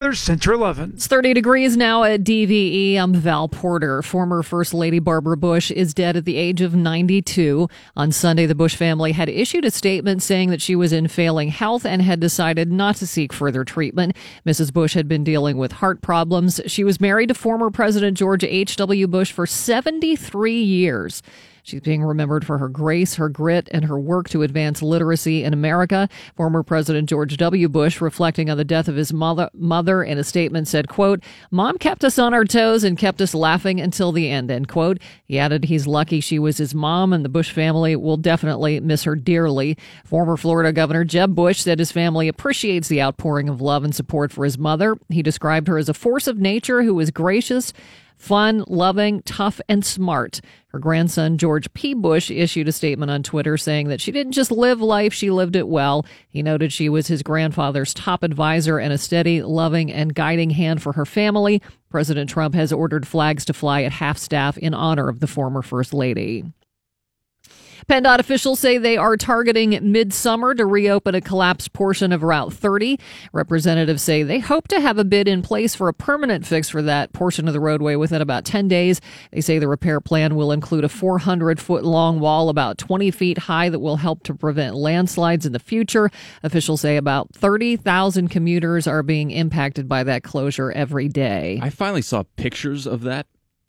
There's Center 11. It's 30 degrees now at DVE. I'm Val Porter. Former First Lady Barbara Bush is dead at the age of 92. On Sunday, the Bush family had issued a statement saying that she was in failing health and had decided not to seek further treatment. Mrs. Bush had been dealing with heart problems. She was married to former President George H.W. Bush for 73 years. She's being remembered for her grace, her grit, and her work to advance literacy in America. Former President George W. Bush, reflecting on the death of his mother, mother in a statement, said, quote, Mom kept us on our toes and kept us laughing until the end, end quote. He added he's lucky she was his mom and the Bush family will definitely miss her dearly. Former Florida Governor Jeb Bush said his family appreciates the outpouring of love and support for his mother. He described her as a force of nature who was gracious fun, loving, tough, and smart. Her grandson, George P. Bush, issued a statement on Twitter saying that she didn't just live life, she lived it well. He noted she was his grandfather's top advisor and a steady, loving, and guiding hand for her family. President Trump has ordered flags to fly at half staff in honor of the former First Lady. PennDOT officials say they are targeting midsummer to reopen a collapsed portion of Route 30. Representatives say they hope to have a bid in place for a permanent fix for that portion of the roadway within about 10 days. They say the repair plan will include a 400 foot long wall about 20 feet high that will help to prevent landslides in the future. Officials say about 30,000 commuters are being impacted by that closure every day. I finally saw pictures of that,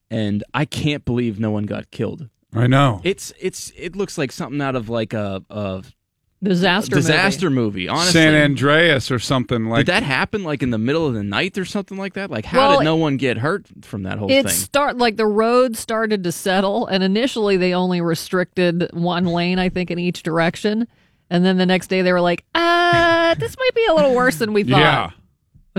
and I can't believe no one got killed. I know. It's it's it looks like something out of like a, a disaster disaster movie. movie. Honestly, San Andreas or something like did that happen like in the middle of the night or something like that? Like how Well, did no one get hurt from that whole It thing? start like the road started to settle, and initially they only restricted one lane, I think, in each direction. And then the next day they were like, "Uh, this might be a little worse than we thought." Yeah.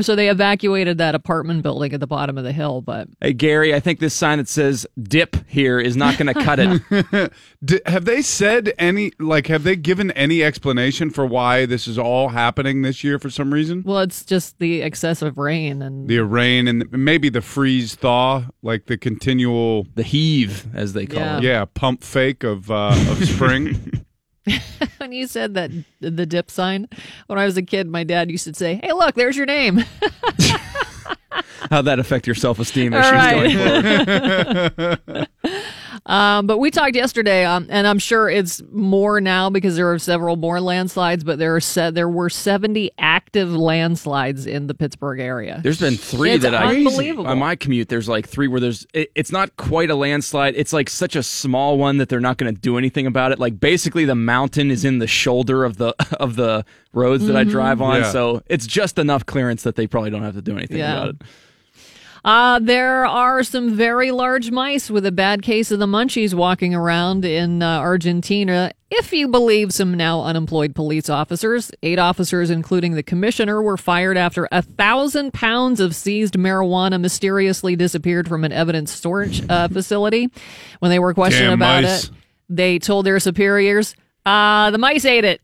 So they evacuated that apartment building at the bottom of the hill. But Hey Gary, I think this sign that says "dip" here is not going to cut it. D- have they said any, like, have they given any explanation for why this is all happening this year for some reason? well, it's just the excessive rain and The rain and maybe the freeze thaw, like the continual, the heave, as they call Yeah. it. yeah, pump fake of uh, of spring. when you said that the dip sign when I was a kid, my dad used to say, "Hey, look, there's your name." How'd that affect your self esteem All issues right. going forward? Um, but we talked yesterday, um, and I'm sure it's more now because there are several more landslides. But there are said there were 70 active landslides in the Pittsburgh area. There's been three It's that I unbelievable. on my commute. There's like three where there's it, it's not quite a landslide. It's like such a small one that they're not going to do anything about it. Like basically the mountain is in the shoulder of the of the roads that I Mm-hmm. drive on, Yeah. so it's just enough clearance that they probably don't have to do anything Yeah. about it. Uh, there are some very large mice with a bad case of the munchies walking around in uh, Argentina. If you believe some now unemployed police officers, eight officers, including the commissioner, were fired after a thousand pounds of seized marijuana mysteriously disappeared from an evidence storage uh, facility. When they were questioned Damn about mice. it, they told their superiors, uh, the mice ate it.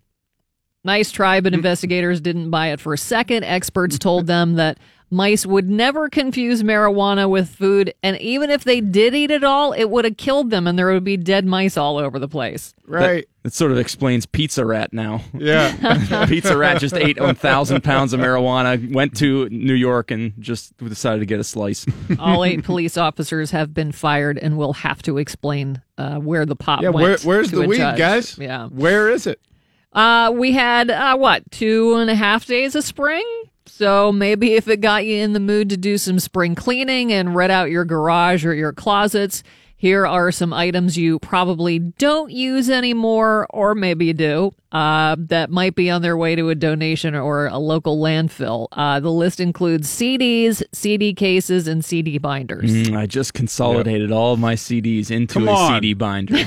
Nice try, but investigators didn't buy it for a second. Experts told them that mice would never confuse marijuana with food, and even if they did eat it all, it would have killed them, and there would be dead mice all over the place. right. That sort of explains Pizza Rat now. Yeah. Pizza Rat just ate 1,000 pounds of marijuana, went to New York, and just decided to get a slice. All eight police officers have been fired and will have to explain uh, where the pot Yeah. went. Where, where's to the a weed, judge. guys? Yeah. Where is it? Uh, we had uh, what two and a half days of spring. So maybe if it got you in the mood to do some spring cleaning and red out your garage or your closets, here are some items you probably don't use anymore, or maybe you do, uh, that might be on their way to a donation or a local landfill. Uh, the list includes CDs, CD cases, and CD binders. Mm, I just consolidated all of my CDs into Come a on. CD binder.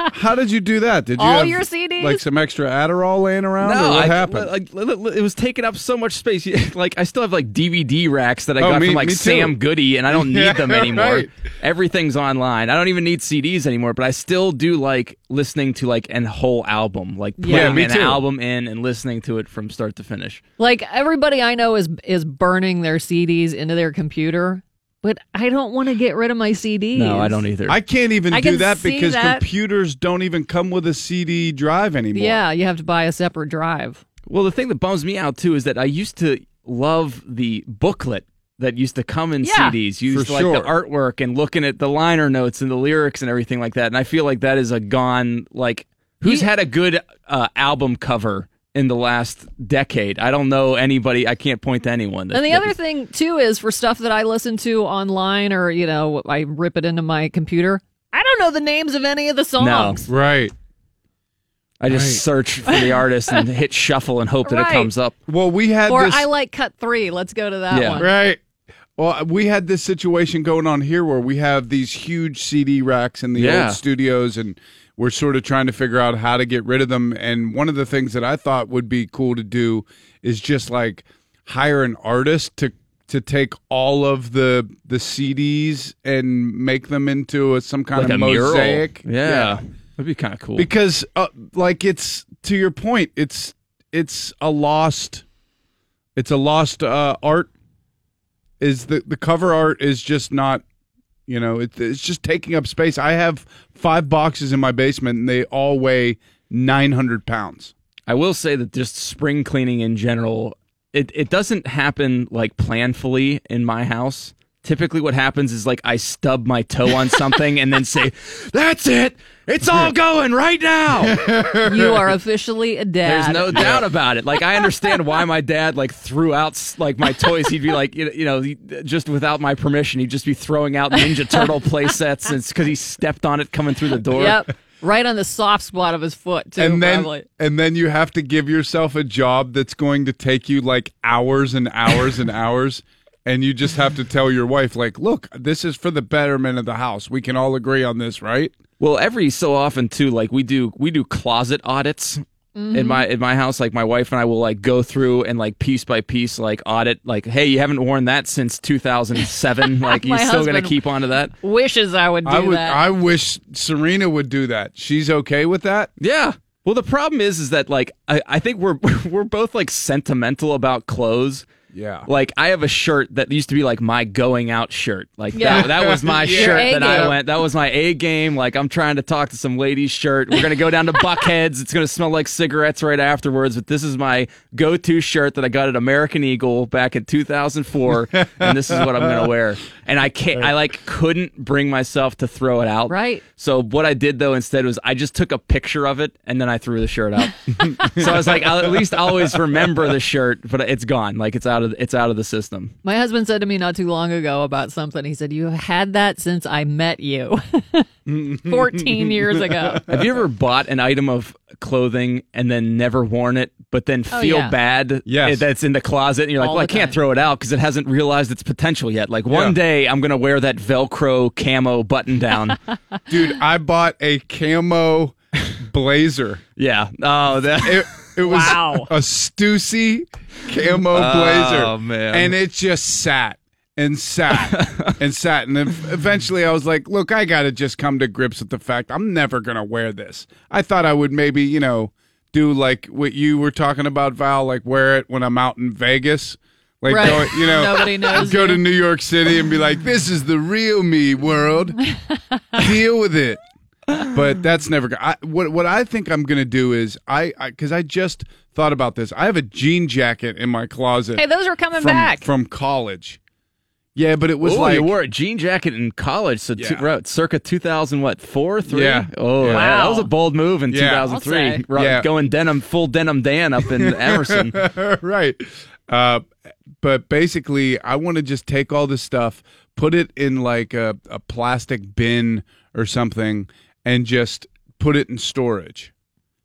How did you do that? Did you All have, your CDs? like some extra Adderall laying around? or what I, happened? Like, li- li- it was taking up so much space. Like I still have like DVD racks that I Oh, got me- from like. Sam Goody, and I don't need Yeah, them anymore. right. Everything's online. I don't even need CDs anymore. But I still do like listening to like an whole album, like putting Yeah, me an too. album in and listening to it from start to finish. Like everybody I know is is burning their CDs into their computer, but I don't want to get rid of my CDs. No, I don't either. I can't even I do can that because that. computers don't even come with a CD drive anymore. Yeah, you have to buy a separate drive. Well, the thing that bums me out too is that I used to love the booklet that used to come in Yeah. CDs. You used For to like the artwork and looking at the liner notes and the lyrics and everything like that. And I feel like that is a gone like who's You- had a good uh, album cover in the last decade? I don't know anybody. I can't point to anyone. That, And the other thing too is for stuff that I listen to online or you know I rip it into my computer. I don't know the names of any of the songs. No. Right. I just Right. search for the artist and hit shuffle and hope that Right. it comes up. Well, we had Or this. I like cut three. Let's go to that Yeah. one. Right. Well, we had this situation going on here where we have these huge CD racks in the Yeah. old studios, and we're sort of trying to figure out how to get rid of them. And one of the things that I thought would be cool to do is just like hire an artist to to take all of the the CDs and make them into a, some kind Like of a mural. mosaic. Yeah. That'd be kind of cool. because uh, like it's to your point it's it's a lost it's a lost uh, art is the the cover art is just not you know it, it's just taking up space i have five boxes in my basement and they all weigh 900 pounds I will say that just spring cleaning in general, it, it doesn't happen like planfully in my house. Typically, what happens is like I stub my toe on something and then say, "That's it, it's all going right now." You are officially a dad. There's no doubt about it. Like I understand why my dad like threw out like my toys. He'd be like, you know, you know, he- just without my permission, he'd just be throwing out Ninja Turtle play sets. It's because he stepped on it coming through the door. Yep. Right on the soft spot of his foot too. and then probably. and then you have to give yourself a job that's going to take you like hours and hours and hours and you just have to tell your wife like look this is for the betterment of the house we can all agree on this right Well, every so often too, like we do, we do closet audits in mm-hmm. my in my house. Like my wife and I will like go through and like piece by piece like audit. Like, hey, you haven't worn that since 2007. like, you My still gonna husband- keep onto that? Wishes I would do I would. that. I wish Serena would do that. She's okay with that. Yeah. Well, the problem is, is that like I, I think we're we're both like sentimental about clothes. Yeah. Like I have a shirt that used to be like my going out shirt. Like Yeah. that, that was my Your shirt A that I went. That was my A game. Like I'm trying to talk to some ladies shirt. We're gonna go down to Buckheads. It's gonna smell like cigarettes right afterwards. But this is my go-to shirt that I got at American Eagle back in 2004, and this is what I'm gonna wear. And I can't. I like couldn't bring myself to throw it out. Right. So what I did though instead was I just took a picture of it and then I threw the shirt out. so I was like, at least I'll at least always remember the shirt, but it's gone. Like it's out of it's out of the system. My husband said to me not too long ago about something. He said, You have had that since I met you 14 years ago. Have you ever bought an item of clothing and then never worn it, but then Oh, feel yeah. bad Yes. that's in the closet and you're like, All well, I can't time. throw it out because it hasn't realized its potential yet. Like one Yeah. day I'm gonna wear that Velcro camo button down. Dude, I bought a camo blazer. yeah. Oh, that. It, it was Wow. a Stussy camo oh, blazer. Oh, man. And it just sat and sat and sat. And eventually I was like, look, I got to just come to grips with the fact I'm never going to wear this. I thought I would maybe, you know, do like what you were talking about, Val, like wear it when I'm out in Vegas. Like, Right. go, you know, Nobody knows go you. to New York City and be like, this is the real me world. Deal with it. But that's never. go- I, what what I think I'm gonna do is I because I, just thought about this. I have a jean jacket in my closet. Hey, those are coming from, back. from college. Yeah, but it was Oh, like you wore a jean jacket in college, so two, Yeah. right, circa 2000, what, four, three? Yeah. Oh, Yeah. yeah, that was a bold move in Yeah. 2003. Right, Yeah. Going denim, full denim Dan up in Emerson. right. Uh, but basically, I want to just take all this stuff, put it in like a, a plastic bin or something, and just put it in storage.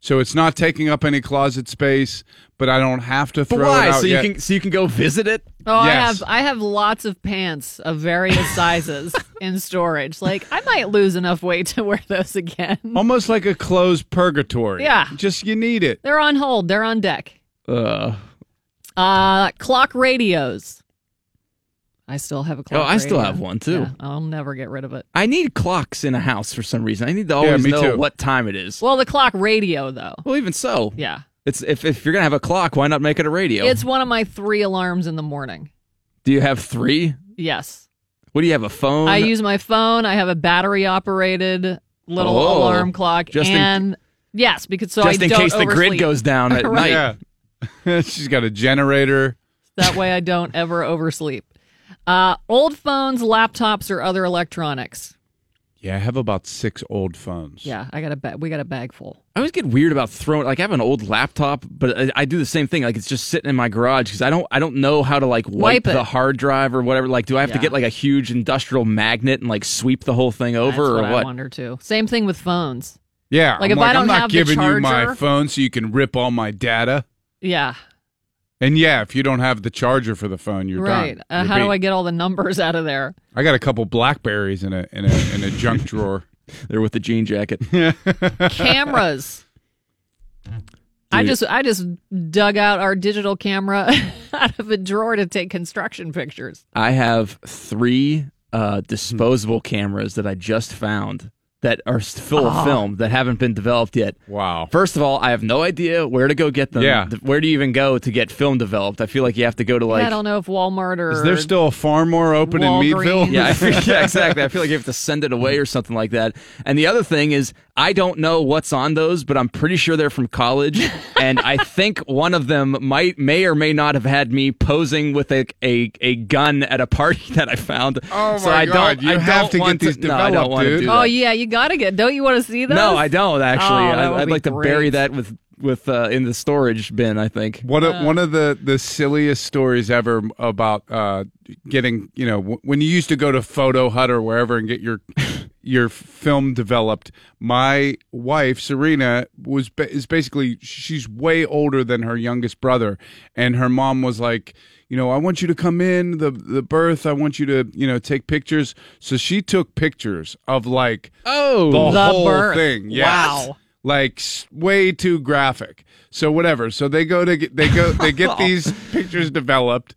So it's not taking up any closet space, but I don't have to But throw why? it out So you yet. can so you can go visit it. Oh, I have I have lots of pants of various sizes in storage. Like I might lose enough weight to wear those again. Almost like a closed purgatory. Yeah. Just you need it. They're on hold. They're on deck. Uh, Uh, clock radios. I still have a oh, clock. Oh, I still radio. have one, too. Yeah, I'll never get rid of it. I need clocks in a house for some reason. I need to always me know too. what time it is. Well, the clock radio though. Well, even so, Yeah, it's if if you're gonna have a clock, why not make it a radio? it's one of my three alarms in the morning. Do you have three? Yes, What do you have? A phone? I use my phone. I have a battery operated little Oh, alarm clock, just in- and yes, because so just I in don't case the grid oversleep. goes down at Right. night. Yeah. She's got a generator. That way I don't ever oversleep. Uh, old phones, laptops, or other electronics. Yeah, I have about six old phones. Yeah, I got a bag. We got a bag full. I always get weird about throwing. Like I have an old laptop, but I, I do the same thing. Like it's just sitting in my garage because I don't. I don't know how to like wipe, Wipe the hard drive or whatever. Like, do I have to get like a huge industrial magnet and like sweep the whole thing over That's or what, I what? wonder too. Same thing with phones. Yeah. Like, I'm if I I'm don't not have the giving you my phone so you can rip all my data. Yeah, And yeah, if you don't have the charger for the phone, you're right. done. Uh, You're how do. I get all the numbers out of there? I got a couple Blackberries in a in a in a junk drawer. They're with the jean jacket. Cameras. I just I just dug out our digital camera out of a drawer to take construction pictures. I have three uh, disposable cameras that I just found that are s- full Ah. of film that haven't been developed yet. Wow. First of all, I have no idea where to go get them. Yeah. Where do you even go to get film developed? I feel like you have to go to like I don't know if Walmart or Is there still a Phar-Mor open in Meadville? Yeah, I feel, yeah, exactly. I feel like you have to send it away or something like that. And the other thing is, I don't know what's on those, but I'm pretty sure they're from college. and I think one of them might, may or may not have had me posing with a a, a gun at a party that I found. Oh so my I God, don't, you I have don't to get want these No, I don't developed, want to dude. do Oh that. yeah, you gotta get. Don't you want to see those? No, I don't actually. Oh, I, would I'd be like to bury that with with uh, in the storage bin. I think. One of one of the the silliest stories ever about uh, getting you know w- when you used to go to Photo Hut or wherever and get your your film developed. My wife Serena was ba- is basically she's way older than her youngest brother, and her mom was like. You know, I want you to come in the the birth. I want you to, you know, take pictures. So she took pictures of like Oh, the, The whole birth. thing. Yes. Wow. Like way too graphic. So whatever. So they go to get they go they get these pictures developed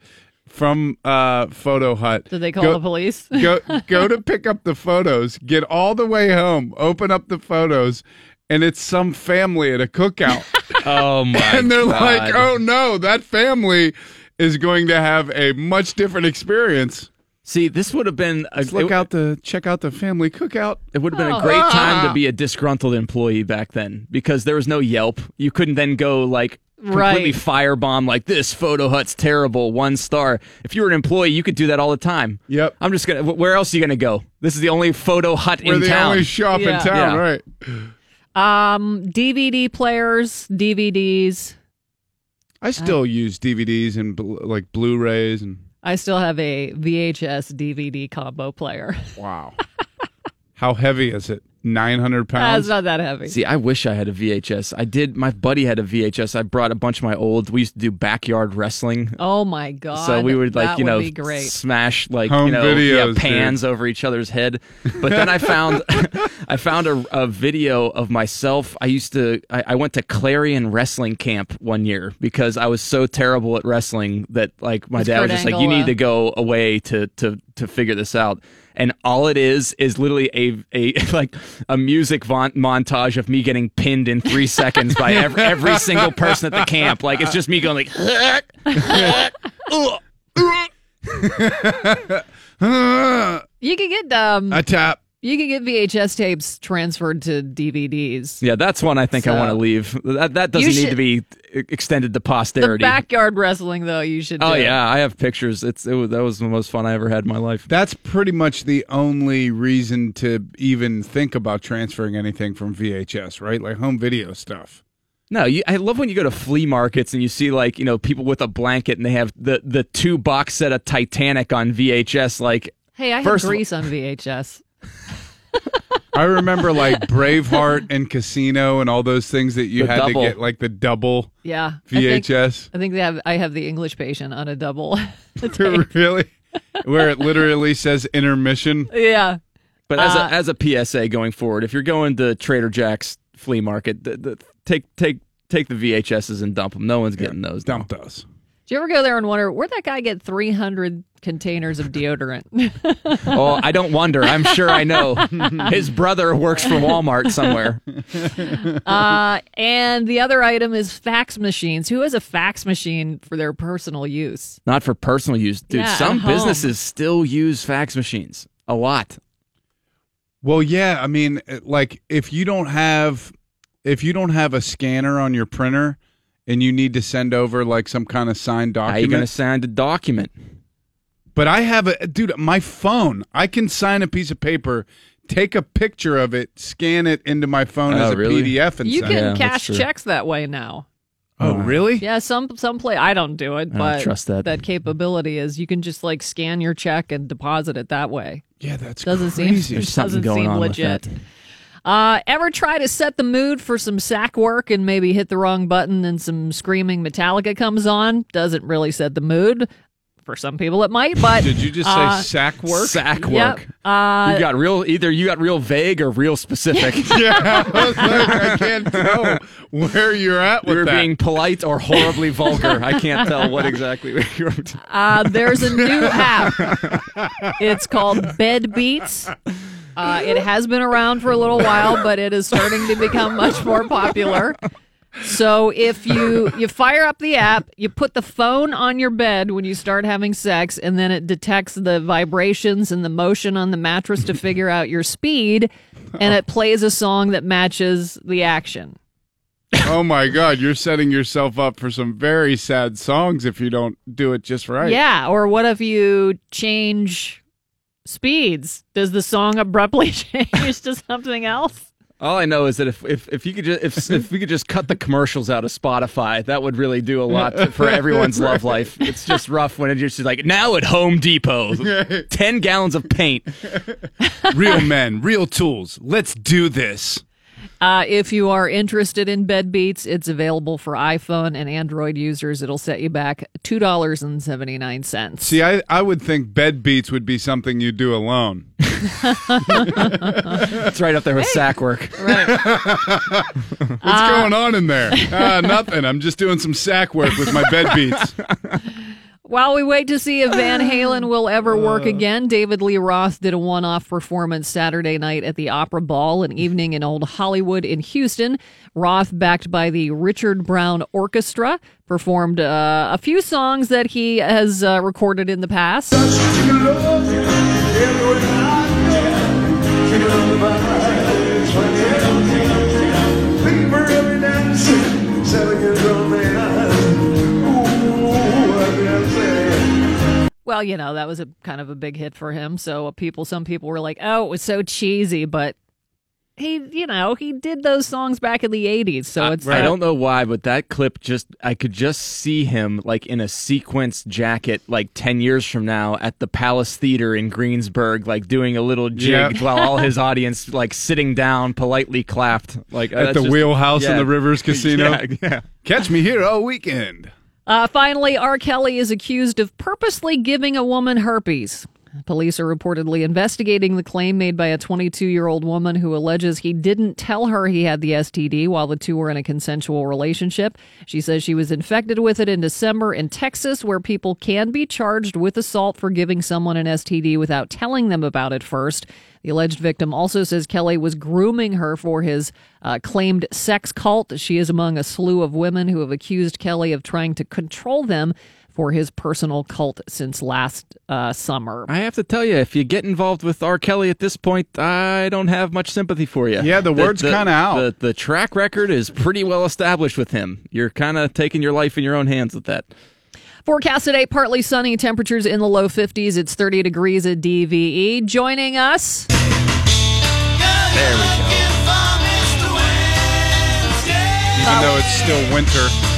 from uh Photo Hut. Did they call Go- the police? go go to pick up the photos, get all the way home, open up the photos, and it's some family at a cookout. oh my! and they're God. like, "Oh no, that family is going to have a much different experience." See, this would have been a, Let's look it- out the check out the family cookout. It would have been Oh. a great time Ah. to be a disgruntled employee back then because there was no Yelp. You couldn't then go like completely Right. firebomb like this photo hut's terrible, one star. If you were an employee, you could do that all the time. Yep. I'm just gonna. Where else are you gonna go? This is the only photo hut We're in the town. only shop Yeah. in town, Yeah. right? Um, DVD players, DVDs. I uh, still use DVDs and bl- like Blu-rays and I still have a VHS DVD combo player. wow. How heavy is it? Nine hundred pounds. That's not that heavy. See, I wish I had a VHS. I did. My buddy had a VHS. I brought a bunch of my old. We used to do backyard wrestling. oh my god! So we would like that you would know great. smash like Home you know videos, yeah, dude. pans over each other's head. But then I found I found a, a video of myself. I used to I, I went to Clarion Wrestling Camp one year because I was so terrible at wrestling that like my Was dad was Kurt just like you need to go away to to to figure this out. And all it is is literally a a like a music von- montage of me getting pinned in three seconds by every, every single person at the camp. Like it's just me going like. You could get um, a tap. You can get VHS tapes transferred to DVDs. Yeah, that's one I think I want to leave. That that doesn't You need to be e- extended to posterity. The posterity. backyard wrestling, though, you should. oh do. yeah, I have pictures. It's it was, that was the most fun I ever had in my life. That's pretty much the only reason to even think about transferring anything from VHS, right? Like home video stuff. No, you, I love when you go to flea markets and you see like you know people with a blanket and they have the the two box set of Titanic on VHS. Like Hey, I have First of Grease on VHS. I remember like Braveheart and Casino and all those things that you The had double. to get, like the double Yeah, I think, VHS. I think they have. I have the English patient on a double. tape. really? Where it literally says intermission. yeah. But as Uh, a as a PSA going forward, if you're going to Trader Jack's flea market, the, the, take take take the VHSs and dump them. No one's getting those. now. Dumped us. Do you ever go there and wonder where'd that guy get 300 containers of deodorant? Oh, I don't wonder. I'm sure I know. His brother works for Walmart somewhere. uh, and the other item is fax machines. Who has a fax machine for their personal use? Not for personal use, dude. Yeah, some businesses still use fax machines a lot. Well, yeah. I mean, like if you don't have if you don't have a scanner on your printer, and you need to send over like some kind of signed document. How you document. going to sign the document? But I have a dude, my phone. I can sign a piece of paper, take a picture of it, scan it into my phone Oh, as a really? PDF, and You send can Yeah, cash checks that way now. Oh, really? Yeah, some some play. I don't do it, I but trust that. that capability is you can just like scan your check and deposit it that way. Yeah, that's Doesn't crazy. seem There's something doesn't going seem on with legit. that. Uh, ever try to set the mood for some sack work and maybe hit the wrong button and some screaming Metallica comes on? Doesn't really set the mood. For some people, it might, but Did you just say uh, sack work? Sack work. Yep. Uh, you got real. Either you got real vague or real specific. yeah, I, like, I can't tell where you're at you with were that. being polite or horribly vulgar. I can't tell what exactly you're. were. Uh, there's a new app. It's called Bed Beats. Uh, it has been around for a little while, but it is starting to become much more popular. So if you you fire up the app, you put the phone on your bed when you start having sex, and then it detects the vibrations and the motion on the mattress to figure out your speed, and it plays a song that matches the action. oh my god, you're setting yourself up for some very sad songs if you don't do it just right. Yeah, or what if you change speeds? Does the song abruptly change to something else? All I know is that if if, if you could just if, if we could just cut the commercials out of Spotify, that would really do a lot to- for everyone's love life. It's just rough when it's just like now at Home Depot, ten gallons of paint. real men, real tools. Let's do this. Uh, if you are interested in Bed Beats, it's available for iPhone and Android users. It'll set you back two dollars and seventy nine cents. See, I, I would think bed beats would be something you do alone. It's right up there with sack work. Right. What's going on in there? Ah, nothing. I'm just doing some sack work with my bed beats. While we wait to see if Van Halen will ever work again, David Lee Roth did a one off performance Saturday night at the Opera Ball, an evening in Old Hollywood in Houston. Roth, backed by the Richard Brown Orchestra, performed uh, a few songs that he has uh, recorded in the past. Well, you know, that was a kind of a big hit for him. So people, some people were like, "Oh, it was so cheesy," but he, you know, he did those songs back in the '80s. So it's I uh, don't know why, but that clip just I could just see him like in a sequenced jacket like 10 years from now at the Palace Theater in Greensburg like doing a little jig Yeah. while all his audience like sitting down politely clapped like uh, At the just- wheelhouse in the Rivers Casino. Yeah, yeah. Catch me here all weekend. Uh, finally, R. Kelly is accused of purposely giving a woman herpes. Police are reportedly investigating the claim made by a 22 year old woman who alleges he didn't tell her he had the STD while the two were in a consensual relationship. She says she was infected with it in December in Texas, where people can be charged with assault for giving someone an STD without telling them about it first. The alleged victim also says Kelly was grooming her for his uh, claimed sex cult. She is among a slew of women who have accused Kelly of trying to control them for his personal cult since last uh, summer. I have to tell you, if you get involved with R. Kelly at this point, I don't have much sympathy for you. Yeah, the word's kinda out. The, the track record is pretty well established with him. You're kind of taking your life in your own hands with that. Forecast today, partly sunny, temperatures in the low 50s. It's 30 degrees at DVE. Joining us, There we go. Even though it's still winter.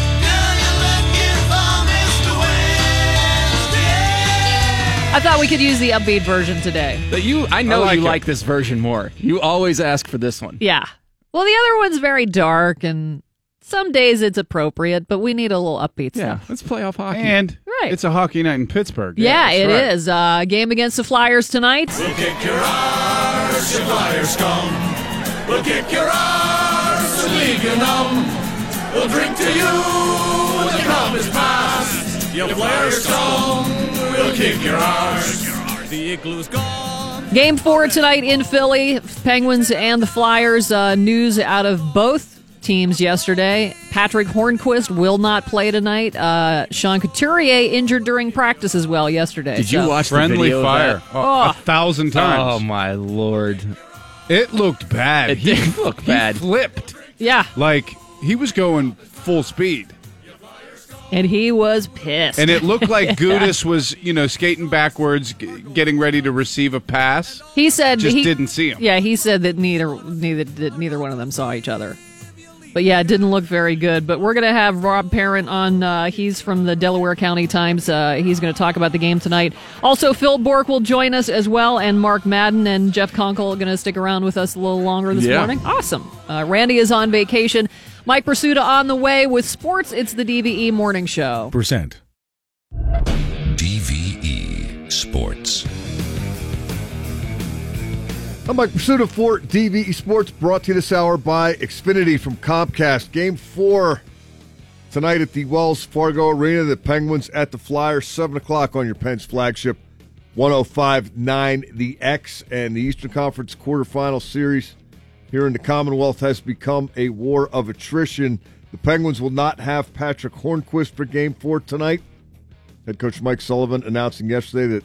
I thought we could use the upbeat version today. But you, I know I like you it. like this version more. You always ask for this one. Yeah. Well, the other one's very dark, and some days it's appropriate, but we need a little upbeat Yeah, stuff. let's play off hockey. And Right. it's a hockey night in Pittsburgh. Yeah, it that's is. Uh, game against the Flyers tonight. We'll kick your arse, you Flyers scum. We'll kick your arse and leave you numb. We'll drink to you when the cup is passed. You Flyers scum. We'll kick your arse. The igloo's gone. Game four tonight in Philly. Penguins and the Flyers. Uh, news out of both teams yesterday. Patrick Hornqvist will not play tonight. Uh, Sean Couturier injured during practice as well yesterday. Did you So- watch the Friendly video fire. Oh, Oh. A thousand times. Oh my lord! It looked bad. It he, did look he bad. flipped. Yeah. Like he was going full speed. And he was pissed. And it looked like Gudas was, you know, skating backwards, g- getting ready to receive a pass. he said Just he didn't see him. Yeah, he said that neither neither that neither one of them saw each other. But yeah, it didn't look very good. But we're gonna have Rob Parent on. Uh, he's from the Delaware County Times. Uh, he's gonna talk about the game tonight. Also, Phil Bourque will join us as well, and Mark Madden and Jeff Conkle are gonna stick around with us a little longer this Yeah. morning. Awesome. Uh, Randy is on vacation. Mike Prisuta on the way with sports. It's the DVE Morning Show. Percent. DVE Sports. I'm Mike Prisuta for DVE Sports, brought to you this hour by Xfinity from Comcast. Game four tonight at the Wells Fargo Arena. The Penguins at the Flyers, 7 o'clock on your Pens flagship, 1059 The X. And the Eastern Conference quarterfinal series here in the Commonwealth has become a war of attrition. The Penguins will not have Patrick Hornqvist for game four tonight. Head coach Mike Sullivan announcing yesterday that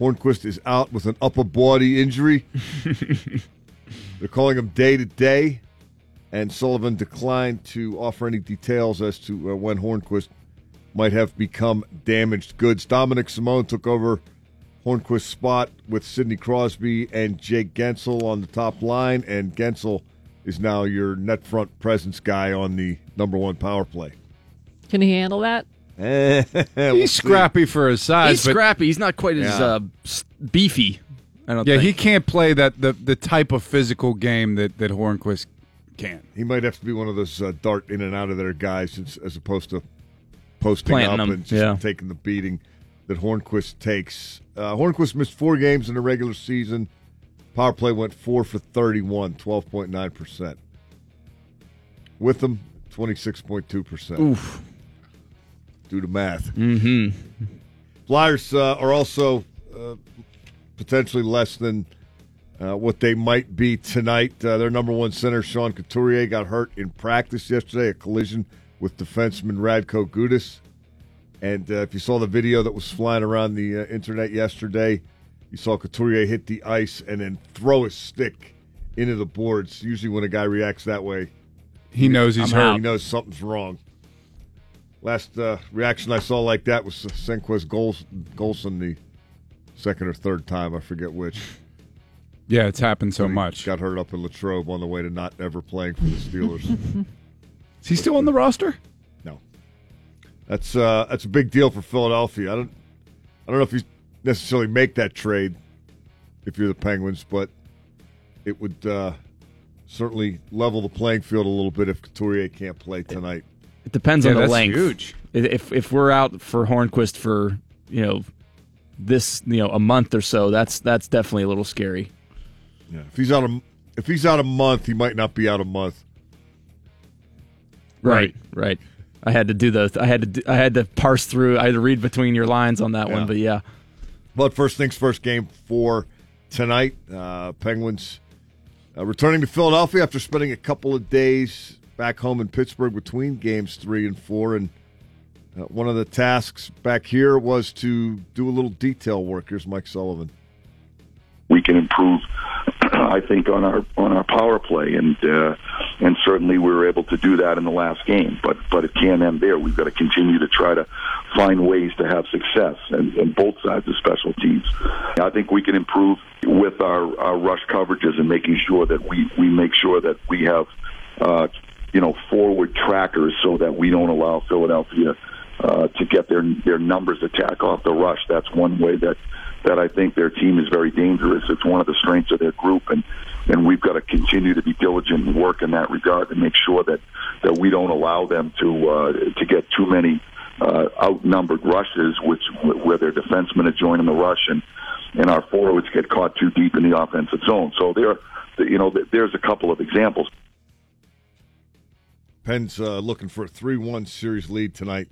Hornqvist is out with an upper body injury. They're calling him day to day, and Sullivan declined to offer any details as to uh, when Hornqvist might have become damaged goods. Dominic Simone took over Hornqvist's spot with Sidney Crosby and Jake Guentzel on the top line, and Guentzel is now your net front presence guy on the number one power play. Can he handle that? We'll He's see. scrappy for his size, He's but scrappy. He's not quite as Yeah. uh, beefy. I don't yeah, he can't play that the the type of physical game that that Hornqvist can. He might have to be one of those uh, dart in and out of there guys as, as opposed to posting Planting up them, and just yeah. taking the beating that Hornqvist takes. Uh, Hornqvist missed four games in the regular season. Power play went four for 31, 12.9%. With them, 26.2%. Oof. Do the math. Mm-hmm. Flyers uh, are also uh, potentially less than uh, what they might be tonight. Uh, their number one center, Sean Couturier, got hurt in practice yesterday, a collision with defenseman Radko Gudas. And uh, if you saw the video that was flying around the uh, internet yesterday, you saw Couturier hit the ice and then throw his stick into the boards. Usually, when a guy reacts that way, He knows he's I'm hurt. out. he knows something's wrong. Last uh, reaction I saw like that was Senquez Gols- Golson the second or third time. I forget which. Yeah, it's happened so much. Got hurt up in Latrobe on the way to not ever playing for the Steelers. Is he still on the roster? No, that's uh, that's a big deal for Philadelphia. I don't I don't know if you necessarily make that trade if you're the Penguins, but it would uh, certainly level the playing field a little bit if Couturier can't play tonight. It depends Yeah, on the that's length. huge. If if we're out for Hornqvist for you know this you know a month or so, that's that's definitely a little scary. Yeah, if he's out a if he's out a month, he might not be out a month. Right, right. I had to do the. I had to. Do, I had to parse through. I had to read between your lines on that Yeah. one. But yeah, But first things first, game four tonight. Uh, Penguins uh, returning to Philadelphia after spending a couple of days back home in Pittsburgh between games three and four. And uh, one of the tasks back here was to do a little detail work. Here's Mike Sullivan. we can improve. I think on our on our power play, and uh, and certainly we were able to do that in the last game. But but it can't end there. We've got to continue to try to find ways to have success, and, and both sides of special teams. I think we can improve with our, our rush coverages and making sure that we we make sure that we have uh, you know forward trackers so that we don't allow Philadelphia uh, to get their their numbers attack off the rush. That's one way that that I think their team is very dangerous. It's one of the strengths of their group, and and we've got to continue to be diligent and work in that regard to make sure that that we don't allow them to uh, to get too many uh, outnumbered rushes, which where their defensemen are joining the rush and and our forwards get caught too deep in the offensive zone. So there, you know, there's a couple of examples. Pens uh, looking for a 3 1 series lead tonight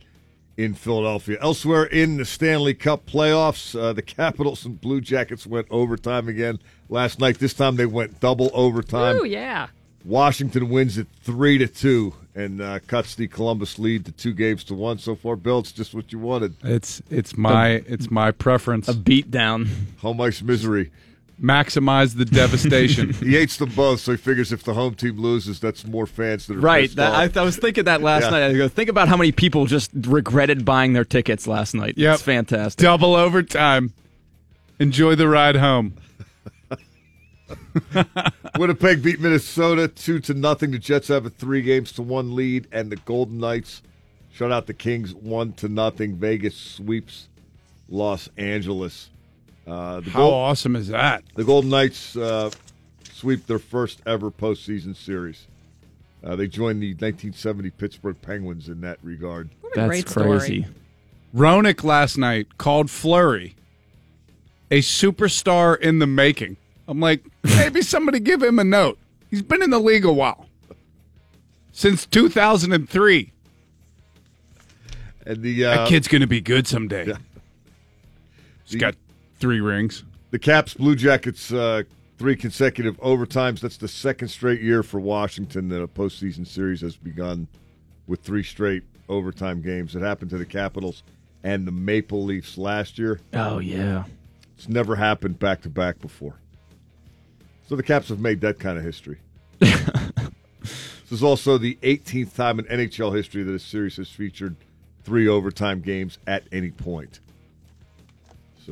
in Philadelphia. Elsewhere in the Stanley Cup playoffs, uh, the Capitals and Blue Jackets went overtime again last night. This time they went double overtime. Oh yeah. Washington wins it 3 to 2 and uh, cuts the Columbus lead to two games to one so far. Bill, it's just what you wanted. It's it's my it's my preference. a beat down. Home ice misery. Maximize the devastation. He hates them both, so he figures if the home team loses, that's more fans that are Right. That, off. I, I was thinking that last Yeah. night. I go, think about how many people just regretted buying their tickets last night. Yep. It's fantastic. Double overtime. Enjoy the ride home. Winnipeg beat Minnesota two to nothing. The Jets have a three games to one lead, and the Golden Knights shut out the Kings one to nothing. Vegas sweeps Los Angeles. Uh, the, How Gol- awesome is that? the Golden Knights uh, sweep their first ever postseason series. Uh, they joined the 1970 Pittsburgh Penguins in that regard. What a That's great story. crazy. Roenick last night called Fleury a superstar in the making. I'm like, maybe somebody give him a note. He's been in the league a while. Since 2003. And the uh, that kid's going to be good someday. Yeah. He's got three rings. The Caps Blue Jackets uh, three consecutive overtimes. That's the second straight year for Washington that a postseason series has begun with three straight overtime games. It happened to the Capitals and the Maple Leafs last year. Oh yeah. It's never happened back to back before. So the Caps have made that kind of history. this is also the 18th time in NHL history that a series has featured three overtime games at any point.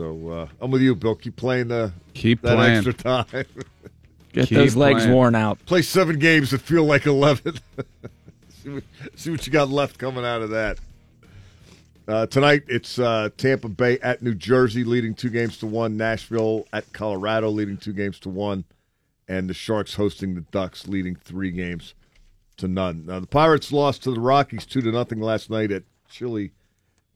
So uh, I'm with you, Bill. Keep playing the Keep that playing. extra time. Get Keep those legs playing. worn out. Play seven games that feel like 11. see, what, see what you got left coming out of that. Uh, tonight, it's uh, Tampa Bay at New Jersey, leading two games to one. Nashville at Colorado, leading two games to one. And the Sharks hosting the Ducks, leading three games to none. Now, the Pirates lost to the Rockies two to nothing last night at Chile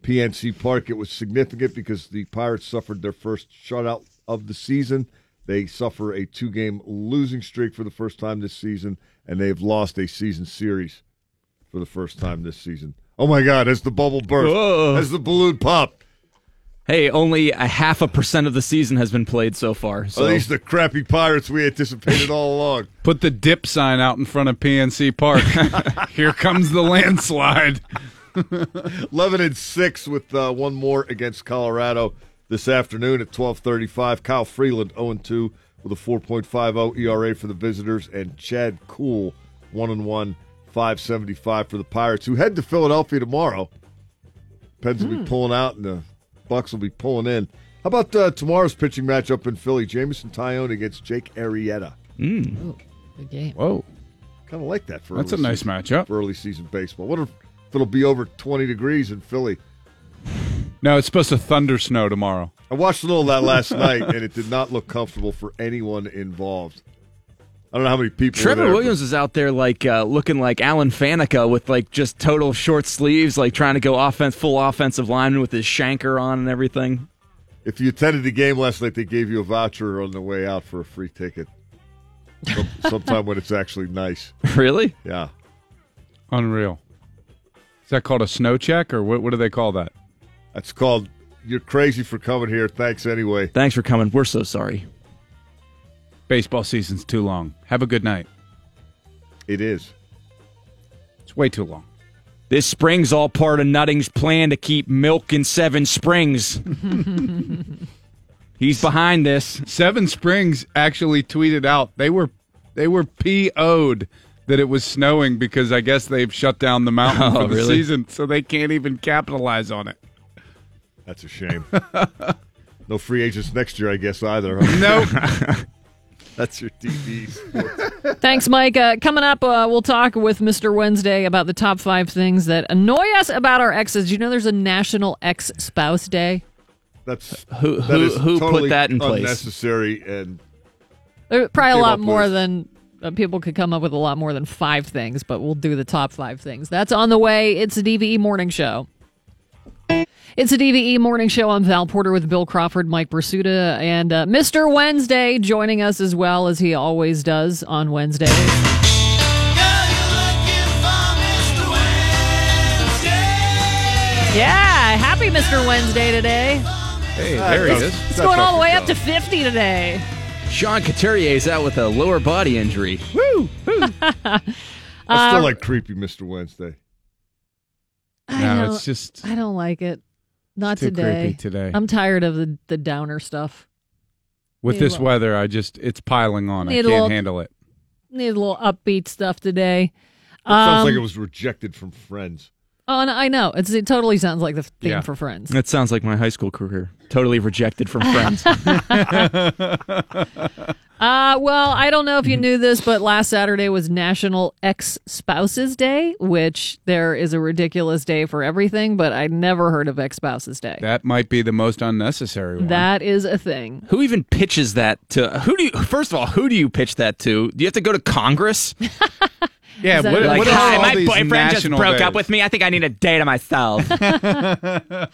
PNC Park. It was significant because the Pirates suffered their first shutout of the season. They suffer a two game losing streak for the first time this season, and they've lost a season series for the first time this season. Oh my God, as the bubble burst, Whoa. as the balloon popped. Hey, only a half a percent of the season has been played so far. So Are these the crappy Pirates we anticipated all along? Put the dip sign out in front of PNC Park. Here comes the landslide. 11 and 6 with uh, one more against Colorado this afternoon at 12:35. Kyle Freeland 0 and 2 with a 4.50 ERA for the visitors and Chad Kuhl 1 and 1 575 for the Pirates who head to Philadelphia tomorrow. Pens will be pulling out and the Bucks will be pulling in. How about uh, tomorrow's pitching matchup in Philly? Jameson Taillon against Jake Arrieta. Ooh, good game. Whoa. Kind of like that for That's a early nice season, matchup. for early season baseball. What if it'll be over 20 degrees in Philly? No, it's supposed to thunder snow tomorrow. I watched a little of that last night, and it did not look comfortable for anyone involved. I don't know how many people. Trevor there, Williams is out there like uh, looking like Alan Faneca with like just total short sleeves, like trying to go offense, full offensive lineman with his shanker on and everything. If you attended the game last night, they gave you a voucher on the way out for a free ticket. Sometime when it's actually nice. Really? Yeah. Unreal. Is that called a snow check or what, what do they call that? That's called You're Crazy for Coming Here. Thanks anyway. Thanks for coming. We're so sorry. Baseball season's too long. Have a good night. It is. It's way too long. This spring's all part of Nutting's plan to keep milk in Seven Springs. He's behind this. Seven Springs actually tweeted out they were they were PO'd that it was snowing because I guess they've shut down the mountain Oh, for the really? season, so they can't even capitalize on it. That's a shame. no free agents next year, I guess, either. huh? Nope. That's your TV sports. Thanks, Mike. Uh, coming up, uh, we'll talk with Mr. Wednesday about the top five things that annoy us about our exes. Do you know there's a National Ex Spouse Day? That's Who that who is who totally put that in place? Unnecessary and There probably a lot more with- than uh, people could come up with a lot more than five things, but we'll do the top five things. That's on the way. It's a DVE morning show. It's a DVE morning show. I'm Val Porter with Bill Crawford, Mike Prisuta, and uh, Mr. Wednesday joining us as well as he always does on Wednesdays. Yeah, happy Mr. Wednesday today. Hey, there he is. It's going all the way up to 50 today. Sean Couturier is out with a lower body injury. Woo! I Uh, still like creepy Mr. Wednesday. I No, don't- it's just I don't like it. Not too today. creepy today. I'm tired of the, the downer stuff. With Need this little- weather, I just it's piling on. I Need a can't little- handle it. Need a little upbeat stuff today. Sounds Um, like it was rejected from Friends. Oh, and I know. It's, it totally sounds like the theme Yeah. for Friends. That sounds like my high school career. Totally rejected from friends. Uh, well, I don't know if you knew this, but last Saturday was National Ex Spouses Day, which there is a ridiculous day for everything, but I never heard of Ex Spouses Day. That might be the most unnecessary one. That is a thing. who even pitches that to? Who do you? First of all, who do you pitch that to? Do you have to go to Congress? yeah, Is what, like, what are hi, all my these boyfriend just broke days? up with me. I think I need a day to myself.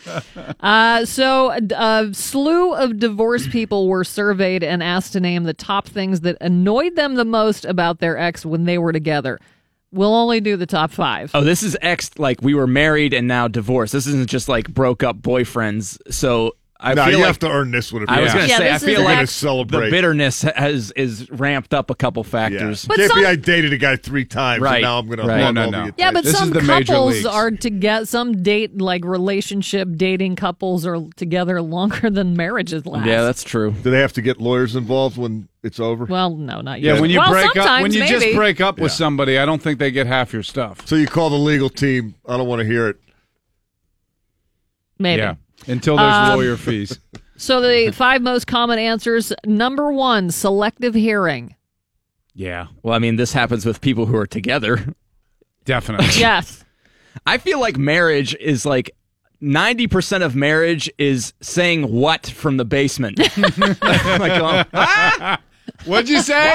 Uh, so a slew of divorced people were surveyed and asked to name the top things that annoyed them the most about their ex when they were together. We'll only do the top five. oh, this is ex. Like we were married and now divorced. This isn't just like broke up boyfriends. So I no, feel you like have to earn this one. If I you was going to Yeah, say I feel an like ex- celebrate. the bitterness has is ramped up a couple factors. But Can't some- be I dated a guy three times Right, and now I'm going to right. hug No, no, no. Yeah, but This is some the couples are to get some date like relationship dating couples are together longer than marriages last. Yeah, that's true. Do they have to get lawyers involved when it's over? well, no, not yet. Yeah, when you well, break up, when you just break up with Yeah. somebody, I don't think they get half your stuff. so you call the legal team. I don't want to hear it. maybe. Yeah, until there's Um, lawyer fees. So the five most common answers: number one, selective hearing. Yeah, Well, I mean, this happens with people who are together. definitely. Yes. I feel like marriage is like 90% of marriage is saying what from the basement. like, going, ah, What'd you say?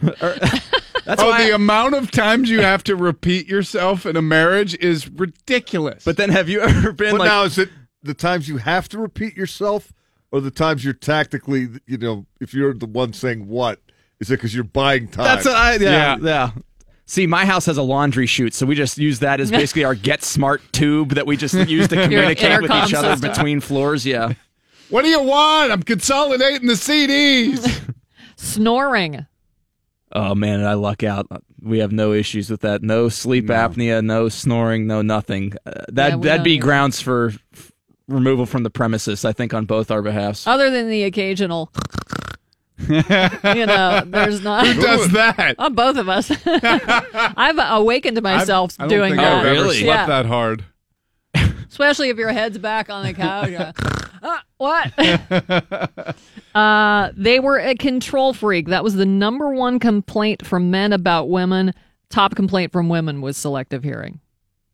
That's Oh, why. the amount of times you have to repeat yourself in a marriage is ridiculous. but then have you ever been But like, now is it the times you have to repeat yourself, or the times you're tactically, you know, if you're the one saying what, is it because you're buying time? that's what I, yeah, Yeah. yeah. See, my house has a laundry chute, so we just use that as basically our Get Smart tube that we just use to communicate with each other system. between floors. Yeah. what do you want? I'm consolidating the CDs. Snoring. Oh man, I luck out. We have no issues with that. No sleep apnea, no snoring, no nothing. Uh, that yeah, that'd be either. grounds for f- removal from the premises. I think on both our behalfs. Other than the occasional, you know, there's not. Who does that? On both of us. I've awakened myself I don't doing think that. I've ever Really? slept Yeah. that hard. Especially if your head's back on the couch. You're like, "Ah, what? uh, they were a control freak. That was the number one complaint from men about women. Top complaint from women was selective hearing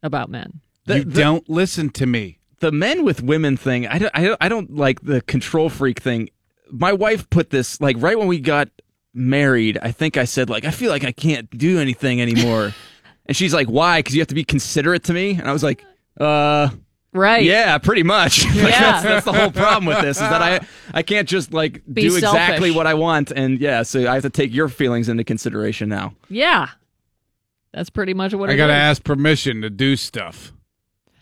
about men. The- you the- don't listen to me. the men with women thing, I don't, I don't, I don't like the control freak thing. My wife put this like right when we got married. I think I said like I feel like I can't do anything anymore, and she's like, "Why? Because you have to be considerate to me." And I was like, "Uh, Right. yeah, pretty much." Like, Yeah. that's, that's the whole problem with this is that I I can't just like Be do exactly what I want, and yeah, so I have to take your feelings into consideration now. Yeah. That's pretty much what I it gotta is. ask permission to do stuff.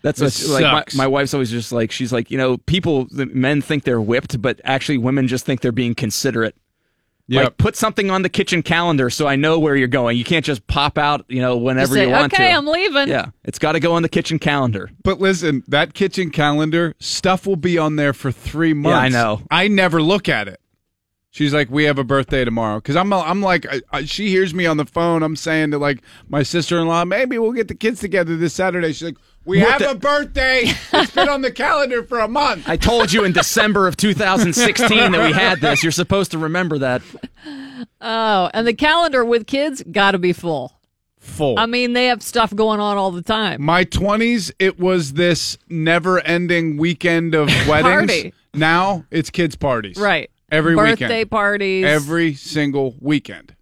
That's This what, like my, sucks. my wife's always just like she's like you know people men think they're whipped but actually women just think they're being considerate Yep. like put something on the kitchen calendar so I know where you're going you can't just pop out you know whenever Say, you want okay, to I'm leaving. yeah it's got to go on the kitchen calendar But listen, that kitchen calendar stuff will be on there for three months. I know. I never look at it. She's like, "We have a birthday tomorrow." Because I'm, I'm like, I, I, she hears me on the phone. I'm saying to like my sister-in-law, maybe we'll get the kids together this Saturday. She's like, "We What have the- a birthday. it's been on the calendar for a month." I told you in December of 2016 that we had this you're supposed to remember that Oh, and the calendar with kids got to be full. Full. I mean, they have stuff going on all the time. my 20s, it was this never-ending weekend of weddings. Party. Now it's kids' parties. Right. Every Birthday weekend. parties. Every single weekend.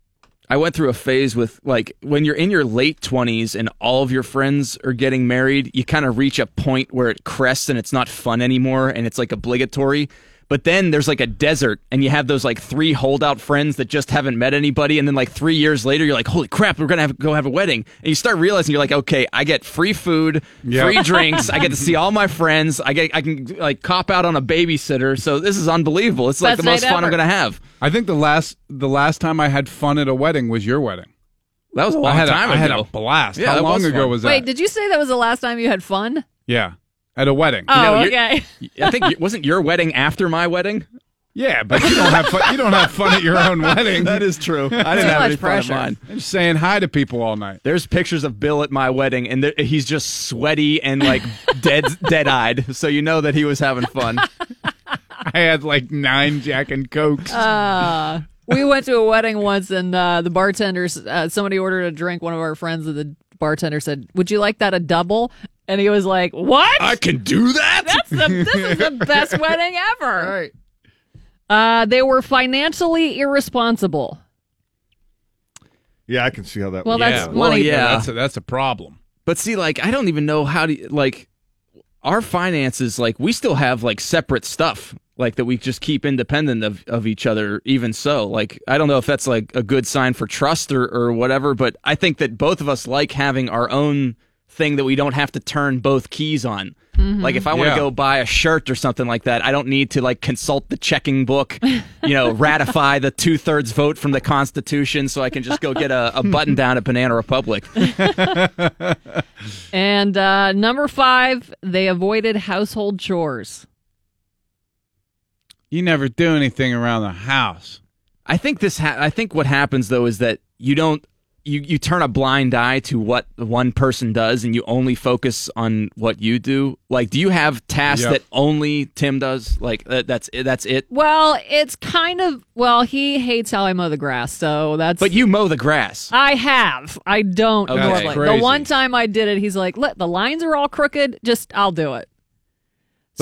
I went through a phase with like when you're in your late 20s and all of your friends are getting married, you kind of reach a point where it crests and it's not fun anymore and it's like obligatory. But then there's like a desert and you have those like three holdout friends that just haven't met anybody and then like 3 years later you're like, "Holy crap, we're going to have go have a wedding." And you start realizing you're like, "Okay, I get free food, Yeah. free drinks, I get to see all my friends, I get I can like cop out on a babysitter." So this is unbelievable. It's like Best the most night fun I'm going to have. I think the last the last time I had fun at a wedding was your wedding. That was a long I had time a, ago. I had a blast. Yeah, How long was ago fun. was that? Wait, did you say that was the last time you had fun? yeah, at a wedding. Oh, you're- okay. I think wasn't your wedding after my wedding? Yeah, but you don't have fun. You don't have fun at your own wedding. That is true. I didn't Too have much any fun at mine. I'm just saying hi to people all night. There's pictures of Bill at my wedding, and there, he's just sweaty and like dead, dead-eyed. So you know that he was having fun. I had like nine Jack and Cokes. Uh, we went to a wedding once, and uh, the bartenders, uh, somebody ordered a drink. One of our friends, and the bartender said, "Would you like that a double?" And he was like, "What? I can do that. That's the this is the best wedding ever." right. Uh, they were financially irresponsible. Yeah, I can see how that. Well, would that's work. Well, money. yeah. that's a, that's a problem. But see, like, I don't even know how to like our finances. Like, we still have like separate stuff, like that we just keep independent of of each other. Even so, like, I don't know if that's like a good sign for trust or or whatever. But I think that both of us like having our own thing that we don't have to turn both keys on. Like if I want to Yeah. go buy a shirt or something like that, I don't need to like consult the checking book, you know, ratify the two thirds vote from the Constitution, so I can just go get a, a button down at Banana Republic. And uh, number five, they avoided household chores. You never do anything around the house. I think this. Ha- I think what happens though is that you don't. You, you turn a blind eye to what one person does, and you only focus on what you do. Like, do you have tasks Yep. that only Tim does? Like, that, that's it, that's it. Well, it's kind of well, he hates how I mow the grass, so that's. But you mow the grass. I have. I don't Okay. normally. The one time I did it, he's like, "Let the lines are all crooked. Just I'll do it."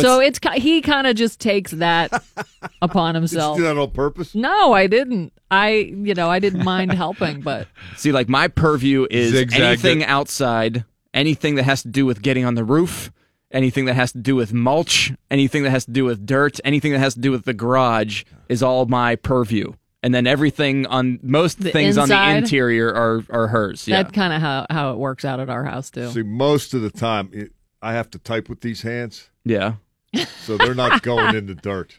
But so it's he kind of just takes that upon himself. Did you do that on purpose? No, I didn't. I you know I didn't mind helping, but See, like my purview is Zigzagged anything it. outside, anything that has to do with getting on the roof, anything that has to do with mulch, anything that has to do with dirt, anything that has to do with the garage is all my purview. And then everything on most The things on the interior are are hers. Yeah. that's kind of how how it works out at our house too. See, most of the time, it, I have to type with these hands, yeah. So they're not going in the dirt.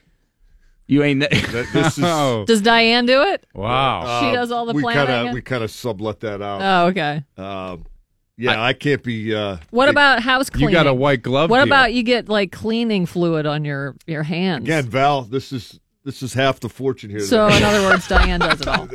You ain't That, this is. Oh, Does Diane do it? wow. She does all the we planning Kinda, we kind of sublet that out. Oh, okay. Um, yeah, I, can't be. Uh, What it- about house cleaning? You got a white glove. What deal. about you get like cleaning fluid on your your hands? again, Val? This is this is half the fortune here. So in other words, Diane does it all.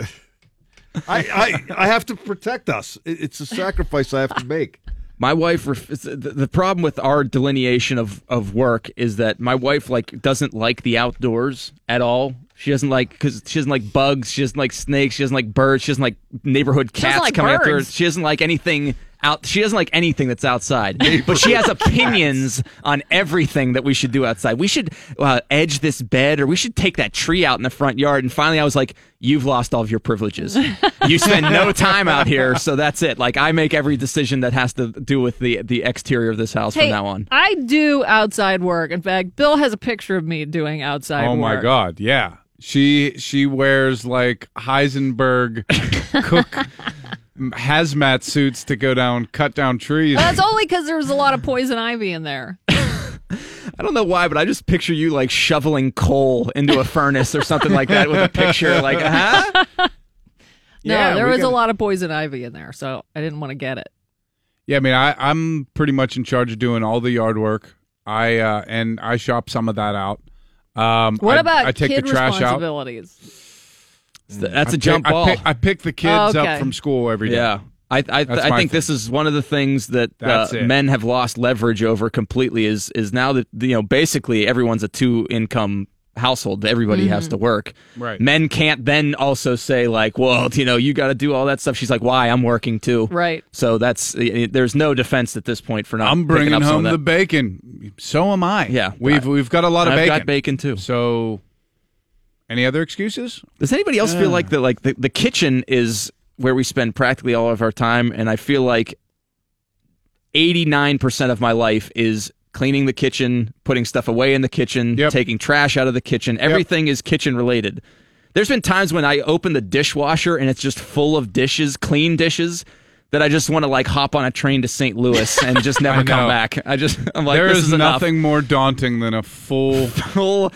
I, I I have to protect us. It's a sacrifice I have to make. My wife ref- the, problem with our delineation of, of work is that my wife like doesn't like the outdoors at all. She doesn't like because she doesn't like bugs she doesn't like snakes she doesn't like birds she doesn't like neighborhood doesn't cats like coming after her. she doesn't like anything out she doesn't like anything that's outside but she has opinions on everything that we should do outside we should uh, edge this bed or we should take that tree out in the front yard and finally i was like you've lost all of your privileges you spend no time out here so that's it like i make every decision that has to do with the the exterior of this house Hey, from now on I do outside work. In fact, Bill has a picture of me doing outside Oh work. my God! Yeah, she she wears like Heisenberg cook hazmat suits to go down cut down trees. That's only because there's a lot of poison ivy in there. I don't know why, but I just picture you like shoveling coal into a furnace or something like that with a picture like, huh? No, Yeah, there we was a gotta- lot of poison ivy in there, so I didn't want to get it. Yeah, I mean, I, I'm pretty much in charge of doing all the yard work. I uh, and I shop some of that out. Um, What I, about I take kid the trash out. Responsibilities? That's a I jump pick, ball. I pick, I pick the kids Oh, okay. up from school every day. yeah. I I, I think thing. this is one of the things that uh, men have lost leverage over completely is is now that you know basically everyone's a two income household everybody has to work Right. men can't then also say like well you know you got to do all that stuff she's like why i'm working too Right. so that's there's no defense at this point for not I'm bringing up some home of the bacon. So am I. Yeah. we've we've got a lot of I've bacon. got bacon too So, any other excuses? Does anybody else feel like that? Like the, the kitchen is where we spend practically all of our time, and I feel like eighty nine percent of my life is cleaning the kitchen, putting stuff away in the kitchen, Yep. taking trash out of the kitchen. Everything is kitchen related. There's been times when I open the dishwasher and it's just full of dishes, clean dishes. That I just want to like hop on a train to St. Louis and just never come back. I just I'm like there this is is enough. nothing more daunting than a full full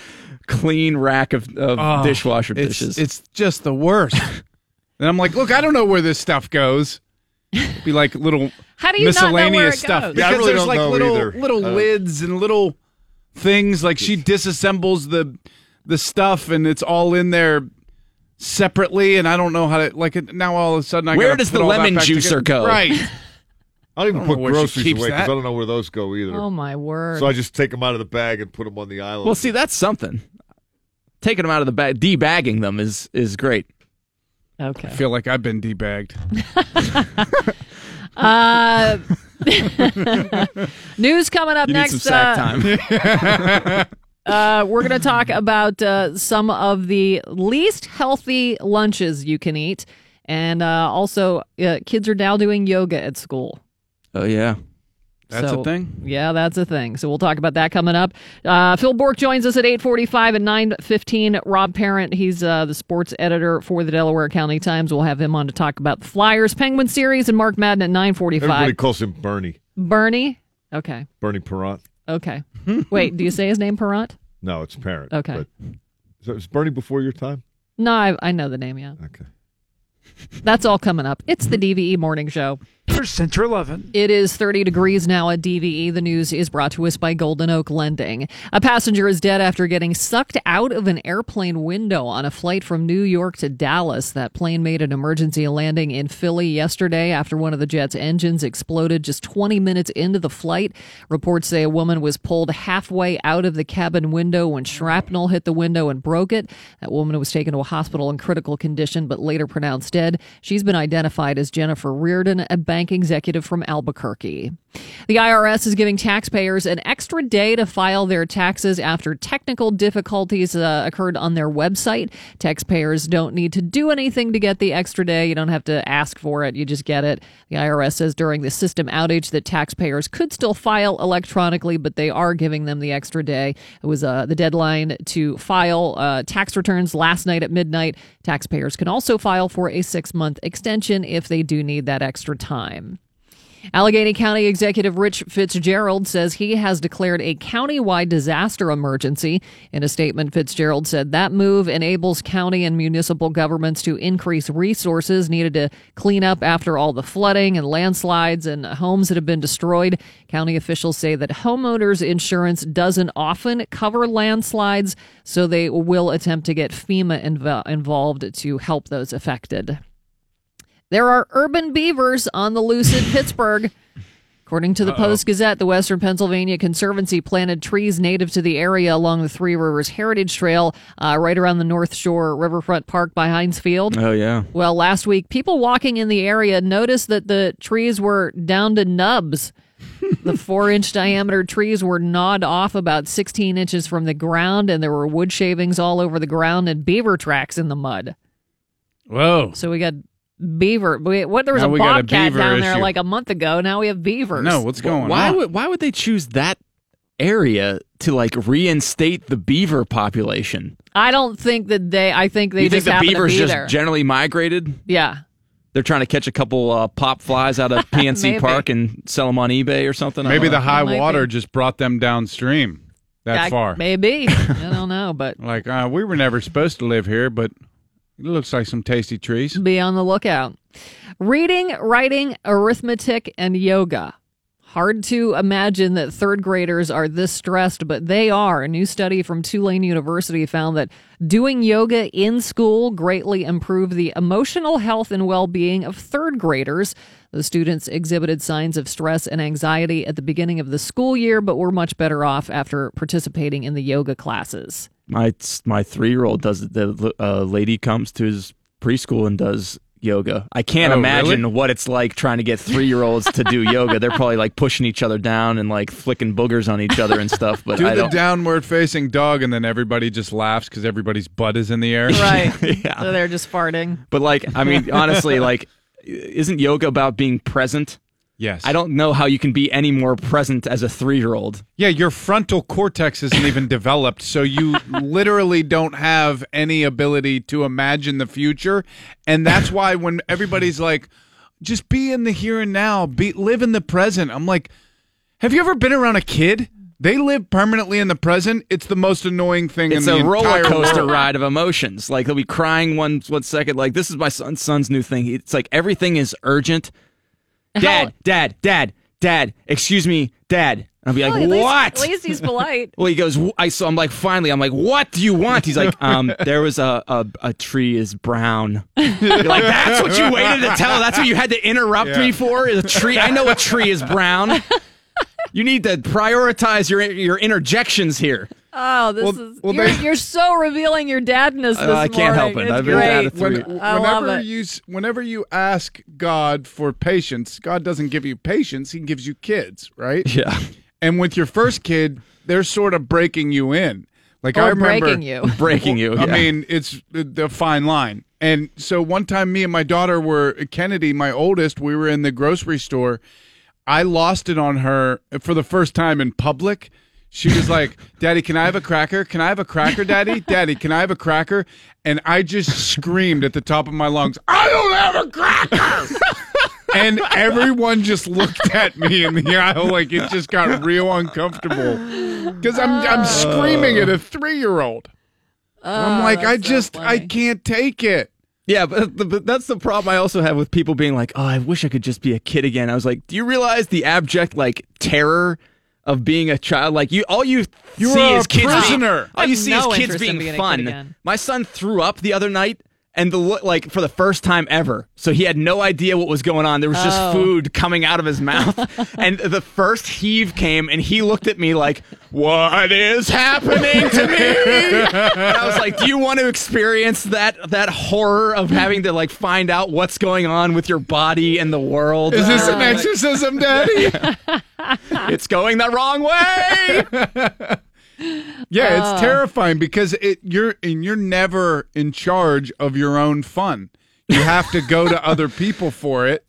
clean rack of, of Oh, dishwasher it's, dishes. It's just the worst. and I'm like, look, I don't know where this stuff goes. Be like little How do you not know miscellaneous where it stuff goes? Yeah, I because really there's don't like know little either. little Uh, lids and little things. Like she disassembles the the stuff and it's all in there separately, and I don't know how to like. Now all of a sudden, I Where does the lemon juicer go? Right. I don't even I don't put know where she groceries away because. I don't know where those go either. Oh my word! So I just take them out of the bag and put them on the island. Well, see, that's something. Taking them out of the bag, debagging them is is great. okay. I feel like I've been debagged. Uh, news coming up You need next. some sack uh, time. Uh, we're going to talk about uh, some of the least healthy lunches you can eat. And uh, also, uh, kids are now doing yoga at school. oh yeah. That's So- a thing. Yeah, that's a thing. So we'll talk about that coming up. Uh, Phil Bourque joins us at 845 and 915. Rob Parent, he's uh, the sports editor for the Delaware County Times. We'll have him on to talk about the Flyers, Penguin Series, and Mark Madden at 945. Everybody calls him Bernie. Bernie? Okay. Bernie Perrant. Okay. Wait, do you say his name Perrant? No, it's Parent. Okay. But, so was Bernie before your time? No, I, I know the name, yeah. Okay. That's all coming up. It's the DVE Morning Show. Central 11. It is 30 degrees now at DVE. The news is brought to us by Golden Oak Lending. A passenger is dead after getting sucked out of an airplane window on a flight from New York to Dallas. That plane made an emergency landing in Philly yesterday after one of the jet's engines exploded just 20 minutes into the flight. Reports say a woman was pulled halfway out of the cabin window when shrapnel hit the window and broke it. That woman was taken to a hospital in critical condition but later pronounced dead. She's been identified as Jennifer Riordan, a bank executive from Albuquerque. The IRS is giving taxpayers an extra day to file their taxes after technical difficulties uh, occurred on their website. Taxpayers don't need to do anything to get the extra day. You don't have to ask for it, you just get it. The IRS says during the system outage that taxpayers could still file electronically, but they are giving them the extra day. It was uh, the deadline to file uh, tax returns last night at midnight. Taxpayers can also file for a six month extension if they do need that extra time. Allegheny County Executive Rich Fitzgerald says he has declared a countywide disaster emergency. In a statement, Fitzgerald said that move enables county and municipal governments to increase resources needed to clean up after all the flooding and landslides and homes that have been destroyed. County officials say that homeowners insurance doesn't often cover landslides, so they will attempt to get FEMA inv- involved to help those affected. There are urban beavers on the loose in Pittsburgh. According to the Post Gazette, the Western Pennsylvania Conservancy planted trees native to the area along the Three Rivers Heritage Trail, uh, right around the North Shore Riverfront Park by Heinz Field. Oh yeah. Well, last week, people walking in the area noticed that the trees were down to nubs. the four inch diameter trees were gnawed off about 16 inches from the ground, and there were wood shavings all over the ground and beaver tracks in the mud. Whoa. So we got beaver. We, what there was Now a we got a bobcat down there issue. like a month ago. Now we have beavers. No, what's going why on? would why would they choose that area to like reinstate the beaver population? I don't think that they. I think they you just think the beavers be just there. generally migrated? yeah. They're trying to catch a couple uh, pop flies out of PNC Park and sell them on eBay or something. Maybe the high might water be. just brought them downstream that Yeah, far. Maybe. I don't know, but Like uh, we were never supposed to live here, but it looks like some tasty trees. be on the lookout. Reading, writing, arithmetic, and yoga. Hard to imagine that third graders are this stressed, but they are. A new study from Tulane University found that doing yoga in school greatly improved the emotional health and well being of third graders. The students exhibited signs of stress and anxiety at the beginning of the school year, but were much better off after participating in the yoga classes. My my three year old does it. The uh, lady comes to his preschool and does yoga. I can't Oh, imagine really? what it's like trying to get three year olds to do yoga. They're probably like pushing each other down and like flicking boogers on each other and stuff. But Do I the don't. downward facing dog, and then everybody just laughs because everybody's butt is in the air. Right. Yeah. So they're just farting. but like, I mean, honestly, like, isn't yoga about being present? Yes. I don't know how you can be any more present as a three year old. Yeah, your frontal cortex isn't even developed, so you literally don't have any ability to imagine the future, and that's why when everybody's like, "Just be in the here and now, be live in the present," I'm like, "Have you ever been around a kid? They live permanently in the present. It's the most annoying thing It's in the a roller coaster world. ride of emotions. Like they'll be crying one one second. Like this is my son, son's new thing. It's like everything is urgent. Dad, dad, dad, dad. Excuse me, dad. I'll be like, Well, at least- what? At least he's polite. Well, he goes. I so I'm like, finally, I'm like, what do you want? He's like, um, there was a a, a tree is brown. You're like, that's what you waited to tell. That's what you had to interrupt me for. Is a tree. I know a tree is brown. You need to prioritize your your interjections here. Oh, this Well- is well, you're, they- you're so revealing your dadness this Uh, I can't help morning. it. It's I've been dad great. at three. When, I love whenever it. you whenever you ask God for patience, God doesn't give you patience; He gives you kids, right? Yeah, And with your first kid, they're sort of breaking you in. Like Or I remember breaking you. breaking you. I mean, it's the, the fine line. And so one time, me and my daughter were Kennedy, my oldest. We were in the grocery store. I lost it on her for the first time in public. She was like, "Daddy, can I have a cracker? Can I have a cracker, Daddy? Daddy, can I have a cracker?" And I just screamed at the top of my lungs, "I don't have a cracker!" and everyone just looked at me in the aisle like it just got real uncomfortable because I'm I'm screaming at a three year old. I'm oh, like, I Oh, that's so just I can't take it. Yeah, but, but that's the problem I also have with people being like, "Oh, I wish I could just be a kid again." I was like, "Do you realize the abject like terror of being a child? Like you, all you You see is kids prisoner. Being, all you see no is kids being, being kid fun." My son threw up the other night, and the look like for the first time ever, so he had no idea what was going on. There was just Oh. food coming out of his mouth, and the first heave came, and he looked at me like, "What is happening to me?" And I was like, "Do you want to experience that that horror of having to like find out what's going on with your body and the world?" Is this an Uh, exorcism, Daddy? It's going the wrong way. Yeah, it's oh. terrifying because it you're and you're never in charge of your own fun. You have to go to other people for it.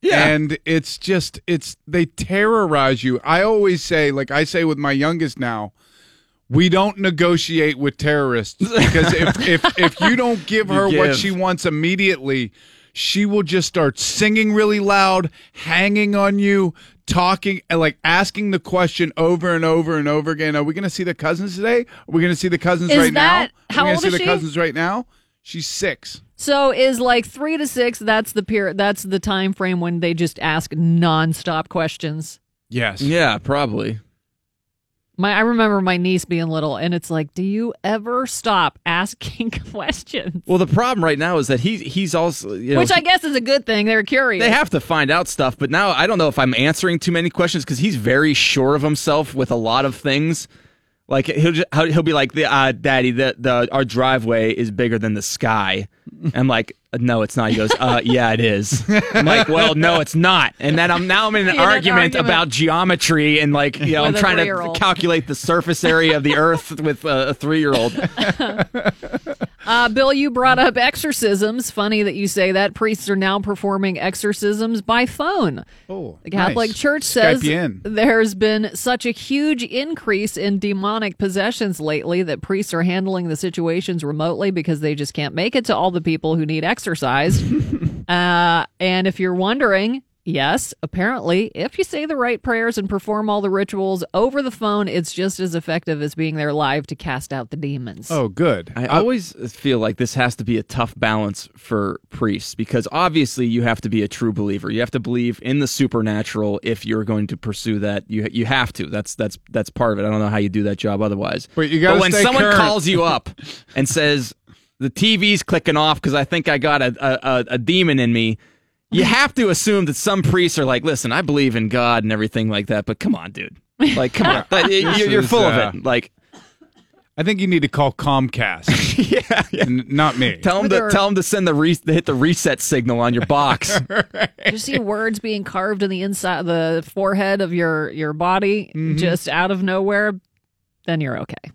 Yeah. And it's just it's they terrorize you. I always say like I say with my youngest now, we don't negotiate with terrorists because if if if you don't give her what she wants immediately, she will just start singing really loud, hanging on you, talking and like asking the question over and over and over again. Are we going to see the cousins today? Are we going to see the cousins Is right that- now? how Are we gonna is see she? the cousins right now? She's 6. So is like three to six. That's the period. That's the time frame when they just ask nonstop questions. Yes. yeah, probably. My, I remember my niece being little, and it's like, do you ever stop asking questions? Well, the problem right now is that he he's also you know, Which I guess is a good thing. They're curious. They have to find out stuff, but now I don't know if I'm answering too many questions because he's very sure of himself with a lot of things. Like he'll just, he'll be like, "The uh, daddy, the the our driveway is bigger than the sky." I'm like, "No, it's not." He goes, "Uh, yeah, it is." I'm like, "Well, no, it's not." And then I'm now I'm in an argument, argument. about geometry and like you know I'm trying to calculate the surface area of the Earth with a, a three year old. Uh, Bill, you brought up exorcisms. Funny that you say that. Priests are now performing exorcisms by phone. Oh, The Catholic nice. Church says there's been such a huge increase in demonic possessions lately that priests are handling the situations remotely because they just can't make it to all the people who need exercise. uh, and if you're wondering, yes, apparently, if you say the right prayers and perform all the rituals over the phone, it's just as effective as being there live to cast out the demons. Oh, good. I uh, always feel like this has to be a tough balance for priests because obviously you have to be a true believer. You have to believe in the supernatural if you're going to pursue that. You you have to. That's that's that's part of it. I don't know how you do that job otherwise. But you gotta when stay someone current. calls you up and says the TV's clicking off because I think I got a, a a a demon in me. You have to assume that some priests are like, listen, I believe in God and everything like that, but come on, dude. Like, come on. Like, you're, you're full uh, of it. Like, I think you need to call Comcast. yeah, yeah. N- not me. Tell them to their- tell them to send the re- to hit the reset signal on your box. you see words being carved in the inside the forehead of your your body just out of nowhere then you're okay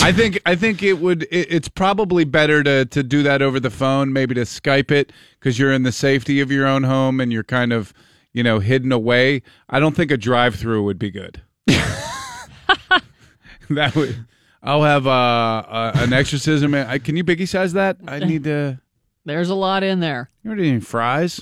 I think I think it would. It, it's probably better to to do that over the phone, maybe to Skype it because you're in the safety of your own home and you're kind of you know hidden away. I don't think a drive-through would be good. that would. I'll have uh, uh, an exorcism. I, can you biggie size that? I need to. there's a lot in there You already need fries.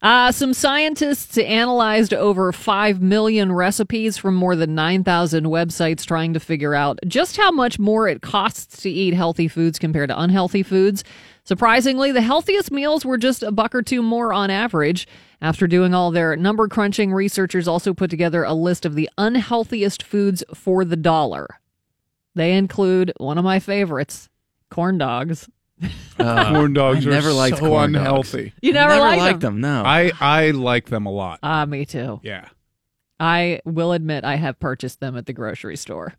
Uh, some scientists analyzed over 5 million recipes from more than 9,000 websites trying to figure out just how much more it costs to eat healthy foods compared to unhealthy foods. Surprisingly, the healthiest meals were just a buck or two more on average. After doing all their number crunching, researchers also put together a list of the unhealthiest foods for the dollar. They include one of my favorites, corn dogs. corn dogs I are never liked so corn dogs. unhealthy. You never, Never liked, liked them? them. No. I I like them a lot. Ah, me too. Yeah. I will admit I have purchased them at the grocery store.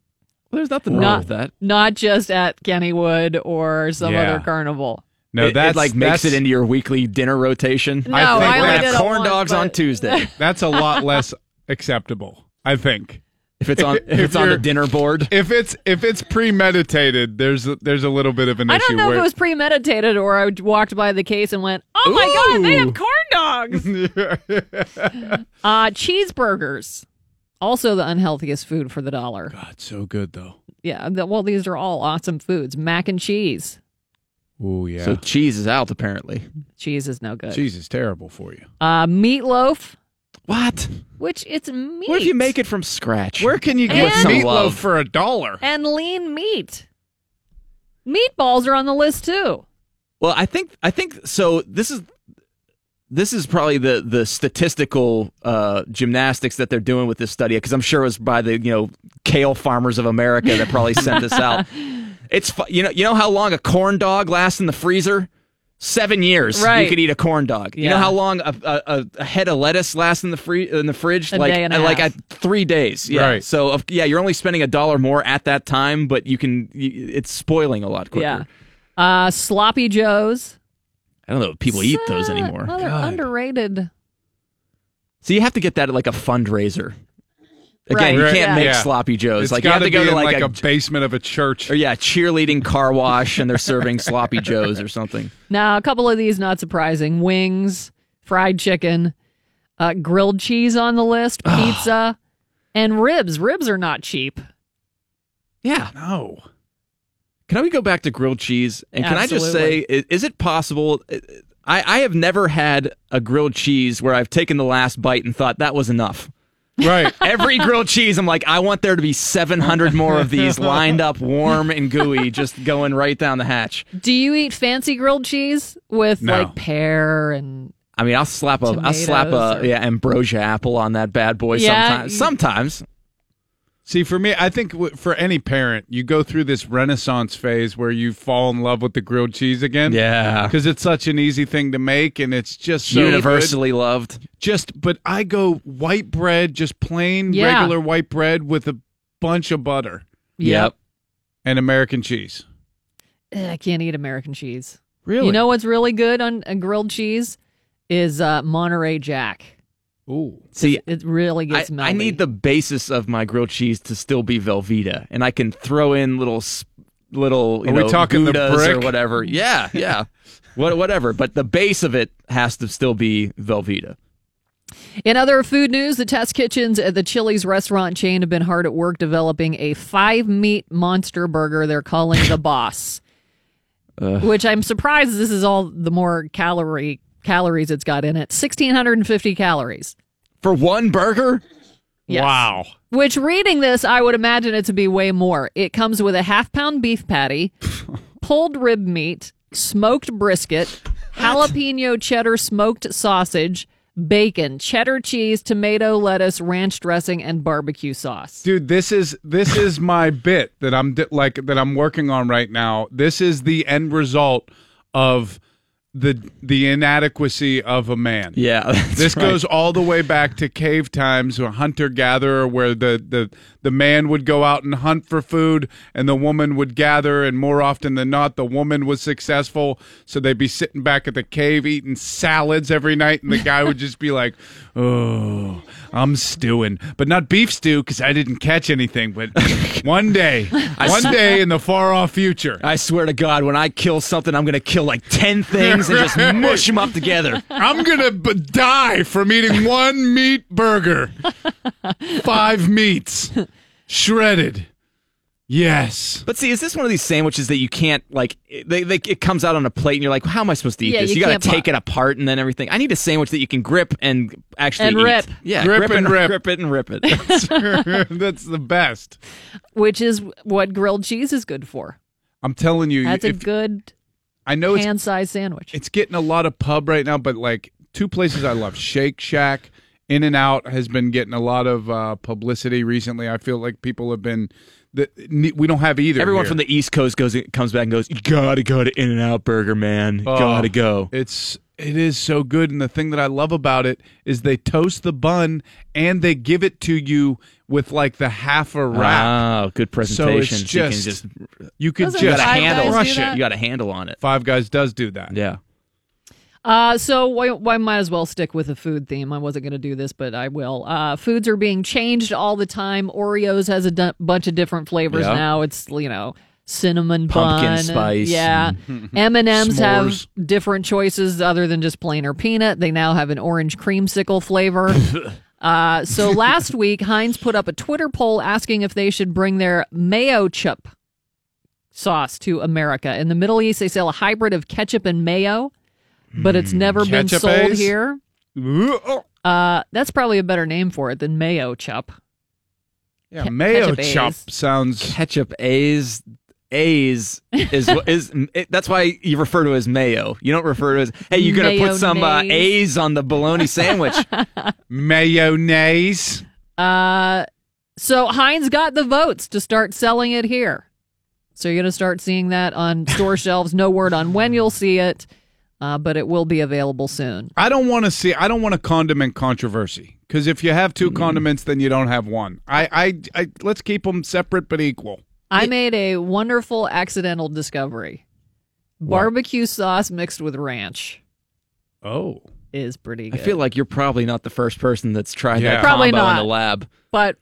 There's nothing wrong Not- with that. Not just at Kennywood or some Yeah. other carnival. No, it, that's it like makes that's, it into your weekly dinner rotation. No, I think I, we're only gonna did have corn once, dogs on Tuesday. that's a lot less acceptable. I think. If it's on if, If it's on the dinner board. If it's if it's premeditated, there's a, there's a little bit of an I issue I don't know where if it was premeditated or I walked by the case and went, "Oh my god, they have corn dogs!" uh, cheeseburgers, also the unhealthiest food for the dollar. God, so good though. Yeah, the, well, these are all awesome foods. Mac and cheese. Oh yeah. So cheese is out apparently. Cheese is no good. Cheese is terrible for you. Uh, meatloaf, What? which it's meat. What if you make it from scratch? Where can you get Some meatloaf love. for a dollar? and lean meat. Meatballs are on the list too. Well, I think I think so. This is this is probably the the statistical uh, gymnastics that they're doing with this study because I'm sure it was by the you know kale farmers of America that probably sent this out. It's fu- you know you know how long a corn dog lasts in the freezer. Seven years, Right. you could eat a corn dog. You know how long a, a, a- a head of lettuce lasts in the free in the fridge? A like day and a uh, like half. at three days. Yeah. Right. So of- yeah, you're only spending a dollar more at that time, but you can. y it's spoiling a lot quicker. Yeah. Uh, sloppy joes. I don't know if people eat those anymore. well, they're underrated. So you have to get that at like a fundraiser. Right, Again, you can't yeah. make Yeah. sloppy joes. It's like you have gotta go to like, like, a, a, basement of a church. or yeah, cheerleading car wash, and they're serving sloppy joes or something. Now, a couple of these not surprising: wings, fried chicken, uh, grilled cheese on the list, pizza, and ribs. Ribs are not cheap. Yeah. No. Can we go back to grilled cheese? And can I just say, Absolutely. is it possible? I, I have never had a grilled cheese where I've taken the last bite and thought that was enough. Right. Every grilled cheese, I'm like, I want there to be 700 more of these lined up, warm and gooey, just going right down the hatch. Do you eat fancy grilled cheese with No. like pear and? I mean, I'll slap a, I'll slap a, Tomatoes or- yeah, ambrosia apple on that bad boy. Yeah, sometimes, you- sometimes. See, for me, I think w- for any parent, you go through this renaissance phase where you fall in love with the grilled cheese again. Yeah. Because it's such an easy thing to make and it's just so good. universally loved. Just, but I go white bread, just plain Yeah. regular white bread with a bunch of butter Yep. and American cheese. I can't eat American cheese. Really? You know what's really good on a grilled cheese is uh, Monterey Jack. Ooh. See, It really I, gets melty. I need the basis of my grilled cheese to still be Velveeta, and I can throw in little, little, you Are we know, talking the Goudas or whatever. Yeah, yeah, what, whatever. But the base of it has to still be Velveeta. In other food news, the test kitchens at the Chili's restaurant chain have been hard at work developing a five meat monster burger they're calling the Boss. Which I'm surprised this is all the more calorie calories it's got in it. 1650 calories. For one burger, Yes. Wow. Which reading this, I would imagine it to be way more. It comes with a half pound beef patty, pulled rib meat, smoked brisket, jalapeno cheddar smoked sausage, bacon, cheddar cheese, tomato, lettuce, ranch dressing, and barbecue sauce. Dude, this is this is my bit that I'm di- like that I'm working on right now. This is the end result of the the inadequacy of a man. yeah, This right. goes all the way back to cave times or hunter gatherer where the, the the man would go out and hunt for food and the woman would gather and more often than not the woman was successful. So they'd be sitting back at the cave eating salads every night and the guy would just be like oh I'm stewing. But not beef stew cuz I didn't catch anything but one day one day in the far off future. I swear to God, when I kill something, I'm gonna kill like ten things and just mush them up together. I'm gonna b- die from eating one meat burger. Five meats, shredded. Yes. But see, is this one of these sandwiches that you can't like? They, they it comes out on a plate and you're like, how am I supposed to eat Yeah, this? you You, got to take pop- it apart and then everything. I need a sandwich that you can grip and actually And eat. rip. Yeah, Grip grip, and and rip. grip it and rip it. That's the best. Which is what grilled cheese is good for. I'm telling you, That's a good I know it's hand sized sandwich. it's getting a lot of pub right now, but like two places I love: Shake Shack, In and Out has been getting a lot of uh, publicity recently. I feel like people have been. The, we don't have either. Everyone here. from the East Coast goes comes back and goes, "You gotta go to In and Out Burger, man. Oh, gotta go." It's it is so good, and the thing that I love about it is they toast the bun and they give it to you with like the half a wrap. Wow, good presentation. So it's you can just- just you could just got a Five handle. Guys crush do it. You got a handle on it. Five Guys does do that. Yeah. Uh, so why, why might as well stick with the food theme? I wasn't going to do this, but I will. Uh, foods are being changed all the time. Oreos has a bunch of different flavors Yeah. now. It's you know cinnamon Pumpkin bun, spice. Yeah, M and M's have different choices other than just plain or peanut. They now have an orange creamsicle flavor. uh, so last week, Heinz put up a Twitter poll asking if they should bring their Mayochup sauce to America. In the Middle East, they sell a hybrid of ketchup and mayo, but it's never been Ketchup sold A's? here. Ooh, Uh, that's probably a better name for it than mayo chup. Yeah, Ke- mayo ketchup chop A's. sounds. Ketchup A's A's is is it, that's why you refer to it as mayo. You don't refer to it as hey, you're gonna put some uh, Mayonnaise. A's on the bologna sandwich. Mayonnaise. Uh, so Heinz got the votes to start selling it here. So you're going to start seeing that on store shelves. No word on when you'll see it, uh, but it will be available soon. I don't want to see. I don't want a condiment controversy because if you have Mm. two condiments, then you don't have one. I, I, I let's keep them separate but equal. I made a wonderful accidental discovery. Barbecue sauce mixed with ranch Oh, is pretty I feel like you're probably not the first person that's tried Yeah. that Probably combo in the lab. but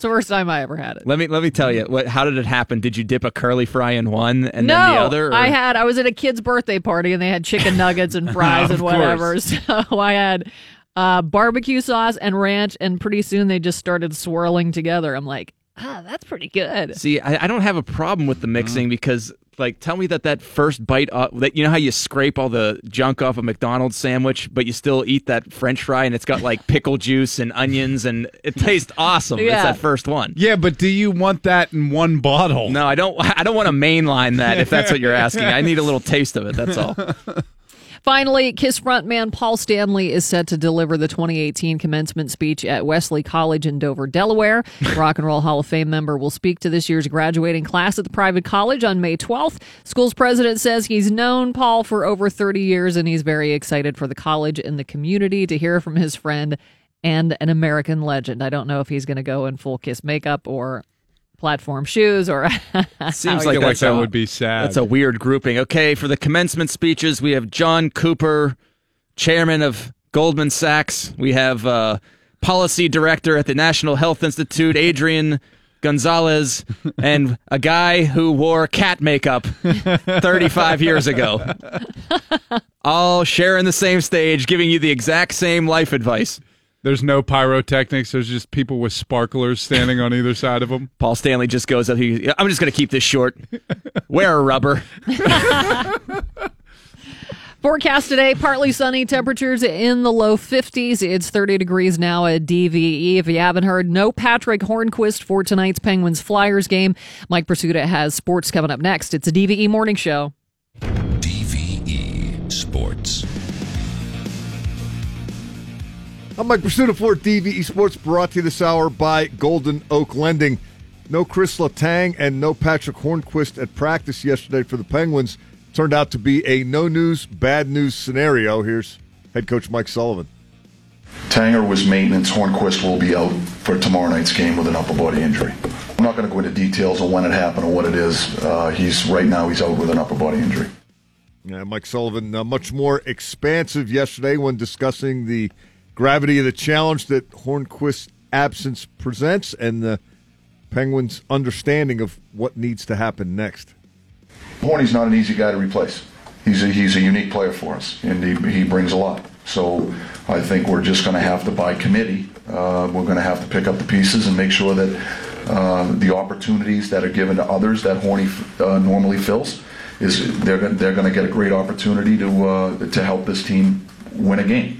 it's the first time I ever had it. Let me let me tell you what. How did it happen? Did you dip a curly fry in one and no, then the other? or- I had. I was at a kid's birthday party and they had chicken nuggets and fries and whatever. So I had uh, barbecue sauce and ranch, and pretty soon they just started swirling together. I'm like, ah, that's pretty good. See, I, I don't have a problem with the mixing because, like, tell me that that first bite, uh, that you know how you scrape all the junk off a McDonald's sandwich, but you still eat that French fry and it's got like pickle juice and onions and it tastes awesome. It's that first one. yeah, but do you want that in one bottle? No, I don't. I don't want to mainline that if that's what you're asking. I need a little taste of it. That's all. Finally, Kiss frontman Paul Stanley is set to deliver the 2018 commencement speech at Wesley College in Dover, Delaware. Rock and Roll Hall of Fame member will speak to this year's graduating class at the private college on May 12th. School's president says he's known Paul for over 30 years and he's very excited for the college and the community to hear from his friend and an American legend. I don't know if he's going to go in full Kiss makeup or platform shoes or Seems like like that's that a- would be sad. That's a weird grouping. Okay, for the commencement speeches, we have John Cooper, chairman of Goldman Sachs. We have uh, policy director at the National Health Institute, Adrian Gonzalez, and a guy who wore cat makeup 35 years ago. All sharing the same stage, giving you the exact same life advice. There's no pyrotechnics. There's just people with sparklers standing on either side of them. Paul Stanley just goes up. He, I'm just going to keep this short. Wear a rubber. Forecast today, partly sunny, temperatures in the low 50s. It's 30 degrees now at DVE. If you haven't heard, no Patrick Hornqvist for tonight's Penguins Flyers game. Mike Prisuta has sports coming up next. It's a DVE morning show. DVE Sports. I'm Mike Prisuta for DVE Sports, brought to you this hour by Golden Oak Lending. No Chris Letang and no Patrick Hornqvist at practice yesterday for the Penguins. Turned out to be a no news, bad news scenario. Here's head coach Mike Sullivan. Tanger was maintenance. Hornqvist will be out for tomorrow night's game with an upper body injury. I'm not going to go into details on when it happened or what it is. Uh, he's right now he's out with an upper body injury. Yeah, Mike Sullivan, uh, much more expansive yesterday when discussing the gravity of the challenge that Hornqvist's absence presents and the Penguins' understanding of what needs to happen next. Horny's not an easy guy to replace. He's a, he's a unique player for us, and he, he brings a lot. So I think we're just going to have to, by committee, uh, we're going to have to pick up the pieces and make sure that uh, the opportunities that are given to others that Horny uh, normally fills is they're going they're going to get a great opportunity to uh, to help this team win a game.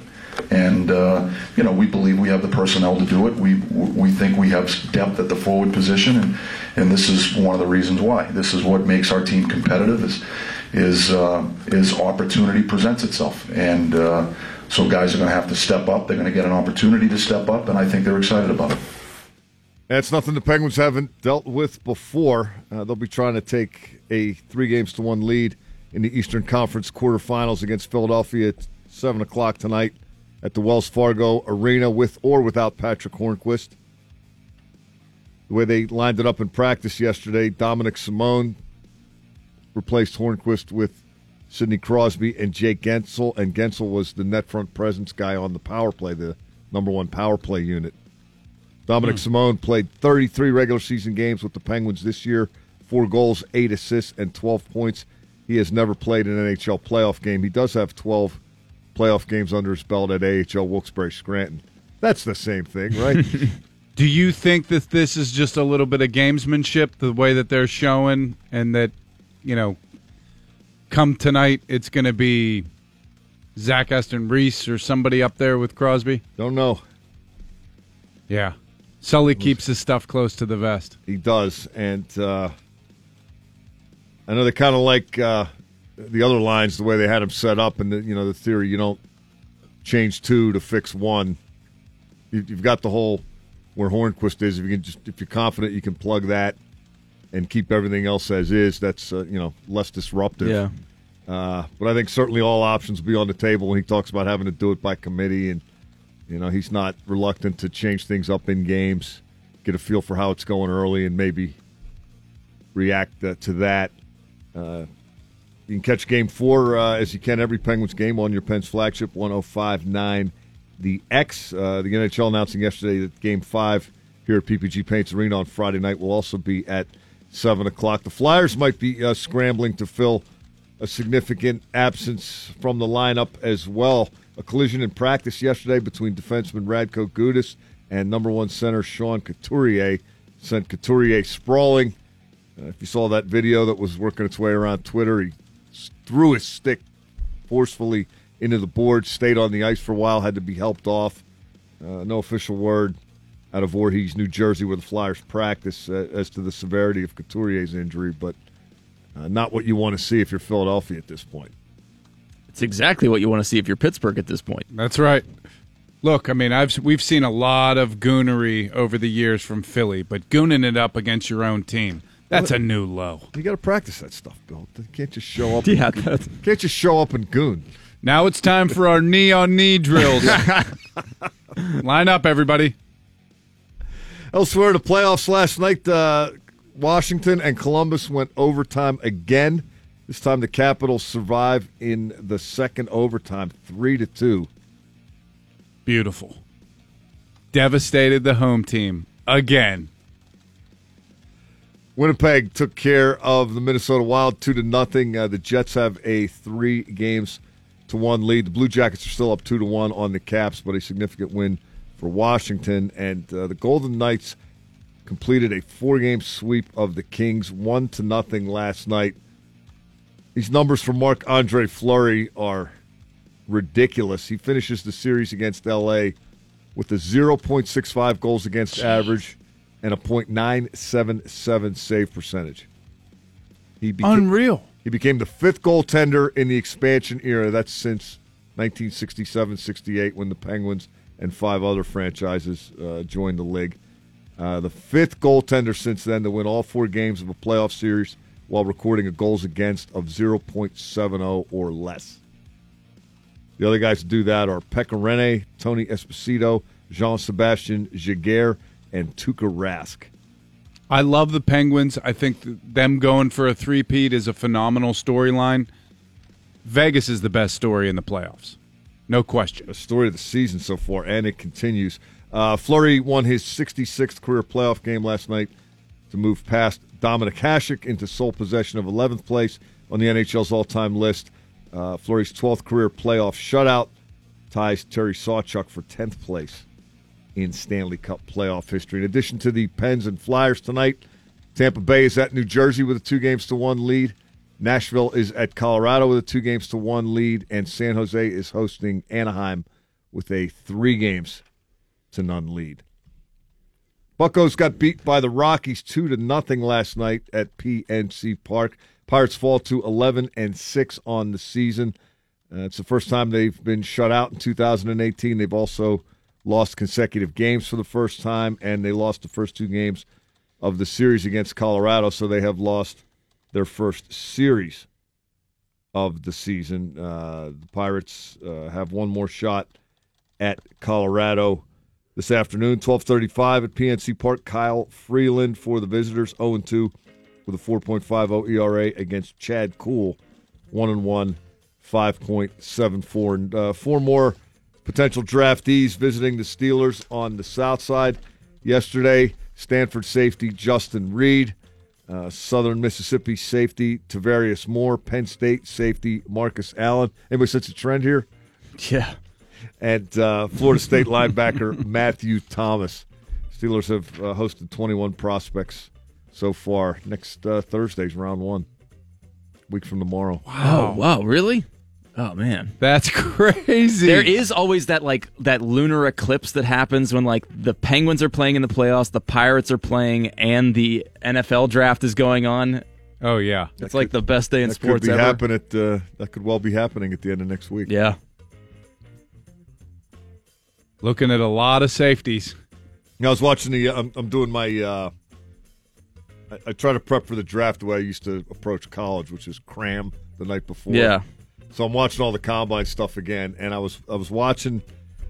And uh, you know, we believe we have the personnel to do it. We we think we have depth at the forward position, and and this is one of the reasons why. This is what makes our team competitive. Is is uh, is opportunity presents itself, and uh, So guys are going to have to step up. They're going to get an opportunity to step up, and I think they're excited about it. That's nothing the Penguins haven't dealt with before. Uh, they'll be trying to take a three games to one lead in the Eastern Conference quarterfinals against Philadelphia at 7 o'clock tonight at the Wells Fargo Arena with or without Patrick Hornqvist. The way they lined it up in practice yesterday, Dominik Simon replaced Hornqvist with Sidney Crosby and Jake Guentzel, and Guentzel was the net front presence guy on the power play, the number one power play unit. Dominic hmm. Simon played 33 regular season games with the Penguins this year, four goals, eight assists, and 12 points. He has never played an NHL playoff game. He does have 12 playoff games under his belt at AHL Wilkes-Barre Scranton. That's the same thing, right? Do you think that this is just a little bit of gamesmanship, the way that they're showing, and that, you know, come tonight, it's going to be Zach Aston Reese or somebody up there with Crosby? Don't know. Yeah. Sully keeps his stuff close to the vest. He does, and uh, I know they kind of like uh, the other lines the way they had them set up, and the, you know the theory you don't change two to fix one. You, you've got the whole where Hornqvist is. If you can just if you're confident you can plug that and keep everything else as is, that's uh, you know less disruptive. Yeah. Uh, but I think certainly all options will be on the table when he talks about having to do it by committee, and you know he's not reluctant to change things up in games, get a feel for how it's going early, and maybe react uh, to that. You can catch Game Four uh, as you can every Penguins game on your Pens flagship 105.9 The X. Uh, the NHL announcing yesterday that Game Five here at PPG Paints Arena on Friday night will also be at seven o'clock. The Flyers might be uh, scrambling to fill a significant absence from the lineup as well. A collision in practice yesterday between defenseman Radko Gudas and number one center Sean Couturier sent Couturier sprawling. Uh, if you saw that video that was working its way around Twitter, he threw his stick forcefully into the board, stayed on the ice for a while, had to be helped off. Uh, no official word out of Voorhees, New Jersey, where the Flyers practice uh, as to the severity of Couturier's injury, but uh, not what you want to see if you're Philadelphia at this point. It's exactly what you want to see if you're Pittsburgh at this point. That's right. Look, I mean, I've we've seen a lot of goonery over the years from Philly, but gooning it up against your own team, that's a new low. You got to practice that stuff, Bill. You can't just show up. Yeah, and, that's- can't just show up and goon. Now it's time for our knee on knee drills. Line up, everybody. Elsewhere, the playoffs last night, uh, Washington and Columbus went overtime again. This time, the Capitals survive in the second overtime, three to two. Beautiful. Devastated the home team again. Winnipeg took care of the Minnesota Wild two to nothing. Uh, the Jets have a three games to one lead. The Blue Jackets are still up two to one on the Caps, but a significant win for Washington. And uh, the Golden Knights completed a four game sweep of the Kings, one to nothing last night. These numbers for Marc Andre Fleury are ridiculous. He finishes the series against LA with a 0.65 goals against average and a .977 save percentage. He became, Unreal. he became the fifth goaltender in the expansion era. That's since 1967-68 when the Penguins and five other franchises uh, joined the league. Uh, the fifth goaltender since then to win all four games of a playoff series while recording a goals against of 0.70 or less. The other guys to do that are Pekka Rinne, Tony Esposito, Jean Sebastien Giguere, and Tuukka Rask. I love the Penguins. I think them going for a three-peat is a phenomenal storyline. Vegas is the best story in the playoffs. No question. a story of the season so far, and it continues. Uh, Fleury won his 66th career playoff game last night to move past Dominik Hasek into sole possession of 11th place on the NHL's all-time list. Uh, Fleury's 12th career playoff shutout ties Terry Sawchuk for 10th place in Stanley Cup playoff history. In addition to the Pens and Flyers tonight, Tampa Bay is at New Jersey with a two games to one lead. Nashville is at Colorado with a two games to one lead, and San Jose is hosting Anaheim with a three games to none lead. Buckos got beat by the Rockies two to nothing last night at PNC Park. Pirates fall to eleven and six on the season. Uh, it's the first time they've been shut out in 2018. They've also lost consecutive games for the first time, and they lost the first two games of the series against Colorado, so they have lost their first series of the season. Uh, the Pirates uh, have one more shot at Colorado this afternoon, 12:35 at PNC Park. Kyle Freeland for the visitors, 0-2 with a 4.50 ERA against Chad Kuhl, one and one, 5.74. And uh, four more potential draftees visiting the Steelers on the south side yesterday. Stanford safety Justin Reid, uh, Southern Mississippi safety Tavarius Moore, Penn State safety Marcus Allen. Anybody sense a trend here? Yeah. And uh, Florida State linebacker Matthew Thomas. Steelers have uh, hosted 21 prospects so far. Next uh, Thursday's round one, week from tomorrow. Oh, wow, really? Oh man. That's crazy. There is always that like that lunar eclipse that happens when like the Penguins are playing in the playoffs, the Pirates are playing, and the NFL draft is going on. Oh yeah. It's like the best day in That sports could be ever. happen at, uh, that could well be happening at the end of next week. Yeah. Looking at a lot of safeties. I was watching the. I'm, I'm doing my. Uh, I, I try to prep for the draft the way I used to approach college, which is cram the night before. Yeah. So I'm watching all the combine stuff again, and I was I was watching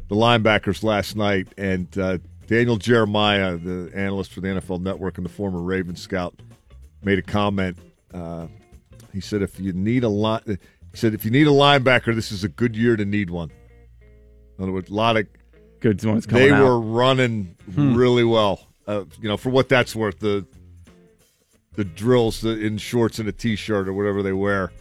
the linebackers last night, and uh, Daniel Jeremiah, the analyst for the NFL Network and the former Raven scout, made a comment. Uh, he said, "If you need a line, he said if you need a linebacker, this is a good year to need one." In other words, a lot of Good ones coming they out. were running really well. Uh, you know, for what that's worth, the the drills the, in shorts and a t-shirt or whatever they wear.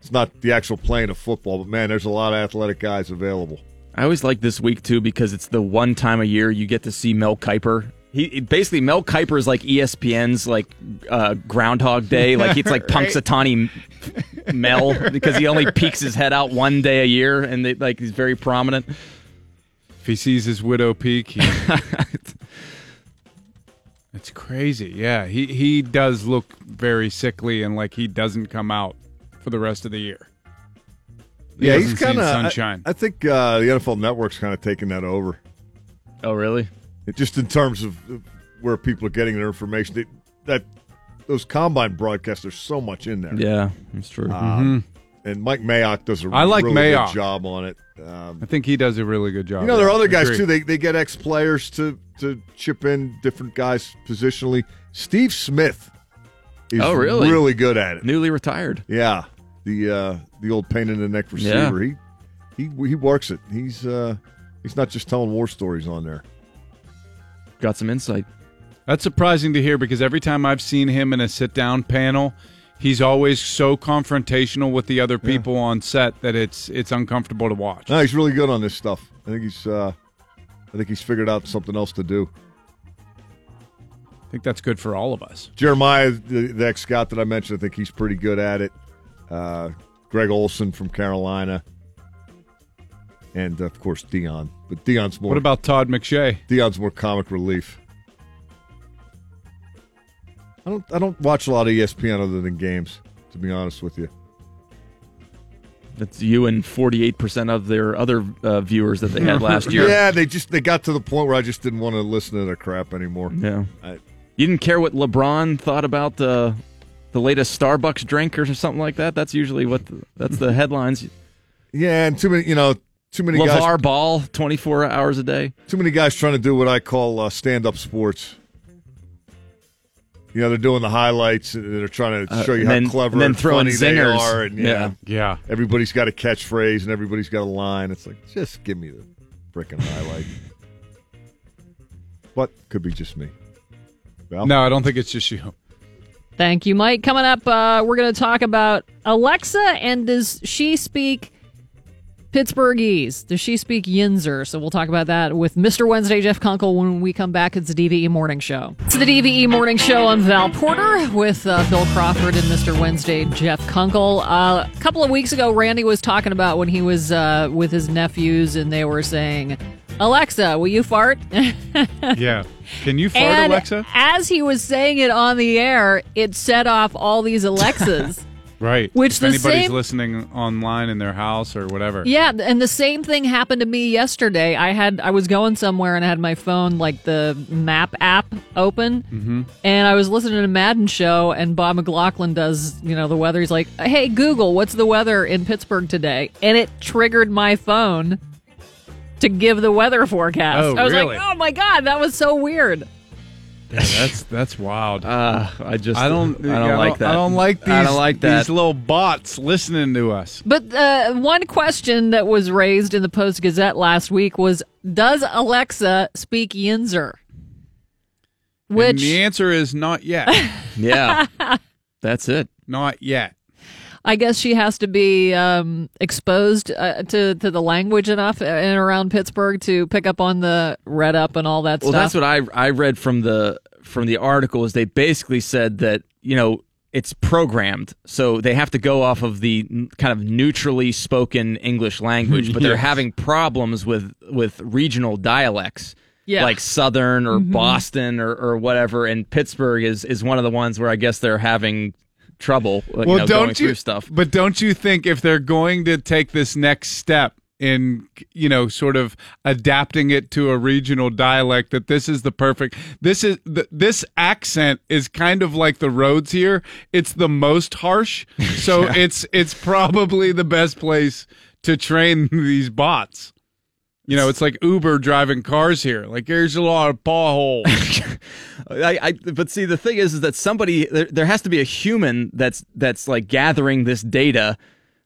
It's not the actual playing of football, but man, there's a lot of athletic guys available. I always like this week too because it's the one time a year you get to see Mel Kiper. He basically Mel Kiper is like ESPN's like uh, Groundhog Day. Like it's like Punxsutawney Mel because he only peeks his head out one day a year and they, like he's very prominent. If he sees his widow peak, he, it's crazy. Yeah, he he does look very sickly and like he doesn't come out for the rest of the year. He yeah, he's kind of sunshine. I, I think uh, the NFL Network's kind of taking that over. Oh really? It, just in terms of of where people are getting their information, they, that those combine broadcasts, there's so much in there. Yeah, that's true. Um, And Mike Mayock does a Mm-hmm. Like really Mayock. good job on it. Um, I think he does a really good job. You know, there are other guys too. They they get ex players to to chip in different guys positionally. Steve Smith is Oh, really? really good at it. Newly retired. Yeah, the uh, the old pain in the neck receiver. He he he works it. He's uh, he's not just telling war stories on there. Got some insight. That's surprising to hear because every time I've seen him in a sit down panel, he's always so confrontational with the other people on set that it's it's uncomfortable to watch. No, he's really good on this stuff. I think he's uh, I think he's figured out something else to do. I think that's good for all of us. Jeremiah, the, the ex scout that I mentioned, I think he's pretty good at it. Uh, Greg Olsen from Carolina, and of course Deion. But Deion's more. What about Todd McShay? Deion's more comic relief. I don't. I don't watch a lot of ESPN other than games. To be honest with you, That's you and forty eight percent of their other uh, viewers that they had last year. yeah, they just they got to the point where I just didn't want to listen to their crap anymore. Yeah. I, You didn't care what LeBron thought about the the latest Starbucks drink or something like that. That's usually what the, that's the headlines. yeah, and too many. You know, too many guys. LaVar Ball, twenty four hours a day. Too many guys trying to do what I call uh, stand-up sports. You know, they're doing the highlights. and They're trying to Uh, show you and how then- clever and then and throwing funny they are. And, Yeah. Yeah. everybody's got a catchphrase and everybody's got a line. It's like, just give me the freaking highlight. but could be just me. Well, No, I don't think it's just you. Thank you, Mike. Coming up, uh, we're going to talk about Alexa and does she speak Pittsburghese? Does she speak Yinzer? So we'll talk about that with Mr. Wednesday, Jeff Kunkel, when we come back. It's the DVE Morning Show. It's the DVE Morning Show. I'm Val Porter with uh, Bill Crawford and Mr. Wednesday, Jeff Kunkel. Uh, a couple of weeks ago, Randy was talking about when he was uh, with his nephews and they were saying, Alexa, will you fart? Yeah. Can you fart, and Alexa? as he was saying it on the air, it set off all these Alexas. Right. Which if the anybody's same- listening online in their house or whatever. Yeah, and the same thing happened to me yesterday. I had I was going somewhere and I had my phone like the map app open, Mm-hmm. and I was listening to Madden show, and Bob McLaughlin does you know the weather. He's like, "Hey Google, what's the weather in Pittsburgh today?" And it triggered my phone to give the weather forecast. Oh, I was really? like, "Oh my god, that was so weird." Yeah, that's that's wild. Uh, I just I don't. I don't like that. I don't like these. I don't like that. These little bots listening to us. But uh, one question that was raised in the Post Gazette last week was, "Does Alexa speak Yinzer?" and Which the answer is not yet. yeah, that's it. not yet. I guess she has to be um, exposed uh, to to the language enough in and around Pittsburgh to pick up on the read up and all that Well, stuff. Well, that's what I I read from the from the article is they basically said that you know it's programmed, so they have to go off of the n- kind of neutrally spoken English language, but they're Yes. having problems with with regional dialects. Yeah. Like Southern or Boston or, or whatever, and Pittsburgh is, is one of the ones where I guess they're having trouble uh, you Well, know, don't you? through stuff. But don't you think if they're going to take this next step in, you know, sort of adapting it to a regional dialect, that this is the perfect. This is th- this accent is kind of like the roads here. It's the most harsh, so it's it's probably the best place to train these bots. You know, it's like Uber driving cars here. Like, there's a lot of potholes. I, I but see the thing is, is that somebody there, there has to be a human that's that's like gathering this data.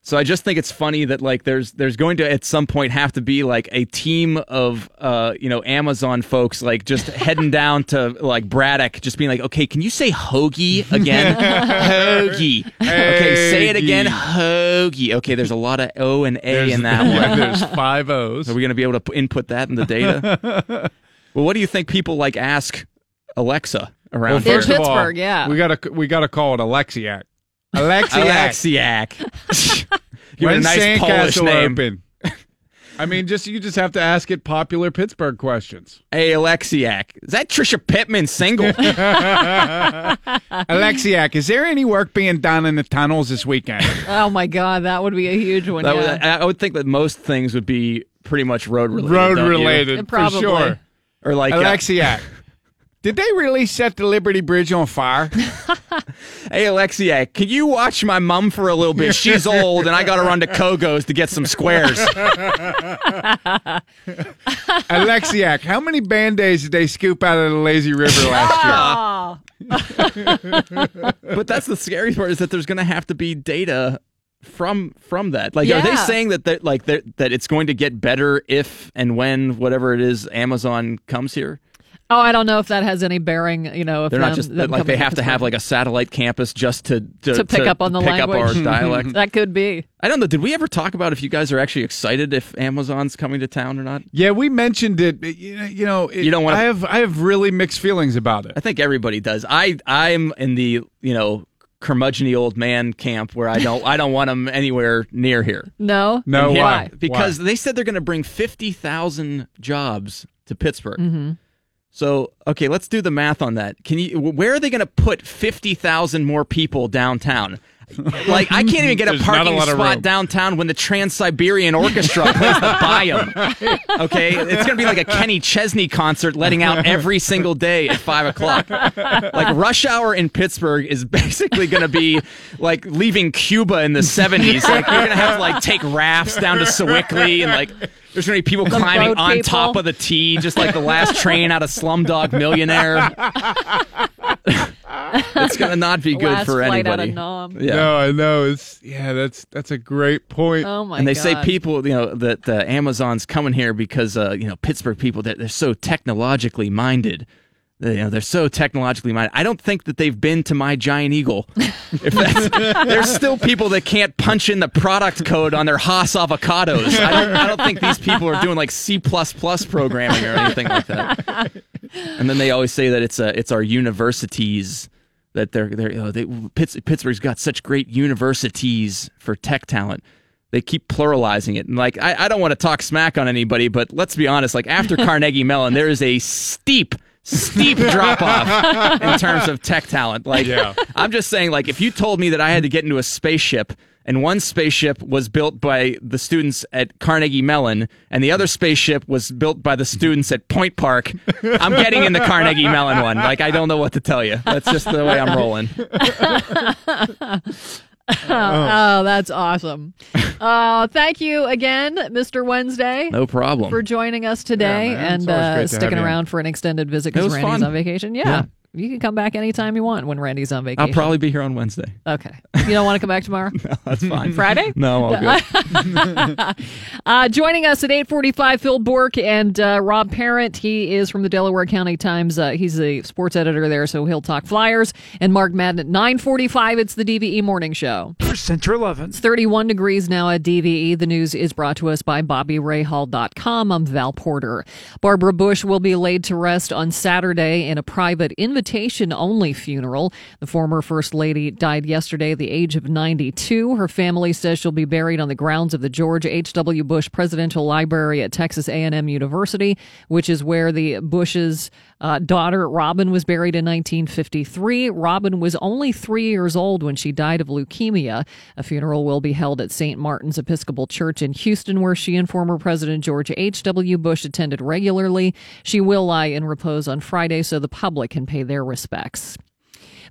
So I just think it's funny that like there's there's going to at some point have to be like a team of uh you know Amazon folks like just heading down to like Braddock just being like okay can you say hoagie again hoagie okay say it again hoagie okay there's a lot of O and A in that Yeah, one there's five O's. are we going to be able to input that in the data well what do you think people like ask Alexa around Well, In here? first of all, yeah. we gotta we gotta call it Alexiac. Alexiac. Alexiac. Give it a When's nice Polish Sandcastle name. open? I mean, just you just have to ask it popular Pittsburgh questions. Hey, Alexiac. Is that Trisha Pittman single? Alexiac, is there any work being done in the tunnels this weekend? oh my god, that would be a huge one. That yeah. would- I I would think that most things would be pretty much road related. Road related, for Probably. sure. Or like, uh, Alexiac, did they really set the Liberty Bridge on fire? hey, Alexiac, can you watch my mom for a little bit? She's old and I got to run to Kogo's to get some squares. Alexiac, how many band aids did they scoop out of the lazy river last year? But that's the scary part is that there's going to have to be data from from that. Like, are they saying that that like that that it's going to get better if and when whatever it is Amazon comes here? Oh, I don't know if that has any bearing. You know, if They're not just them like they have to have like a satellite campus just to to, To pick up on the pick up our language. dialect. that could be. I don't know. Did we ever talk about if you guys are actually excited if Amazon's coming to town or not? Yeah, we mentioned it. but, You know, you know it, You don't wanna- I have I have really mixed feelings about it. I think everybody does. I I'm in the you know curmudgeony old man camp where I don't I don't want them anywhere near here. No, No, here- why? Because they said they're going to bring fifty thousand jobs to Pittsburgh. Mm-hmm. So okay, let's do the math on that. Can you? Where are they going to put fifty thousand more people downtown? Like I can't even get a a parking of spot downtown when the Trans Siberian Orchestra plays the Bayam. Okay, it's gonna be like a Kenny Chesney concert, letting out every single day at five o'clock. Like rush hour in Pittsburgh is basically gonna be like leaving Cuba in the seventies. Like you're gonna have to like take rafts down to Sewickley and like. There's gonna be people climbing on people. top of the T, just like the last train out of Slumdog Millionaire. it's gonna not be good Last for flight out anybody. of Nam. Yeah. No, I know. It's yeah, that's that's a great point. Oh my and they god. say people, you know, that uh, Amazon's coming here because, uh, you know, Pittsburgh people that they're so technologically minded. You know, they're so technologically minded. I don't think that they've been to my giant eagle. If that's, there's still people that can't punch in the product code on their Hass avocados. I don't, I don't think these people are doing like C programming or anything like that. And then they always say that it's uh, it's our universities that they're they're you know, they Pitts, Pittsburgh's got such great universities for tech talent. They keep pluralizing it, and like I, I don't want to talk smack on anybody, but let's be honest. Like after Carnegie Mellon, there is a steep steep drop off in terms of tech talent. Like, I'm just saying, like, if you told me that I had to get into a spaceship and one spaceship was built by the students at Carnegie Mellon and the other spaceship was built by the students at Point Park, I'm getting in the Carnegie Mellon one. Like, I don't know what to tell you. That's just the way I'm rolling. oh, that's awesome. Uh, thank you again, Mr. Wednesday. No problem. For joining us today Yeah, and uh, to sticking around for an extended visit It because Randy's fun. on vacation. Yeah. Yeah. You can come back anytime you want when Randy's on vacation. I'll probably be here on Wednesday. Okay. You don't want to come back tomorrow? no, That's fine. Friday? No, all good. Uh, joining us at 845, Phil Bourque and uh, Rob Parent. He is from the Delaware County Times. Uh, he's the sports editor there, so he'll talk Flyers. And Mark Madden at 945, it's the DVE Morning Show. Central 11. It's 31 degrees now at DVE. The news is brought to us by BobbyRahal.com. I'm Val Porter. Barbara Bush will be laid to rest on Saturday in a private invitation only funeral. The former First Lady died yesterday at the age of 92. Her family says she'll be buried on the grounds of the George H.W. Bush Presidential Library at Texas A&M University, which is where the Bush's uh, daughter Robin was buried in 1953. Robin was only three years old when she died of leukemia. A funeral will be held at St. Martin's Episcopal Church in Houston, where she and former President George H.W. Bush attended regularly. She will lie in repose on Friday so the public can pay their respects.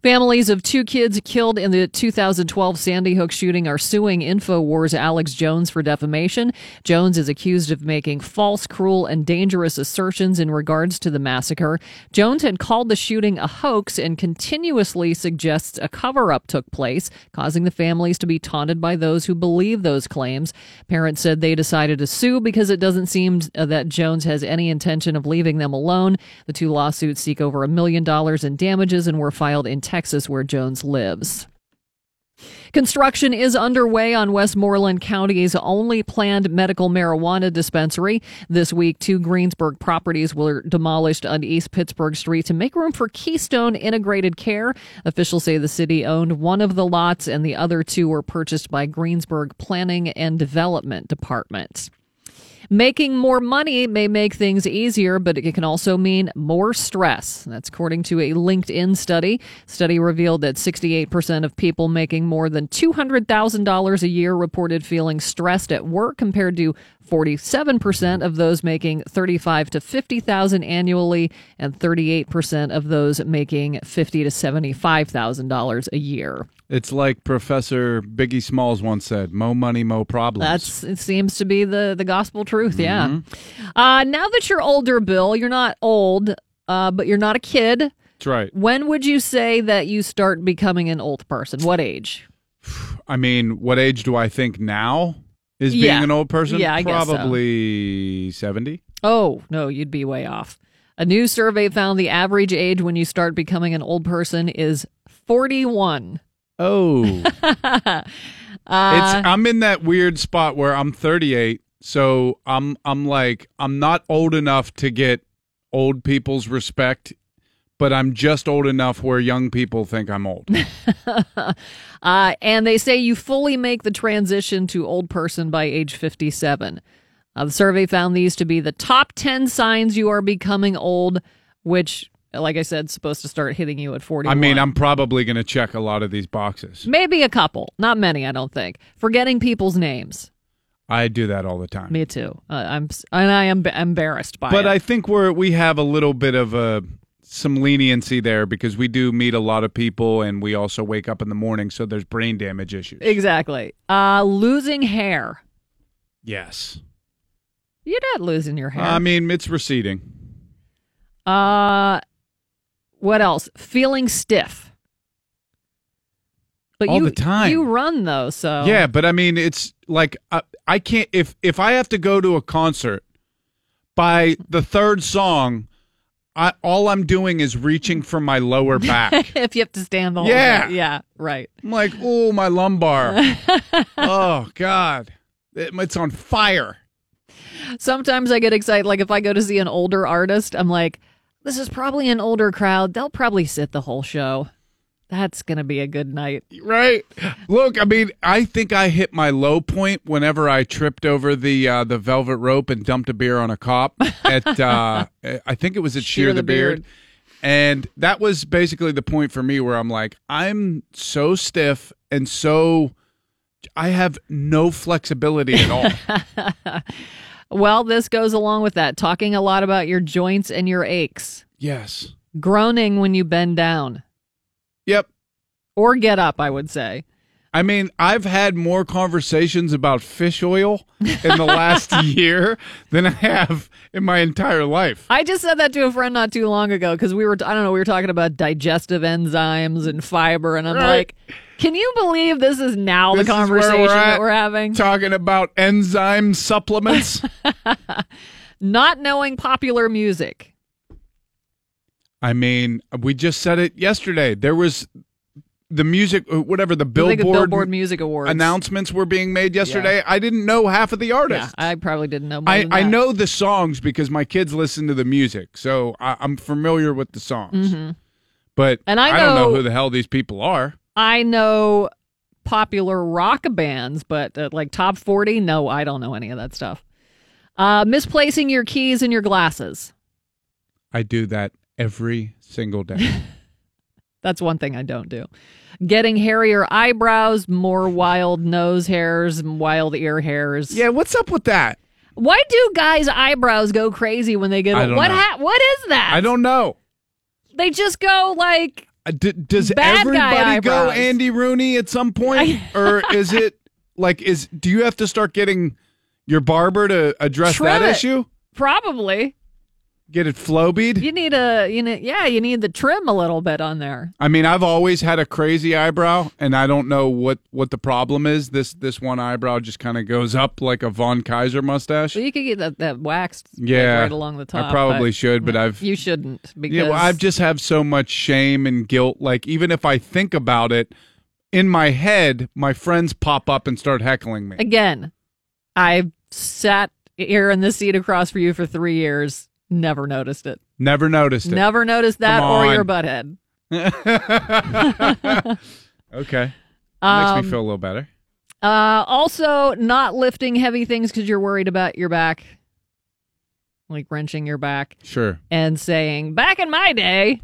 Families of two kids killed in the 2012 Sandy Hook shooting are suing InfoWars Alex Jones for defamation. Jones is accused of making false, cruel, and dangerous assertions in regards to the massacre. Jones had called the shooting a hoax and continuously suggests a cover up took place, causing the families to be taunted by those who believe those claims. Parents said they decided to sue because it doesn't seem uh, that Jones has any intention of leaving them alone. The two lawsuits seek over a million dollars in damages and were filed in Texas, where Jones lives. Construction is underway on Westmoreland County's only planned medical marijuana dispensary. This week, two Greensburg properties were demolished on East Pittsburgh Street to make room for Keystone Integrated Care. Officials say the city owned one of the lots and the other two were purchased by Greensburg Planning and Development Department. Making more money may make things easier, but it can also mean more stress. That's according to a LinkedIn study. Study revealed that 68% of people making more than $200,000 a year reported feeling stressed at work compared to 47% of those making 35 to 50,000 annually and 38% of those making 50 to $75,000 a year. It's like Professor Biggie Smalls once said: "Mo money, mo problems." That's it seems to be the the gospel truth. Yeah. Uh, now that you're older, Bill, you're not old, uh, but you're not a kid. That's right. When would you say that you start becoming an old person? What age? I mean, what age do I think now is being Yeah. an old person? Yeah, I. Probably seventy. Oh no, you'd be way off. A new survey found the average age when you start becoming an old person is 41. Oh, Uh, it's I'm in that weird spot where I'm 38, so I'm I'm like I'm not old enough to get old people's respect, but I'm just old enough where young people think I'm old. Uh, and they say you fully make the transition to old person by age 57. Uh, the survey found these to be the top 10 signs you are becoming old, which, like I said, supposed to start hitting you at 40. I mean, I'm probably going to check a lot of these boxes. Maybe a couple, not many, I don't think. Forgetting people's names. I do that all the time. Me too. Uh, I'm and I am embarrassed by but it. I think we're we have a little bit of a some leniency there because we do meet a lot of people and we also wake up in the morning, so there's brain damage issues. exactly. Uh, losing hair. yes, You're not losing your hair. I mean it's receding. Uh, what else? Feeling stiff. But All you, the time. You run though, so Yeah, but I mean it's like uh, I can't if if I have to go to a concert by the third song. I, all I'm doing is reaching for my lower back. if you have to stand the whole Yeah. way. yeah, right. I'm like, oh, my lumbar. oh God, It- it's on fire. Sometimes I get excited. Like if I go to see an older artist, I'm like, this is probably an older crowd. They'll probably sit the whole show. That's gonna be a good night. Right. Look, I mean, I think I hit my low point whenever I tripped over the uh, the velvet rope and dumped a beer on a cop at uh, I think it was at Shear, the, Beard. And that was basically the point for me where I'm like, I'm so stiff and so I have no flexibility at all. Well, this goes along with that. Talking a lot about your joints and your aches. yes. Groaning when you bend down Yep. or get up, I would say. I mean, I've had more conversations about fish oil in the last year than I have in my entire life. I just said that to a friend not too long ago because we were, I don't know, we were talking about digestive enzymes and fiber. And I'm Right. like, can you believe this is now This the conversation we're that we're having? Talking about enzyme supplements. Not knowing popular music. I mean, we just said it yesterday. There was the music, uh, whatever the billboard, the Billboard Music Awards. announcements were being made yesterday. I didn't know half of the Yeah, artists. I probably didn't know more I, I know the songs because my kids listen to the music, so I, I'm familiar with the songs. But Mm-hmm. And I don't know know- who the hell these people are. I know popular rock bands, but uh, like top 40, no, I don't know any of that stuff. Uh, misplacing your keys and your glasses. I do that every single day. That's one thing I don't do. Getting hairier eyebrows, more wild nose hairs, wild ear hairs. yeah, what's up with that? Why do guys' eyebrows go crazy when they get I don't what know. ha- what is that? I don't know. They just go like Uh, d- does Bad everybody go. Andy Rooney at some point, or is it like is do you have to start getting your barber to address Trim that it. issue? probably Get it flowbead? you need a you know yeah you need the trim a little bit on there. I mean, I've always had a crazy eyebrow, and I don't know what what the problem is. This this one eyebrow just kind of goes up like a Von Kaiser mustache. So you could get that, that waxed like, Yeah, right along the top. I probably but should, but I've you shouldn't because yeah, well, I've just have so much shame and guilt. Like even if I think about it in my head, my friends pop up and start heckling me. again, I've sat here in the seat across for you for three years. Never noticed it. Never noticed it. Never noticed that or your butt head. okay, Um, makes me feel a little better. Uh, also, not lifting heavy things because you're worried about your back, like wrenching your back Sure. and saying, "Back in my day."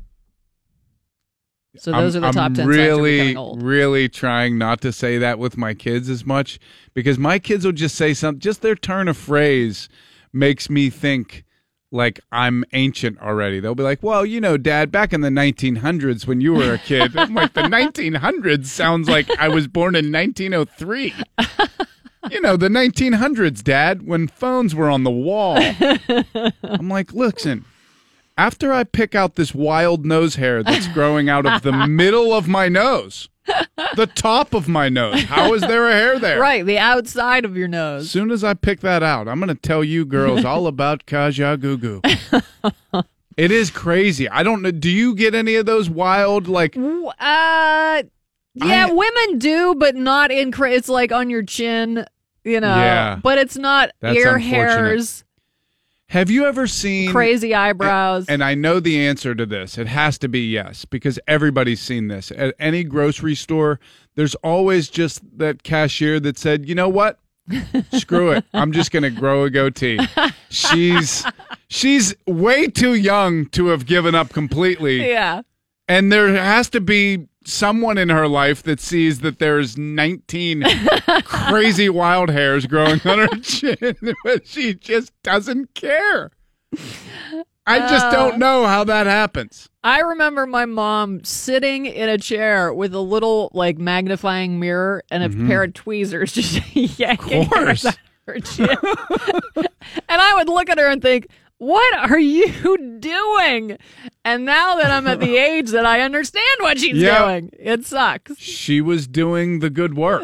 So those I'm, are the top I'm ten signs of really, old. really trying not to say that with my kids as much because my kids will just say something. Just their turn of phrase makes me think like I'm ancient already. They'll be like, "Well, you know, Dad, back in the 1900s when you were a kid." I'm like, "The 1900s sounds like I was born in 1903." You know, the 1900s, Dad, when phones were on the wall. I'm like, listen, after I pick out this wild nose hair that's growing out of the middle of my nose, the top of my nose, how is there a hair there? Right, the outside of your nose. As soon as I pick that out, I'm going to tell you girls all about Kajagoogoo. it is crazy. I don't know. Do you get any of those wild, like, W- Uh, yeah, I- women do, but not in. Cra- it's like on your chin, you know. Yeah. but it's not That's ear unfortunate. hairs, have you ever seen crazy eyebrows. And I know the answer to this. It has to be yes, because everybody's seen this. At any grocery store, there's always just that cashier that said, you know what? Screw it. I'm just gonna grow a goatee. She's she's way too young to have given up completely. yeah, And there has to be someone in her life that sees that there's 19 crazy wild hairs growing on her chin, but she just doesn't care. I just Uh. don't know how that happens. I remember my mom sitting in a chair with a little like magnifying mirror and a pair of tweezers, just yanking Mm-hmm. course. out her chin. and I would look at her and think. What are you doing? And now that I'm at the age that I understand what she's Yeah. doing, it sucks. She was doing the good work.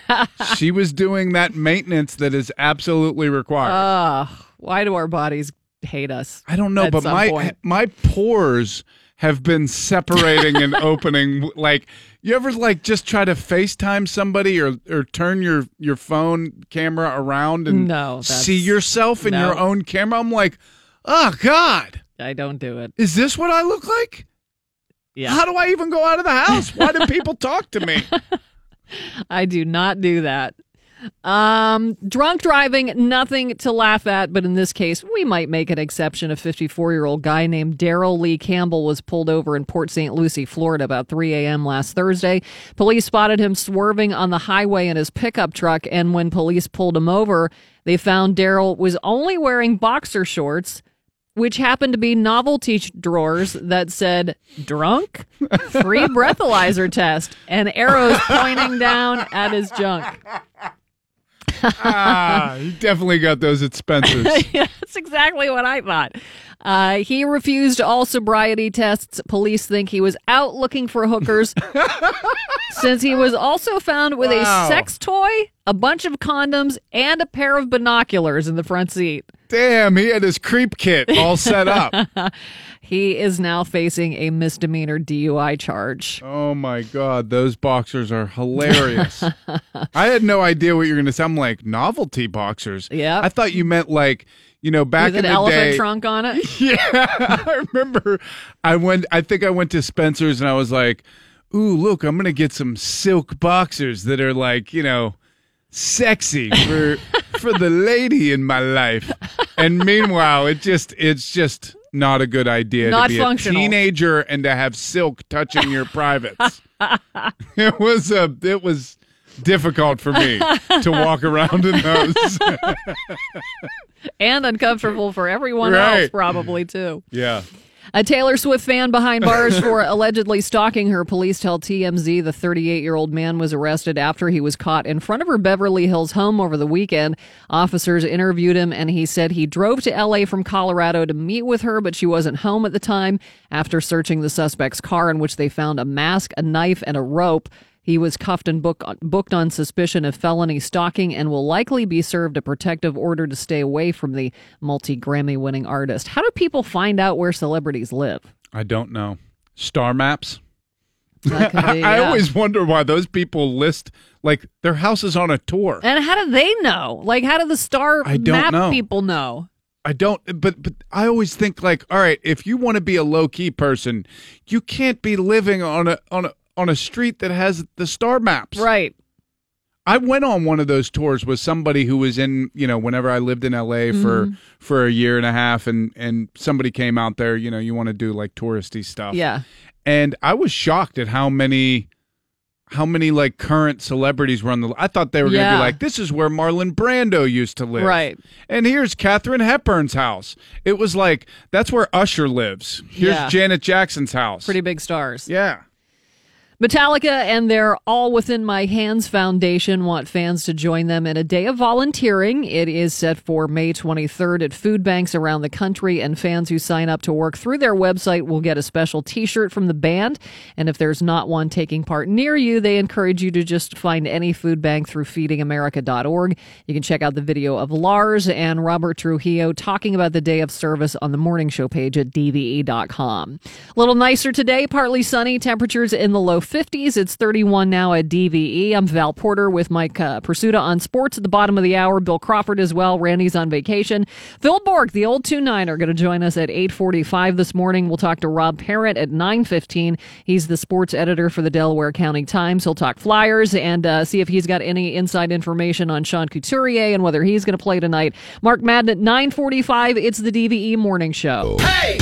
she was doing that maintenance that is absolutely required. Ugh, why do our bodies hate us? I don't know, but my point. my pores have been separating and opening. Like you ever like just try to FaceTime somebody or or turn your your phone camera around and No, see yourself in no. your own camera? I'm like, oh God, I don't do it. is this what I look like? Yeah, How do I even go out of the house? Why do people talk to me? I do not do that. Um, drunk driving, nothing to laugh at, but in this case, we might make an exception. A 54 year old guy named Daryl Lee Campbell was pulled over in Port St. Lucie, Florida, about 3 a.m. last Thursday. Police spotted him swerving on the highway in his pickup truck, and when police pulled him over, they found Daryl was only wearing boxer shorts. Which happened to be novelty drawers that said drunk, free breathalyzer test, and arrows pointing down at his junk. ah, you definitely got those at Spencer's. yeah, that's exactly what I thought. Uh, he refused all sobriety tests. Police think he was out looking for hookers since he was also found with Wow. a sex toy, a bunch of condoms, and a pair of binoculars in the front seat. Damn, he had his creep kit all set up. He is now facing a misdemeanor DUI charge. Oh my god, those boxers are hilarious. I had no idea what you were going to say. I'm like novelty boxers. Yeah. I thought you meant like you know back With in an the elephant day. trunk on it. Yeah, I remember. I went. I think I went to Spencer's and I was like, "Ooh, look, I'm gonna get some silk boxers that are like you know." sexy for for the lady in my life and meanwhile it just it's just not a good idea Not to be functional. a teenager and to have silk touching your privates it was a it was difficult for me to walk around in those And uncomfortable for everyone Right. else, probably, too. yeah A Taylor Swift fan behind bars for allegedly stalking her. Police tell TMZ the 38 year old man was arrested after he was caught in front of her Beverly Hills home over the weekend. Officers interviewed him and he said he drove to LA from Colorado to meet with her, but she wasn't home at the time. After searching the suspect's car, in which they found a mask, a knife, and a rope, he was cuffed and book, booked on suspicion of felony stalking and will likely be served a protective order to stay away from the multi Grammy winning artist. How do people find out where celebrities live? i don't know star maps be, I yeah. always wonder why those people list like their house is on a tour. And how do they know? Like, how do the star I don't map know. people know? I don't, but but I always think like, all right, if you want to be a low key person, you can't be living on a on a on a street that has the star maps. Right. I went on one of those tours with somebody who was in, you know, whenever I lived in LA for Mm-hmm. for a year and a half, and and somebody came out there, you know, you want to do like touristy stuff, Yeah. and I was shocked at how many. How many like current celebrities were on the? I thought they were going to be like, "This is where Marlon Brando used to live." Right. And here's Katherine Hepburn's house. It was like that's where Usher lives. Here's Yeah. Janet Jackson's house. Pretty big stars. Yeah. Metallica and their All Within My Hands Foundation want fans to join them in a day of volunteering. It is set for May 23rd at food banks around the country, and fans who sign up to work through their website will get a special t shirt from the band. And if there's not one taking part near you, they encourage you to just find any food bank through feedingamerica.org. You can check out the video of Lars and Robert Trujillo talking about the day of service on the morning show page at dve.com. A little nicer today, partly sunny, temperatures in the low 50s. It's 31 now at DVE. I'm Val Porter with Mike uh, Prisuta on sports at the bottom of the hour. Bill Crawford as well. Randy's on vacation. Phil Bourque, the old 2-9, are going to join us at 845 this morning. We'll talk to Rob Parent at 915. He's the sports editor for the Delaware County Times. He'll talk Flyers and uh, see if he's got any inside information on Sean Couturier and whether he's going to play tonight. Mark Madden at 945. It's the DVE Morning Show. Hey,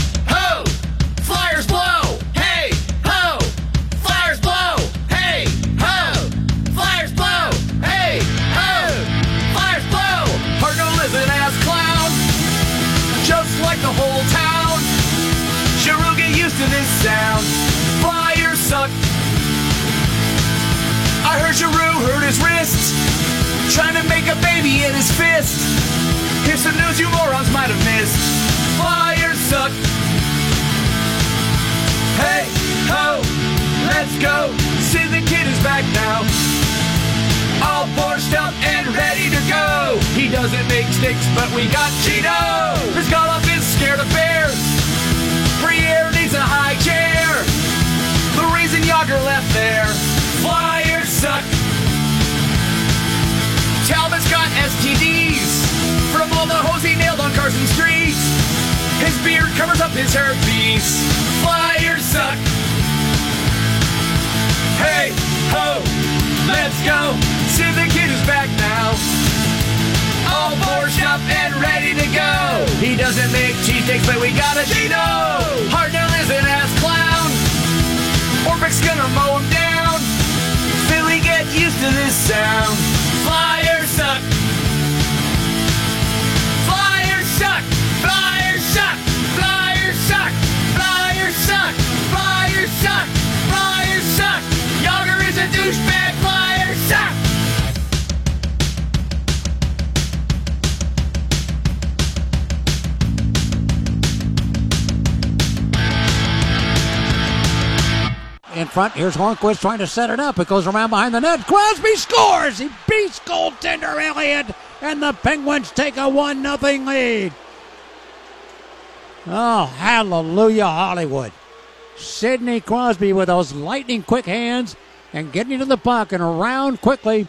in his fist. Here's some news you morons might have missed. Flyers suck. Hey, ho, let's go. See the kid is back now. All borscht up and ready to go. He doesn't make sticks, but we got Cheeto. Rizgalov is scared of bears. Briere needs a high chair. The reason Jagr left all the hoes he nailed on Carson Street. His beard covers up his hairpiece. Flyers suck. Hey, ho, let's go. See the kid is back now. All borscht up and ready to go. He doesn't make cheesesteaks, but we got a Gino. Hartnell is an ass clown. Orpik's gonna mow him down. Philly, get used to this sound. Flyers suck. Suck. Suck. Suck. Suck. Suck. Jagr is a douchebag. Suck. in front. Here's Hornqvist trying to set it up. It goes around behind the net. Crosby scores. He beats goaltender Elliott, and the Penguins take a one nothing lead. Oh, hallelujah, Hollywood! Sidney Crosby with those lightning quick hands and getting to the puck and around quickly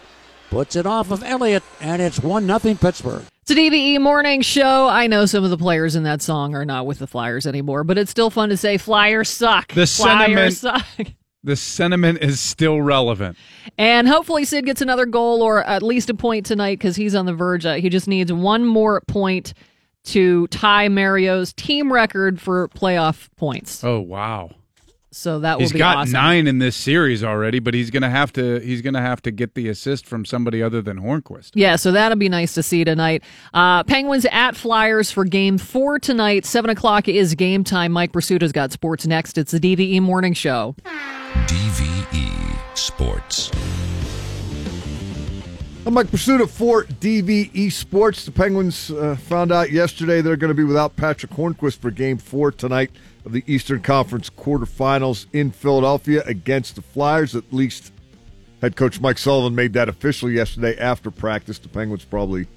puts it off of Elliott, and it's one nothing Pittsburgh. It's a DVE morning show. I know some of the players in that song are not with the Flyers anymore, but it's still fun to say Flyers suck. The Flyers sentiment- suck. The sentiment is still relevant. And hopefully Sid gets another goal or at least a point tonight because he's on the verge. Uh, he just needs one more point to tie Mario's team record for playoff points. Oh wow. So that will He's be got awesome. nine in this series already, but he's gonna have to he's gonna have to get the assist from somebody other than Hornqvist. Yeah, so that'll be nice to see tonight. Uh, Penguins at Flyers for game four tonight. Seven o'clock is game time. Mike Prisuta's got sports next. It's the DVE Morning Show. DVE Sports. I'm Mike Prisuta for DVE Sports. The Penguins uh, found out yesterday they're going to be without Patrick Hornqvist for Game Four tonight of the Eastern Conference quarterfinals in Philadelphia against the Flyers. At least head coach Mike Sullivan made that official yesterday after practice. The Penguins probably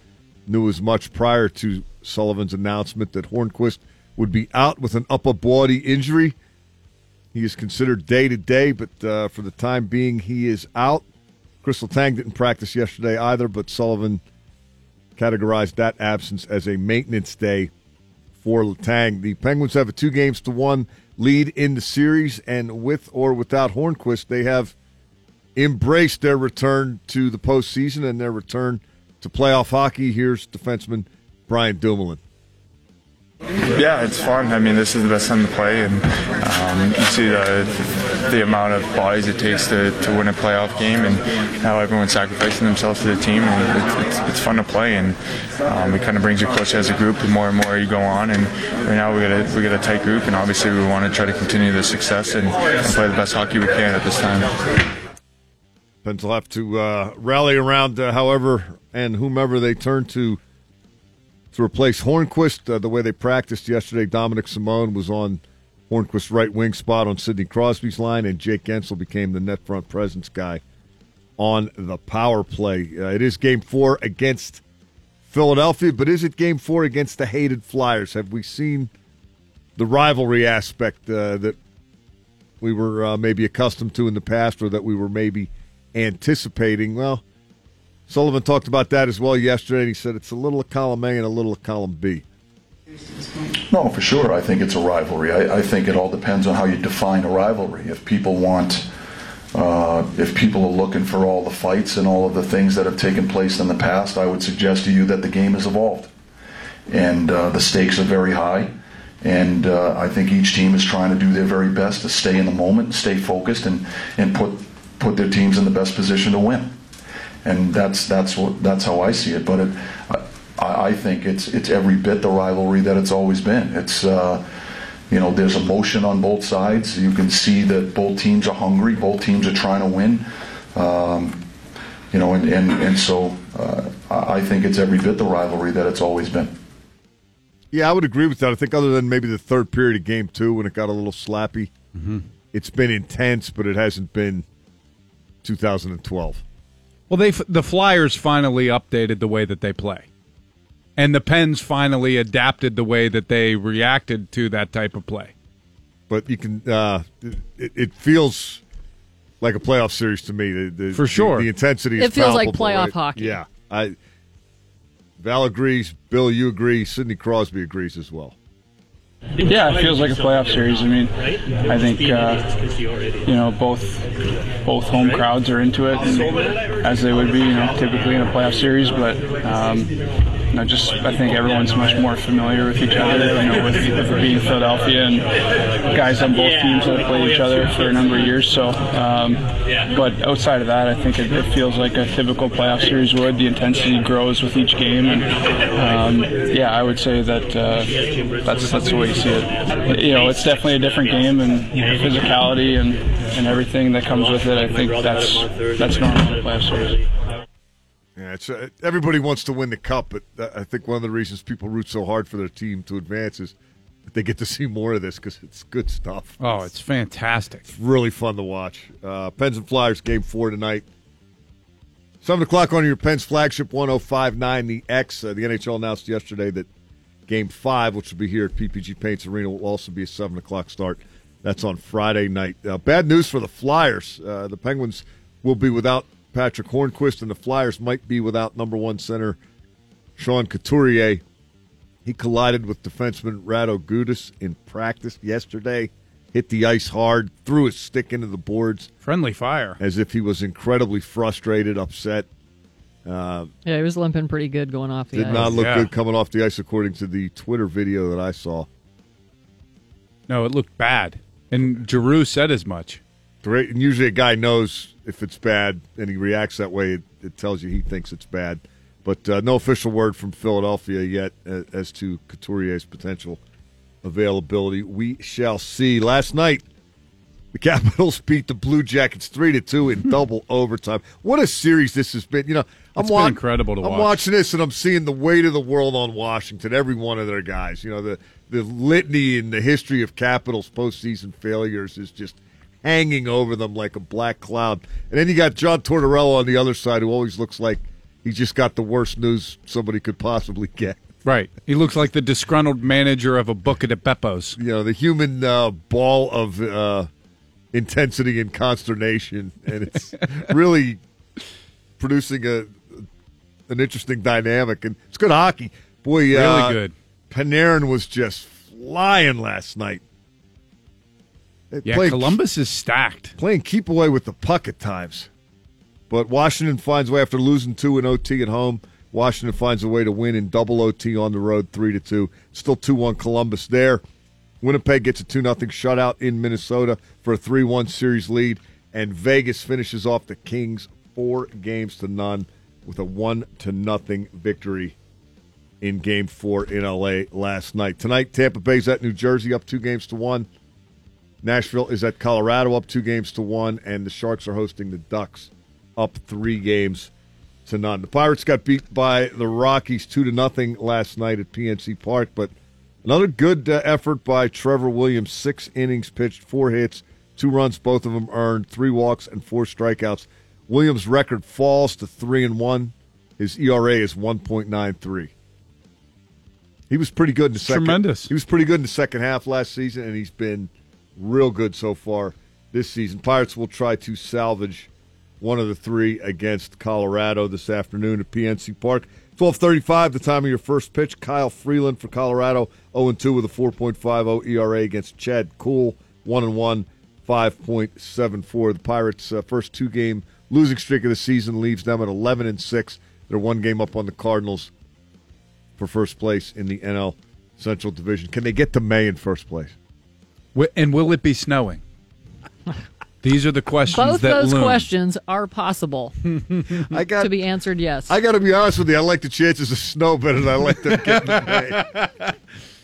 knew as much prior to Sullivan's announcement that Hornqvist would be out with an upper body injury. He is considered day to day, but uh, for the time being, he is out. Kris Letang didn't practice yesterday either, but Sullivan categorized that absence as a maintenance day for Letang. The Penguins have a two games to one lead in the series, and with or without Hornqvist, they have embraced their return to the postseason and their return to playoff hockey. Here's defenseman Brian Dumoulin. Yeah, it's fun. I mean, this is the best time to play, and um, you see the the amount of bodies it takes to, to win a playoff game, and how everyone's sacrificing themselves for the team, and it's, it's, it's fun to play, and um, it kind of brings you closer as a group. The more and more you go on, and right now we got a we got a tight group, and obviously we want to try to continue the success and, and play the best hockey we can at this time. Pens will have to uh, rally around uh, however and whomever they turn to to replace Hornqvist. Uh, the way they practiced yesterday, Dominik Simon was on Hornqvist's right wing spot on Sidney Crosby's line, and Jake Guentzel became the net front presence guy on the power play. Uh, it is game four against Philadelphia, but is it game four against the hated Flyers? Have we seen the rivalry aspect uh, that we were uh, maybe accustomed to in the past or that we were maybe anticipating? Well, Sullivan talked about that as well yesterday, and he said it's a little of column A and a little of column B. No, for sure. I think it's a rivalry. I, I think it all depends on how you define a rivalry. If people want, uh, if people are looking for all the fights and all of the things that have taken place in the past, I would suggest to you that the game has evolved, and uh, the stakes are very high. And uh, I think each team is trying to do their very best to stay in the moment, stay focused, and and put put their teams in the best position to win. And that's that's what that's how I see it. But it, I, I think it's it's every bit the rivalry that it's always been. It's uh, you know there's emotion on both sides. You can see that both teams are hungry. Both teams are trying to win. Um, you know, and and, and so uh, I I think it's every bit the rivalry that it's always been. Yeah, I would agree with that. I think other than maybe the third period of game two when it got a little slappy, it's been intense, but it hasn't been 2012. Well, they the Flyers finally updated the way that they play, and the Pens finally adapted the way that they reacted to that type of play. But you can, uh, it, it feels like a playoff series to me. The, the, For sure. the, the intensity. Is It feels like playoff right? hockey. Yeah, I. Val agrees. Bill, you agree. Sidney Crosby agrees as well. Yeah, it feels like a playoff series. I mean, I think uh, you know both both home crowds are into it, and, as they would be, you know, typically in a playoff series. But um, you know, just I think everyone's much more familiar with each other. You know, with, with being Philadelphia and guys on both teams that have played each other for a number of years. So, um, but outside of that, I think it, it feels like a typical playoff series would. The intensity grows with each game, and um, yeah, I would say that uh, that's that's the way you see it. You know, it's definitely a different game, and physicality and, and everything that comes with it. I think that's that's normal in playoff series. Yeah, it's uh, everybody wants to win the cup, but uh, I think one of the reasons people root so hard for their team to advance is that they get to see more of this because it's good stuff. Oh, it's fantastic. It's really fun to watch. Uh, Pens and Flyers game four tonight. Seven o'clock on your Pens flagship 105.9 the X. Uh, the NHL announced yesterday that game five, which will be here at PPG Paints Arena, will also be a seven o'clock start. That's on Friday night. Uh, bad news for the Flyers. Uh, the Penguins will be without Patrick Hornqvist, and the Flyers might be without number one center Sean Couturier. He collided with defenseman Radko Gudas in practice yesterday. Hit the ice hard, threw his stick into the boards. Friendly fire. As if he was incredibly frustrated, upset. Uh, Yeah, he was limping pretty good going off the did ice. not look Yeah. good coming off the ice, according to the Twitter video that I saw. No, it looked bad. And Giroux said as much. Great. And usually a guy knows if it's bad and he reacts that way, it, it tells you he thinks it's bad. But uh, no official word from Philadelphia yet uh, as to Couturier's potential availability. We shall see. Last night, the Capitals beat the Blue Jackets three to two in double overtime. What a series this has been! You know, I'm It's been wa- incredible to I'm watch. watching this and I'm seeing the weight of the world on Washington. Every one of their guys. You know, the the litany and the history of Capitals postseason failures is just hanging over them like a black cloud. And then you got John Tortorella on the other side, who always looks like he just got the worst news somebody could possibly get. Right. He looks like the disgruntled manager of a Bucca di Beppos. You know, the human uh, ball of uh, intensity and consternation, and it's really producing a an interesting dynamic. And it's good hockey, boy. Really uh, good. Panarin was just flying last night. Yeah, Columbus is stacked. playing keep away with the puck at times. But Washington finds a way after losing two in OT at home. Washington finds a way to win in double OT on the road, three to two. Still two one Columbus there. Winnipeg gets a two 0 shutout in Minnesota for a three one series lead, and Vegas finishes off the Kings four games to none with a one to nothing victory in Game Four in LA last night. Tonight, Tampa Bay's at New Jersey, up two games to one. Nashville is at Colorado up two games to one, and the Sharks are hosting the Ducks up three games to none. The Pirates got beat by the Rockies two to nothing last night at PNC Park, but another good uh, effort by Trevor Williams. Six innings pitched, four hits, two runs, both of them earned, three walks and four strikeouts. Williams' record falls to three and one. His ERA is one point nine three. He was pretty good in the second. Tremendous. He was pretty good in the second half last season, and he's been real good so far this season. Pirates will try to salvage one of the three against Colorado this afternoon at PNC Park. 12:35, the time of your first pitch. Kyle Freeland for Colorado, 0-2 with a 4.50 ERA against Chad Kuhl, 1-1, 5.74. The Pirates' uh, first two-game losing streak of the season leaves them at 11 and 6. They're one game up on the Cardinals for first place in the NL Central Division. Can they get to May in first place? Wi- And will it be snowing? These are the questions Both that those loom. questions are possible I got to be answered yes. I got to be honest with you. I like the chances of snow better than I like them getting May.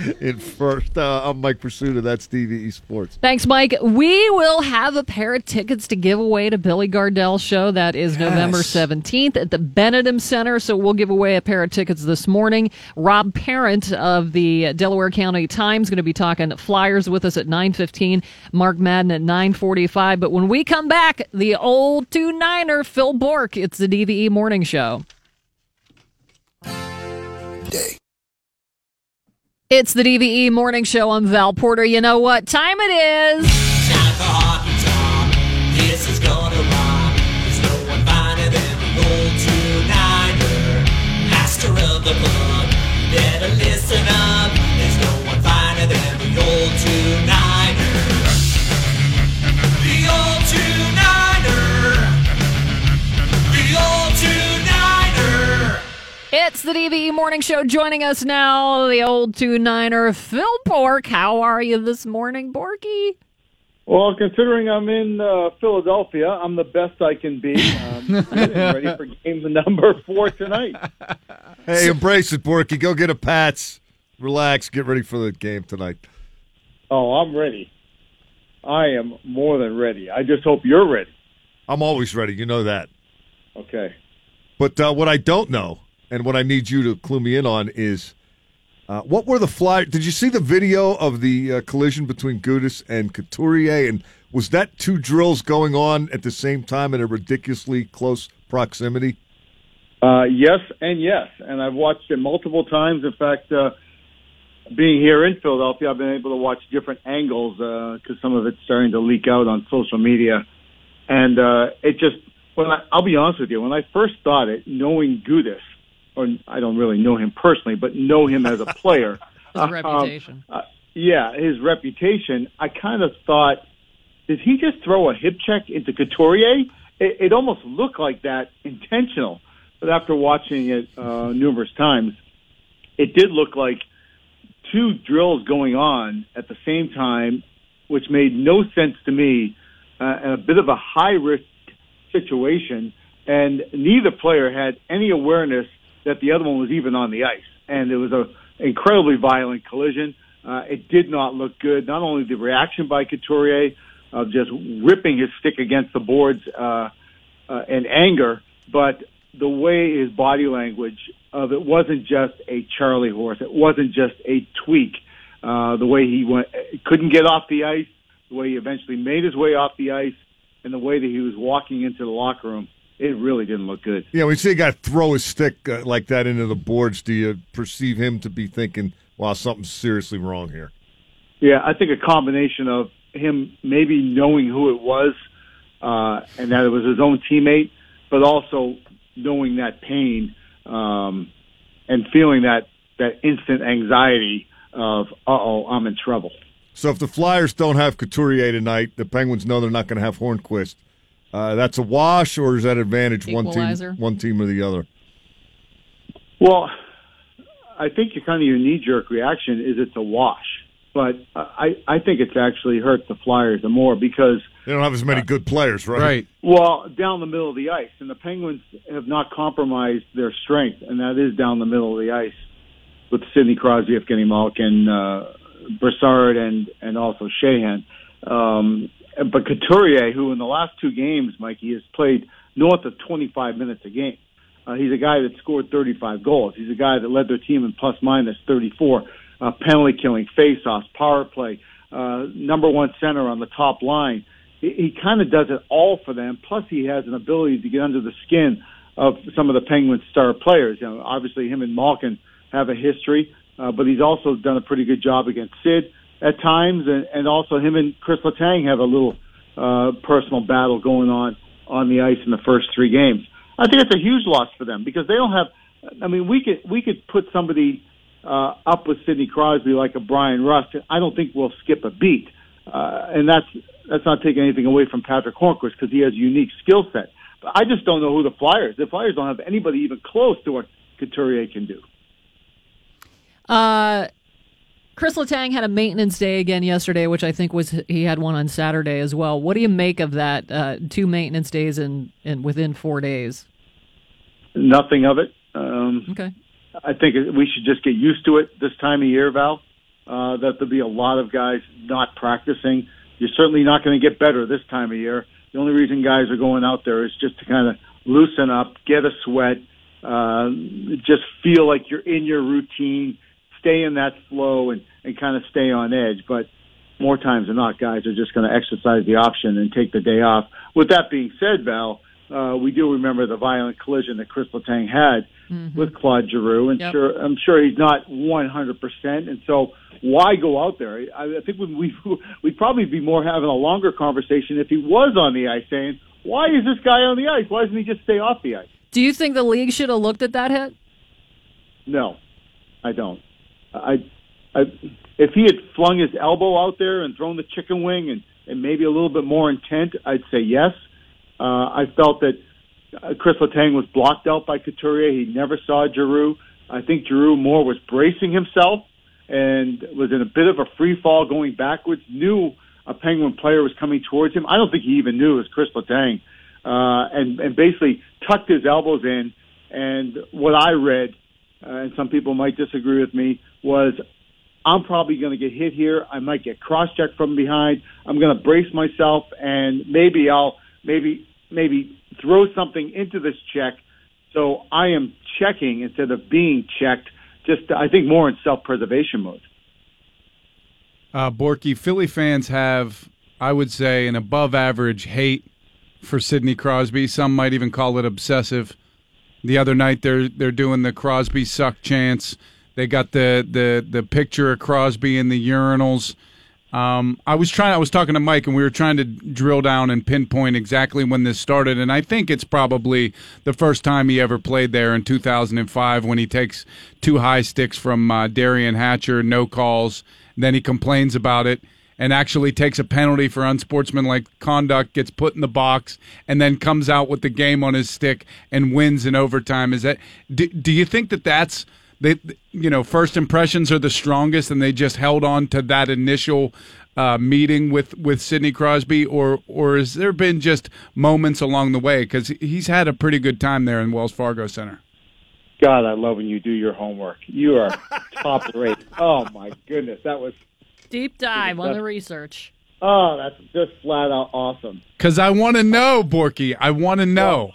in first. Uh, I'm Mike Prisuta. That's DVE Sports. Thanks, Mike. We will have a pair of tickets to give away to Billy Gardell's show. That is November 17th at the Benedum Center. So we'll give away a pair of tickets this morning. Rob Parent of the Delaware County Times going to be talking Flyers with us at 9:15. Mark Madden at 9:45. But when we come back, the old two niner Phil Bourque. It's the DVE Morning Show. It's the DVE Morning Show. I'm Val Porter. You know what time it is? It's the DVE Morning Show. Joining us now, the old two niner Phil Bourque. How are you this morning, Borky? Well, considering I'm in uh, Philadelphia, I'm the best I can be. Um, getting ready for game number four tonight. Hey, embrace it, Borky. Go get a Pats. Relax. Get ready for the game tonight. Oh, I'm ready. I am more than ready. I just hope you're ready. I'm always ready. You know that. Okay. But uh, what I don't know, and what I need you to clue me in on, is uh, what were the fly? Did you see the video of the uh, collision between Gudas and Couturier? And was that two drills going on at the same time in a ridiculously close proximity? Uh, yes and yes, and I've watched it multiple times. In fact, uh, being here in Philadelphia, I've been able to watch different angles because some of it's starting to leak out on social media, and uh, it just. When I, I'll be honest with you, when I first thought it, knowing Gudas, or I don't really know him personally, but know him as a player, His um, reputation. uh, yeah, his reputation. I kind of thought, did he just throw a hip check into Couturier? It, it almost looked like that intentional. But after watching it uh, numerous times, it did look like two drills going on at the same time, which made no sense to me, uh, and a bit of a high risk situation. And neither player had any awareness that the other one was even on the ice. And it was a incredibly violent collision. Uh, it did not look good. Not only the reaction by Couturier of just ripping his stick against the boards uh, uh, in anger, but the way his body language of it wasn't just a Charlie horse. It wasn't just a tweak. Uh, the way he went, couldn't get off the ice, the way he eventually made his way off the ice, and the way that he was walking into the locker room, it really didn't look good. Yeah, when you see a guy throw his stick uh, like that into the boards, do you perceive him to be thinking, "Wow, something's seriously wrong here"? Yeah, I think a combination of him maybe knowing who it was, uh, and that it was his own teammate, but also knowing that pain um, and feeling that that instant anxiety of, "Uh oh, I'm in trouble." So if the Flyers don't have Couturier tonight, the Penguins know they're not going to have Hornqvist. Uh, that's a wash, or is that advantage one team, one team or the other? Well, I think your kind of your knee jerk reaction is it's a wash, but I I think it's actually hurt the Flyers the more because They don't have as many good players, right? Right. Well, down the middle of the ice, and the Penguins have not compromised their strength, and that is down the middle of the ice with Sidney Crosby, Evgeny Malkin, uh, Brassard, and and also Sheahan. Um, but Couturier, who in the last two games, Mikey, has played north of 25 minutes a game. Uh, he's a guy that scored 35 goals. He's a guy that led their team in plus minus 34, uh, penalty killing, face-offs, power play, uh, number one center on the top line. He, he kind of does it all for them. Plus, he has an ability to get under the skin of some of the Penguins' star players. You know, obviously, him and Malkin have a history, uh, but he's also done a pretty good job against Sid at times, and, and also him and Kris Letang have a little uh, personal battle going on on the ice in the first three games. I think it's a huge loss for them because they don't have. I mean, we could we could put somebody uh, up with Sidney Crosby like a Bryan Rust. And I don't think we'll skip a beat, uh, and that's that's not taking anything away from Patrick Hornqvist because he has a unique skill set. But I just don't know who the Flyers. The Flyers don't have anybody even close to what Couturier can do. Uh, Kris Letang had a maintenance day again yesterday, which I think was he had one on Saturday as well. What do you make of that? Uh, two maintenance days in, in within four days. Nothing of it. Um, Okay. I think we should just get used to it this time of year, Val. Uh, that there'll be a lot of guys not practicing. You're certainly not going to get better this time of year. The only reason guys are going out there is just to kind of loosen up, get a sweat, uh, just feel like you're in your routine, stay in that flow, and, and kind of stay on edge. But more times than not, guys are just going to exercise the option and take the day off. With that being said, Val, uh, we do remember the violent collision that Kris Letang had with Claude Giroux, and Yep. sure, I'm sure he's not 100. percent And so, why go out there? I, I think we, we we'd probably be more having a longer conversation if he was on the ice, saying, "Why is this guy on the ice? Why doesn't he just stay off the ice?" Do you think the league should have looked at that hit? No, I don't. I, I, if he had flung his elbow out there and thrown the chicken wing and, and maybe a little bit more intent, I'd say yes. Uh, I felt that uh, Kris Letang was blocked out by Couturier. He never saw Giroux. I think Giroux more was bracing himself and was in a bit of a free fall going backwards. Knew a Penguin player was coming towards him. I don't think he even knew it was Kris Letang, uh, and and basically tucked his elbows in. And what I read, uh, and some people might disagree with me, was I'm probably going to get hit here. I might get cross-checked from behind. I'm going to brace myself, and maybe I'll maybe maybe throw something into this check. So I am checking instead of being checked. Just I think more in self-preservation mode. Uh, Borky, Philly fans have, I would say, an above average hate for Sidney Crosby. Some might even call it obsessive. The other night they're they're doing the Crosby suck chants. They got the the the picture of Crosby in the urinals. Um, I was trying. I was talking to Mike, and we were trying to drill down and pinpoint exactly when this started. And I think it's probably the first time he ever played there in 2005 when he takes two high sticks from uh, Derian Hatcher, no calls. Then he complains about it and actually takes a penalty for unsportsmanlike conduct, gets put in the box, and then comes out with the game on his stick and wins in overtime. Is that? Do, do you think that that's they? You know, first impressions are the strongest, and they just held on to that initial uh, meeting with with Sidney Crosby, or or has there been just moments along the way? Because he's had a pretty good time there in Wells Fargo Center. God, I love when you do your homework. You are top rate. Oh my goodness, that was Deep dive on the research. oh, that's just flat out awesome. Because I want to know, Borky. I want to know.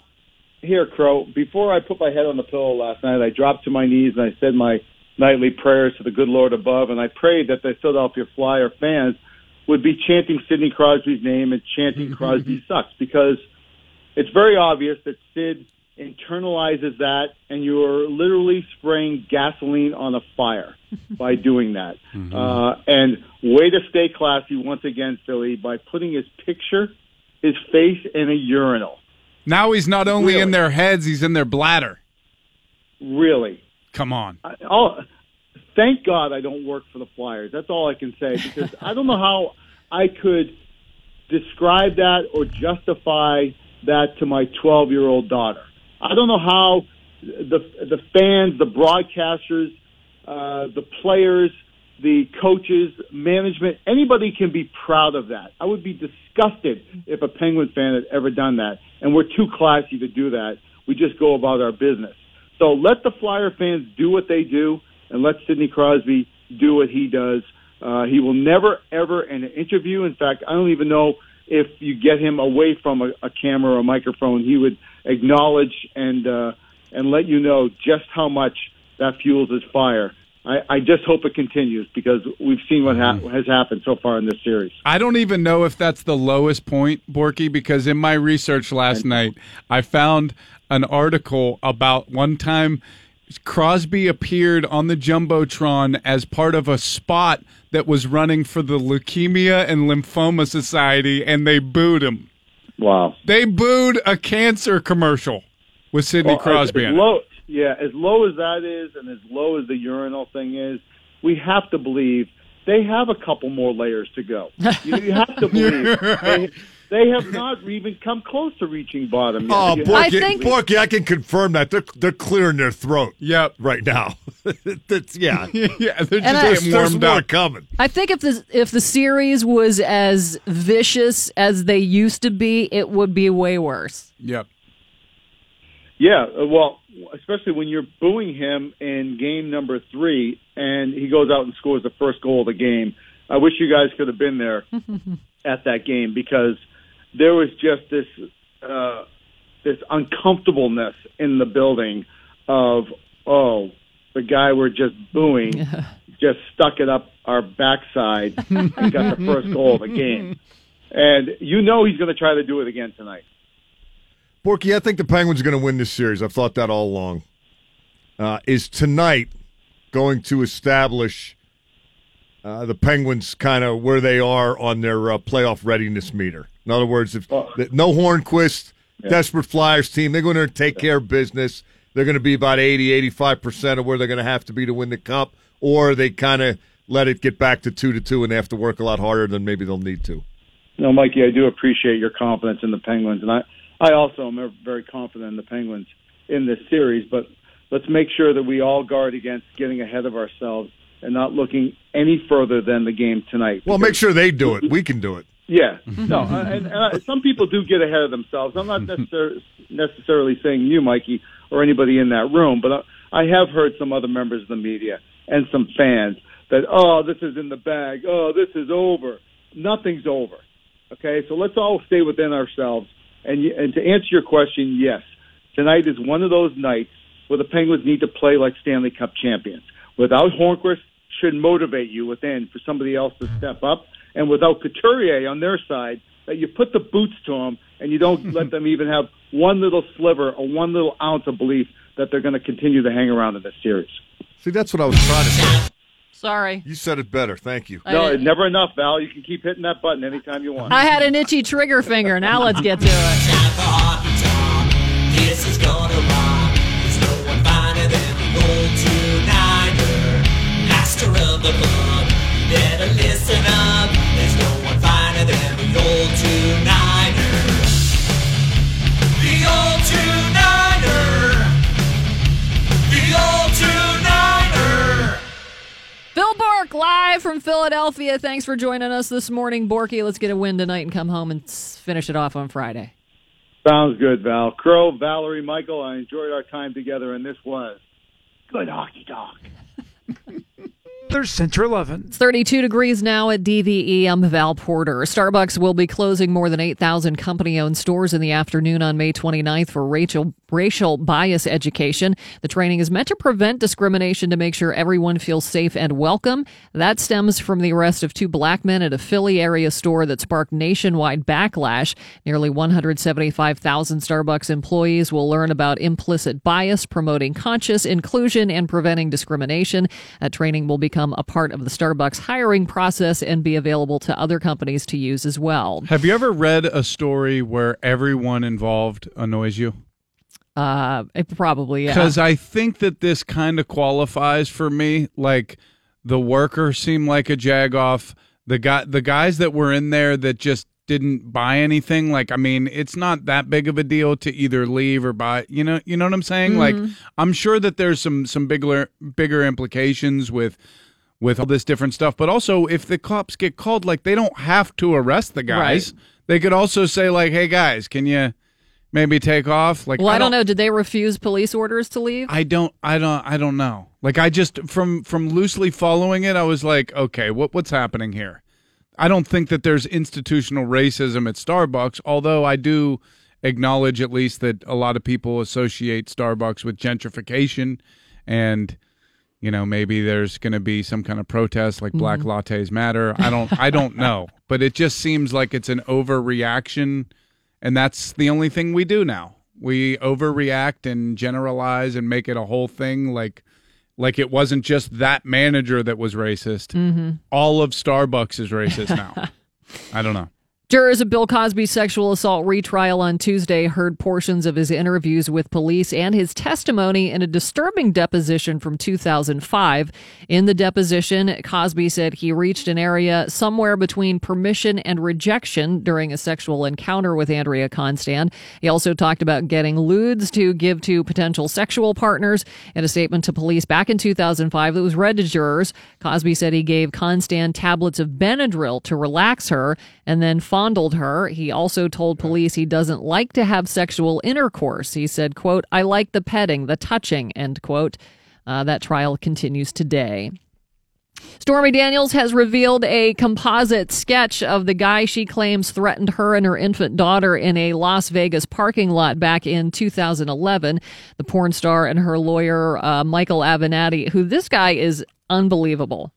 Here, Crow. Before I put my head on the pillow last night, I dropped to my knees and I said my nightly prayers to the good Lord above, and I prayed that the Philadelphia Flyer fans would be chanting Sidney Crosby's name and chanting Crosby sucks because it's very obvious that Sid internalizes that, and you're literally spraying gasoline on a fire by doing that. Uh, and way to stay classy once again, Philly, by putting his picture, his face in a urinal. Now he's not only in their heads, he's in their bladder. Really. Come on. I, oh, thank God I don't work for the Flyers. That's all I can say because I don't know how I could describe that or justify that to my 12 year old daughter. I don't know how the the fans, the broadcasters, uh, the players, the coaches, management, anybody can be proud of that. I would be disgusted if a Penguin fan had ever done that. And we're too classy to do that. We just go about our business. So let the Flyer fans do what they do, and let Sidney Crosby do what he does. Uh, he will never, ever, in an interview, in fact, I don't even know if you get him away from a, a camera or a microphone, he would acknowledge and uh, and let you know just how much that fuels his fire. I, I just hope it continues because we've seen what ha- has happened so far in this series. I don't even know if that's the lowest point, Borky, because in my research last night, I found an article about one time Crosby appeared on the Jumbotron as part of a spot that was running for the Leukemia and Lymphoma Society, and they booed him. Wow. They booed a cancer commercial with Sidney Well, Crosby as, as low, yeah, as low as that is, and as low as the urinal thing is, we have to believe they have a couple more layers to go. You, you have to believe they, they have not even come close to reaching bottom. Yet. Oh, You Borky, have to believe- Borky, I can confirm that they're they're clearing their throat. Yep, right now. That's yeah, yeah. They're And I- there's, there's more coming. I think if the if the series was as vicious as they used to be, it would be way worse. Yep. Yeah, uh, well, especially when you're booing him in game number three, and he goes out and scores the first goal of the game. I wish you guys could have been there at that game because there was just this uh, this uncomfortableness in the building of oh the guy we're just booing just stuck it up our backside and got the first goal of the game, and you know he's going to try to do it again tonight. Borky, I think the Penguins are going to win this series. I've thought that all along. Uh, is tonight going to establish uh, the Penguins kind of where they are on their uh, playoff readiness meter? In other words, if the, no Hornqvist, desperate Flyers team, they're going to take care of business. They're going to be about 80, 85% of where they're going to have to be to win the Cup, or they kind of let it get back to 2 to 2 and they have to work a lot harder than maybe they'll need to. No, Mikey, I do appreciate your confidence in the Penguins, and I, I also am very confident in the Penguins in this series, but let's make sure that we all guard against getting ahead of ourselves and not looking any further than the game tonight. Well, make sure they do it. We can do it. Yeah, no, uh, and, and uh, some people do get ahead of themselves. I'm not necessar- necessarily saying you, Mikey, or anybody in that room, but I, I have heard some other members of the media and some fans that, oh, this is in the bag. Oh, this is over. Nothing's over. Okay, so let's all stay within ourselves. And and to answer your question, yes, tonight is one of those nights where the Penguins need to play like Stanley Cup champions. Without Hornqvist, should motivate you within for somebody else to step up, and without Couturier on their side, that you put the boots to them and you don't let them even have one little sliver or one little ounce of belief that they're going to continue to hang around in this series. See, that's what I was trying to say. Sorry. You said it better. Thank you. No, never enough, Val. You can keep hitting that button anytime you want. I had an itchy trigger finger. Now let's get to it. The club. You better listen up. There's no one finer than the old two-nighter. The old two-nighter. The old two-nighter. Phil Bourque live from Philadelphia. Thanks for joining us this morning, Borky. Let's get a win tonight and come home and finish it off on Friday. Sounds good, Val. Crow, Valerie, Michael, I enjoyed our time together, and this was good hockey talk. There's Center 11. It's 32 degrees now at DVE. I'm Val Porter. Starbucks will be closing more than 8,000 company owned stores in the afternoon on May 29th for racial, racial bias education. The training is meant to prevent discrimination to make sure everyone feels safe and welcome. That stems from the arrest of two black men at a Philly area store that sparked nationwide backlash. Nearly 175,000 Starbucks employees will learn about implicit bias, promoting conscious inclusion, and preventing discrimination. That training will become a part of the Starbucks hiring process and be available to other companies to use as well. Have you ever read a story where everyone involved annoys you? Uh, it probably yeah. Because I think that this kind of qualifies for me. Like the worker seemed like a jagoff. The guy, the guys that were in there that just didn't buy anything. Like, I mean, it's not that big of a deal to either leave or buy. You know, you know what I'm saying? Like, Mhm. I'm sure that there's some some bigger bigger implications with with all this different stuff. But also, if the cops get called, like they don't have to arrest the guys. They could also say like, "Hey guys, can you maybe take off?" Like, well, I don't know. Did they refuse police orders to leave? I don't I don't I don't know. Like I just from from loosely following it, I was like, okay, what what's happening here? I don't think that there's institutional racism at Starbucks, although I do acknowledge at least that a lot of people associate Starbucks with gentrification and you know, maybe there's going to be some kind of protest like black lattes matter. I don't I don't know, but it just seems like it's an overreaction and that's the only thing we do now. We overreact and generalize and make it a whole thing like like it wasn't just that manager that was racist. Mhm. All of Starbucks is racist now. I don't know. Jurors of Bill Cosby's sexual assault retrial on Tuesday heard portions of his interviews with police and his testimony in a disturbing deposition from 2005. In the deposition, Cosby said he reached an area somewhere between permission and rejection during a sexual encounter with Andrea Constand. He also talked about getting lewds to give to potential sexual partners. In a statement to police back in 2005 that was read to jurors, Cosby said he gave Constand tablets of Benadryl to relax her and then fondled her. He also told police he doesn't like to have sexual intercourse. He said, quote, I like the petting, the touching, end quote. Uh, that trial continues today. Stormy Daniels has revealed a composite sketch of the guy she claims threatened her and her infant daughter in a Las Vegas parking lot back in 2011. The porn star and her lawyer, uh, Michael Avenatti, who this guy is unbelievable.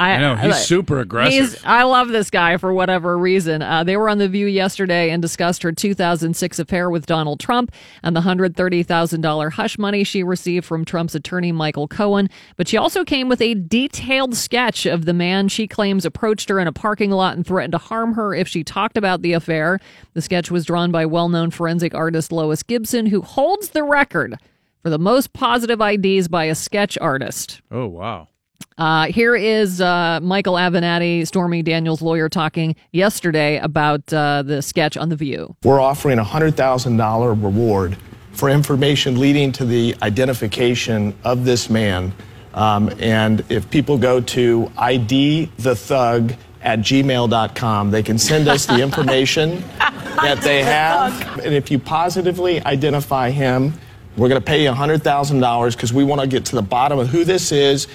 I know, he's super aggressive. He's, I love this guy for whatever reason. Uh, they were on The View yesterday and discussed her 2006 affair with Donald Trump and the $130,000 hush money she received from Trump's attorney, Michael Cohen. But she also came with a detailed sketch of the man she claims approached her in a parking lot and threatened to harm her if she talked about the affair. The sketch was drawn by well known forensic artist Lois Gibson, who holds the record for the most positive IDs by a sketch artist. Oh wow. Uh, here is uh, Michael Avenatti, Stormy Daniels' lawyer, talking yesterday about uh, the sketch on The View. We're offering a $100,000 reward for information leading to the identification of this man. Um, and if people go to idthethug at gmail.com, they can send us the information that they have. And if you positively identify him, we're going to pay you $100,000 because we want to get to the bottom of who this is.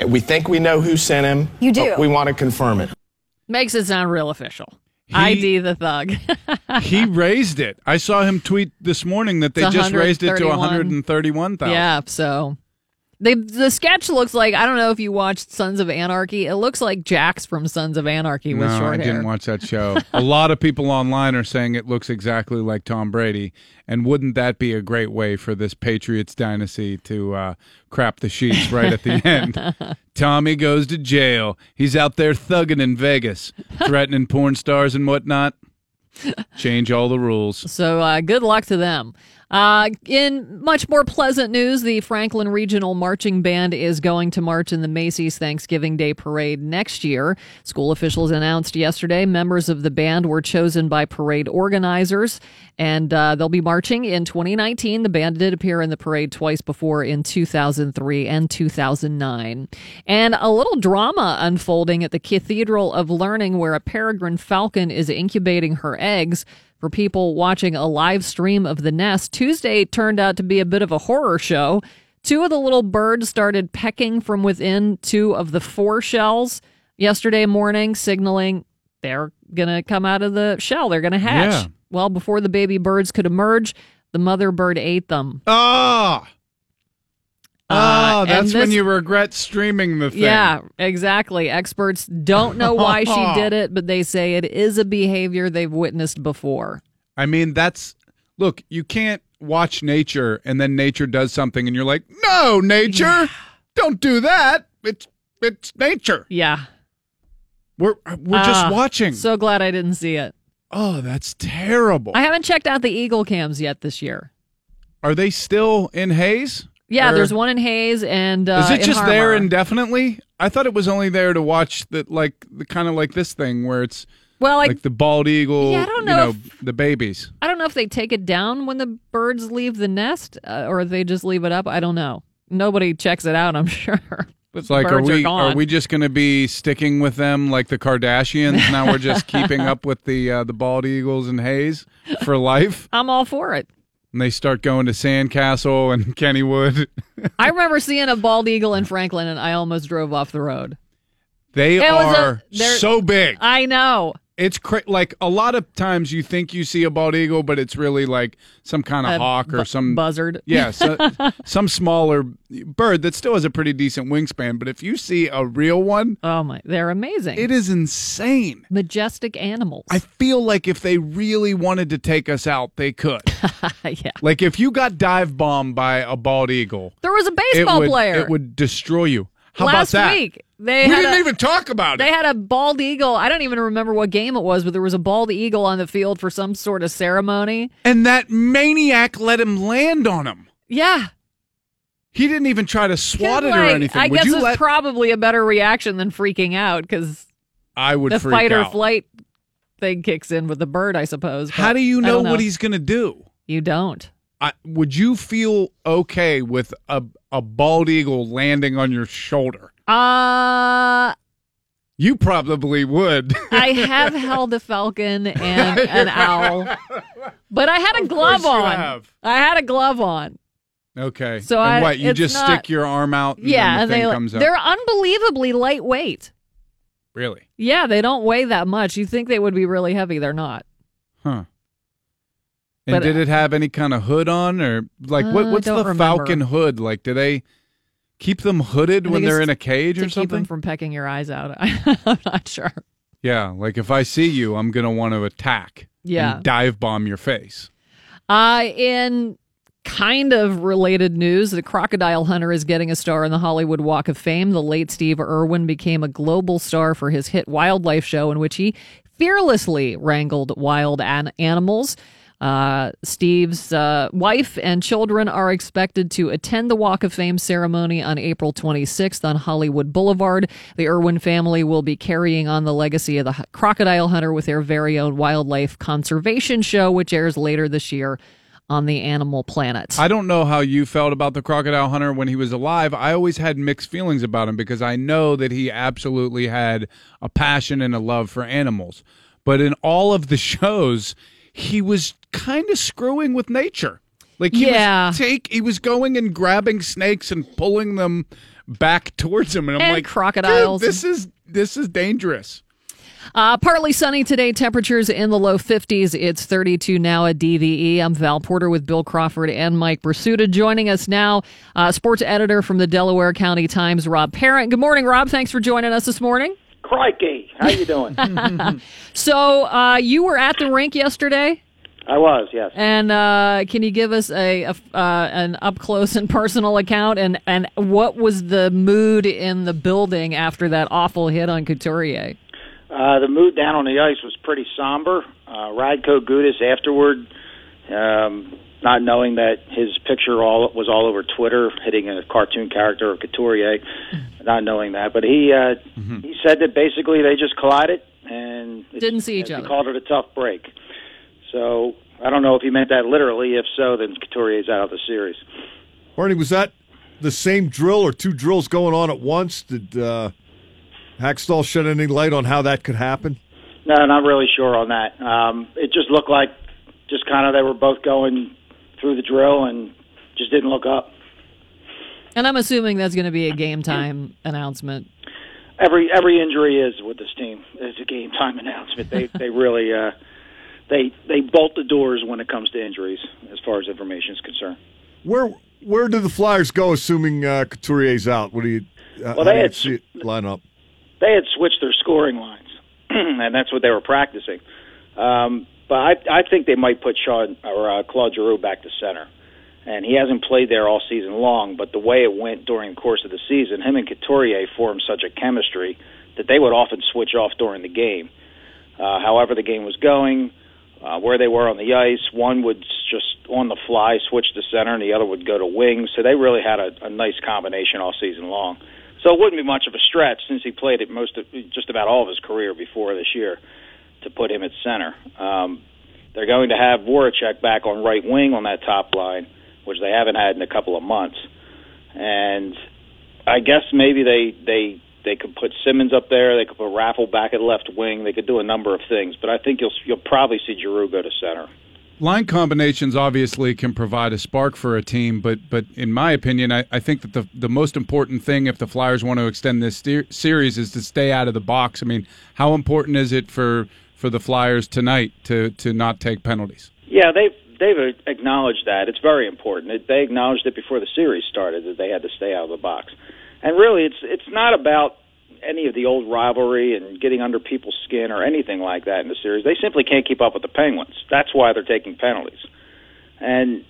And we think we know who sent him. You do. but we want to confirm it. Makes it sound real official. ID the thug. he raised it. I saw him tweet this morning that they It's just raised it to 131,000. yeah, so they the sketch looks like I don't know if you watched Sons of Anarchy. It looks like Jax from Sons of Anarchy with no, short I didn't watch that show. a lot of people online are saying it looks exactly like Tom Brady, and wouldn't that be a great way for this Patriots dynasty to uh, crap the sheets right at the end? Tommy goes to jail. He's out there thugging in Vegas, threatening porn stars and whatnot. Change all the rules. So uh, good luck to them. Uh, in much more pleasant news, the Franklin Regional Marching Band is going to march in the Macy's Thanksgiving Day Parade next year. School officials announced yesterday members of the band were chosen by parade organizers, and uh, they'll be marching in 2019. The band did appear in the parade twice before in 2003 and 2009. And a little drama unfolding at the Cathedral of Learning, where a peregrine falcon is incubating her eggs for people watching a live stream of the nest. Tuesday turned out to be a bit of a horror show. Two of the little birds started pecking from within two of the four shells yesterday morning, signaling they're going to come out of the shell. They're going to hatch. Yeah. Well, before the baby birds could emerge, the mother bird ate them. Ah. Uh, and that's when you regret streaming the thing. Yeah, exactly. Experts don't know why she did it, but they say it is a behavior they've witnessed before. I mean, that's look, you can't watch nature and then nature does something and you're like, "No, nature, don't do that. It's it's nature." Yeah. We're we're just Ah, watching. So glad I didn't see it. Oh, that's terrible. I haven't checked out the Eagle cams yet this year. Are they still in Hayes? Yeah, Or- there's one in Hayes and uh, Is it just there indefinitely? I thought it was only there to watch the like the kind of like this thing where it's Well, like- like the bald eagle, Yeah, I don't you know know, the babies. I don't know if they take it down when the birds leave the nest uh, or they just leave it up. I don't know. Nobody checks it out, I'm sure. But It's like, are we gone. are we just going to be sticking with them like the Kardashians? now we're just keeping up with the uh, the bald eagles and Hayes for life, I'm all for it. And they start going to Sandcastle and Kennywood. I remember seeing a bald eagle in Franklin and I almost drove off the road. They It was a- so big. I know. It's cra- like a lot of times you think you see a bald eagle, but it's really like some kind of A hawk or bu- some buzzard. Yeah, so, some smaller bird that still has a pretty decent wingspan. But if you see a real one, oh my, they're amazing. It is insane. Majestic animals. I feel like if they really wanted to take us out, they could. yeah. Like if you got dive bombed by a bald eagle, There was a it baseball would, player it would destroy you. How last about that? week. They we had didn't a- even talk about They it. They had a bald eagle. I don't even remember what game it was, but there was a bald eagle on the field for some sort of ceremony. And that maniac let him land on him. Yeah. He didn't even try to swat it or Like, anything. I would guess it's let? probably a better reaction than freaking out because I would the fight or out. flight thing kicks in with the bird, I suppose. How do you I know, what he's going to do? You don't. I, would you feel okay with a a bald eagle landing on your shoulder? Uh You probably would. I have held a falcon and an owl, but I had a Of glove on. have. I had a glove on. Okay. So and I- what? You just not- stick your arm out. And yeah, the and they they're unbelievably lightweight. Really? Yeah, they don't weigh that much. You think they would be really heavy? They're not. Huh. And But, did it have any kind of hood on, or like what? Uh, What's the remember. falcon hood? Like, do they keep them hooded when they're in a cage or keep them something? from pecking your eyes out. I'm not sure. Yeah, like if I see you, I'm gonna want to attack. Yeah. and dive bomb your face. Uh, in kind of related news, the crocodile hunter is getting a star in the Hollywood Walk of Fame. The late Steve Irwin became a global star for his hit wildlife show, in which he fearlessly wrangled wild an- animals. Uh, Steve's uh, wife and children are expected to attend the Walk of Fame ceremony on April 26th on Hollywood Boulevard. The Irwin family will be carrying on the legacy of the crocodile hunter with their very own wildlife conservation show, which airs later this year on the Animal Planet. I don't know how you felt about the crocodile hunter when he was alive. I always had mixed feelings about him because I know that he absolutely had a passion and a love for animals. But in all of the shows, he was kind of screwing with nature. Like he Yeah. was take he was going and grabbing snakes and pulling them back towards him and I'm And like crocodiles. "Dude, this is this is dangerous. Uh, partly sunny today, temperatures in the low 50s. It's 32 now at DVE. I'm Val Porter with Bill Crawford and Mike Prisuta. Joining us now, uh, sports editor from the Delaware County Times, Rob Parent. Good morning, Rob. Thanks for joining us this morning. Crikey, how you doing? So, uh, you were at the rink yesterday, I was, yes. and uh, can you give us a, a uh, an up close and personal account? And and what was the mood in the building after that awful hit on Couturier? Uh, the mood down on the ice was pretty somber. Uh, Radko Gudas afterward, um, not knowing that his picture all was all over Twitter, hitting a cartoon character of Couturier, not knowing that. But he uh, he said that basically they just collided and Didn't see each he other. called it a tough break. So I don't know if he meant that literally. If so, then Couturier's out of the series. Barney, was that the same drill or two drills going on at once? Did uh, Hakstol shed any light on how that could happen? No, not really sure on that. Um, it just looked like just kind of they were both going through the drill and just didn't look up. And I'm assuming that's going to be a game time announcement. Every every injury is with this team is a game time announcement. They they really uh, they they bolt the doors when it comes to injuries as far as information is concerned. Where where do the Flyers go, assuming uh, Couturier's out? What do you? Uh, Well, they do you had- see it line up? they had switched their scoring lines, and that's what they were practicing. Um, but I, I think they might put Sean or uh, Claude Giroux back to center, and he hasn't played there all season long. But the way it went during the course of the season, him and Couturier formed such a chemistry that they would often switch off during the game. Uh, however, the game was going, uh, where they were on the ice, one would just on the fly switch to center, and the other would go to wing. So they really had a, a nice combination all season long. So it wouldn't be much of a stretch since he played it most of just about all of his career before this year to put him at center. Um, they're going to have Voracek back on right wing on that top line, which they haven't had in a couple of months. And I guess maybe they they they could put Simmonds up there. They could put Raffl back at left wing. They could do a number of things, but I think you'll you'll probably see Giroux go to center. Line combinations obviously can provide a spark for a team, but but in my opinion, I, I think that the the most important thing if the Flyers want to extend this steer, series is to stay out of the box. I mean, how important is it for for the Flyers tonight to to not take penalties? Yeah, they've they've acknowledged that. It's very important. They acknowledged it before the series started that they had to stay out of the box. And really, it's it's not about any of the old rivalry and getting under people's skin or anything like that in the series. They simply can't keep up with the Penguins. That's why they're taking penalties. And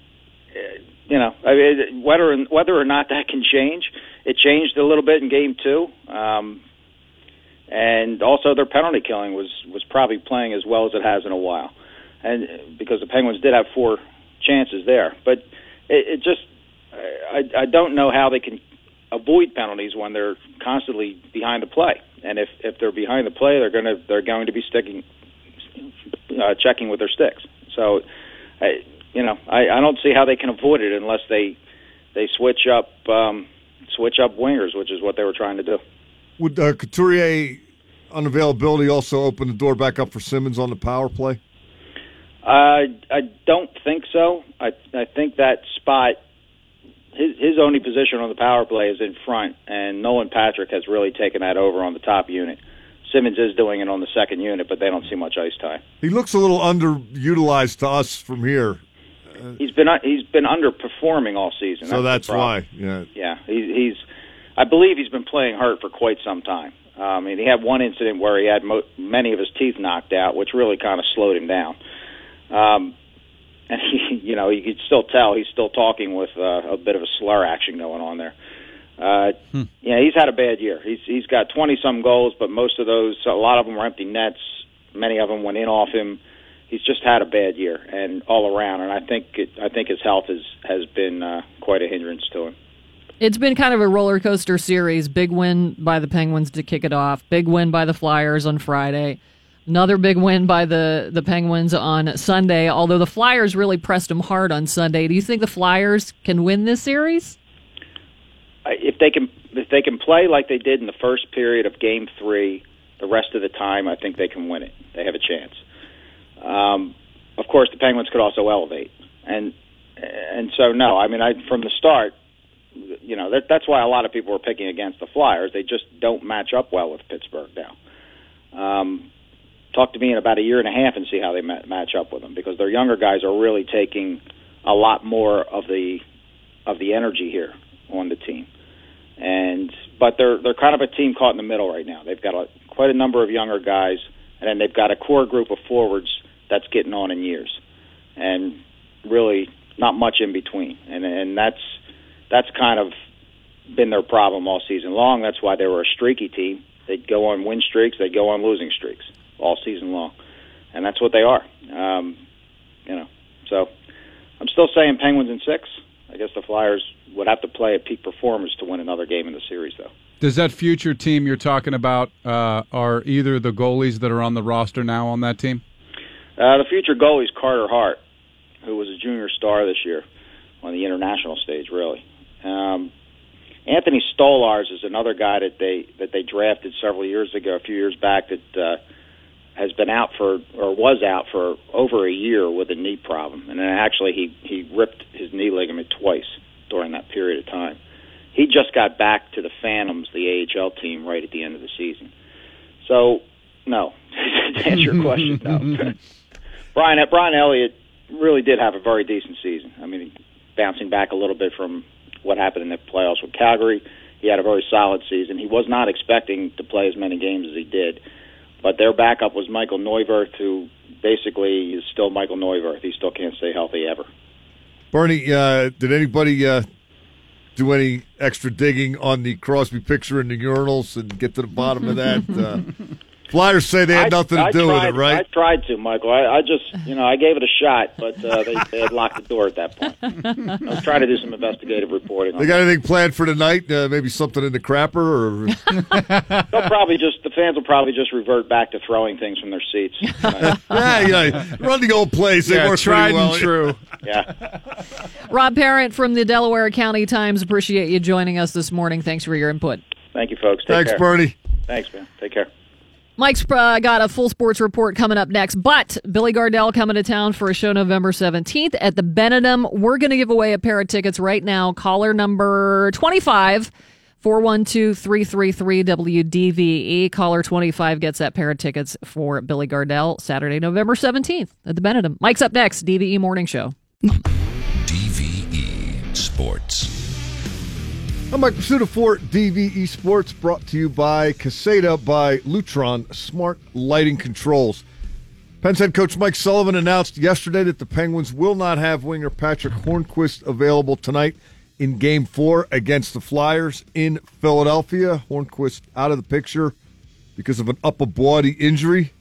you know, I mean, whether whether or not that can change, it changed a little bit in Game Two. Um, and also their penalty killing was was probably playing as well as it has in a while, and because the Penguins did have four chances there, but it, it just I I don't know how they can avoid penalties when they're constantly behind the play, and if if they're behind the play, they're gonna they're going to be sticking uh, checking with their sticks. So, I you know I I don't see how they can avoid it unless they they switch up um, switch up wingers, which is what they were trying to do. Would uh, Couturier unavailability also open the door back up for Simmonds on the power play? Uh, I don't think so. I I think that spot, his his only position on the power play is in front, and Nolan Patrick has really taken that over on the top unit. Simmonds is doing it on the second unit, but they don't see much ice time. He looks a little underutilized to us from here, He's been he's been underperforming all season. so the that's why. Yeah, Yeah, he, he's. I believe he's been playing hurt for quite some time. Um, and he had one incident where he had mo- many of his teeth knocked out, which really kind of slowed him down. Um, and he, you know, you could still tell he's still talking with uh, a bit of a slur action going on there. Uh, Yeah, he's had a bad year. He's he's got twenty some goals, but most of those, a lot of them were empty nets. Many of them went in off him. he's just had a bad year and all around, and I think it, I think his health is, has been uh, quite a hindrance to him. It's been kind of a roller coaster series. Big win by the Penguins to kick it off. Big win by the Flyers on Friday. Another big win by the, the Penguins on Sunday, although the Flyers really pressed them hard on Sunday. Do you think the Flyers can win this series? If they can if they can play like they did in the first period of Game Three, the rest of the time, I think they can win it. They have a chance. Um, of course, the Penguins could also elevate, and and so no, I mean, I from the start, you know, that, that's why a lot of people are picking against the Flyers. They just don't match up well with Pittsburgh now. Um, talk to me in about a year and a half and see how they ma- match up with them because their younger guys are really taking a lot more of the of the energy here on the team. And but they're they're kind of a team caught in the middle right now. They've got a, quite a number of younger guys, and then they've got a core group of forwards that's getting on in years, and really not much in between. And and that's that's kind of been their problem all season long. That's why they were a streaky team. They'd go on win streaks, they'd go on losing streaks all season long, and that's what they are. Um, you know, so I'm still saying Penguins in six. I guess the Flyers would have to play at peak performance to win another game in the series, though. Does that future team you're talking about uh, are either the goalies that are on the roster now on that team? Uh, the future goalie is Carter Hart, who was a junior star this year on the international stage. Really, um, Anthony Stolarz is another guy that they that they drafted several years ago, a few years back, that uh, has been out for or was out for over a year with a knee problem, and then actually he he ripped his knee ligament twice during that period of time. He just got back to the Phantoms, the AHL team, right at the end of the season. So, no, to answer your question, no. Brian Brian Elliott really did have a very decent season. I mean, bouncing back a little bit from what happened in the playoffs with Calgary, he had a very solid season. He was not expecting to play as many games as he did, but their backup was Michael Neuvirth, who basically is still Michael Neuvirth. He still can't stay healthy ever. Bernie, uh, did anybody uh, do any extra digging on the Crosby picture in the urinals and get to the bottom of that? Uh, Flyers say they had I- nothing to I do tried, with it, right? I tried to, Michael. I, I just, you know, I gave it a shot, but uh, they, they had locked the door at that point. I was trying to do some investigative reporting. On They got anything planned for tonight? Uh, maybe something in the crapper, or They'll probably just the fans will probably just revert back to throwing things from their seats. yeah, you know, run the old place. They Yeah, work tried well. and true. yeah. Rob Parent from the Delaware County Times. Appreciate you joining us this morning. Thanks for your input. Thank you, folks. Take Thanks, care. Bernie. Thanks, man. Take care. Mike's uh, got a full sports report coming up next, but Billy Gardell coming to town for a show November 17th at the Benedum. We're going to give away a pair of tickets right now. Caller number 25 412 333 WDVE. Caller 25 gets that pair of tickets for Billy Gardell Saturday, November 17th at the Benedum. Mike's up next, DVE Morning Show. DVE Sports. I'm Mike Prisuta for DVE Sports, brought to you by Caseta by Lutron Smart Lighting Controls. Penn's head coach Mike Sullivan announced yesterday that the Penguins will not have winger Patrick Hornqvist available tonight in Game 4 against the Flyers in Philadelphia. Hornqvist out of the picture because of an upper body injury.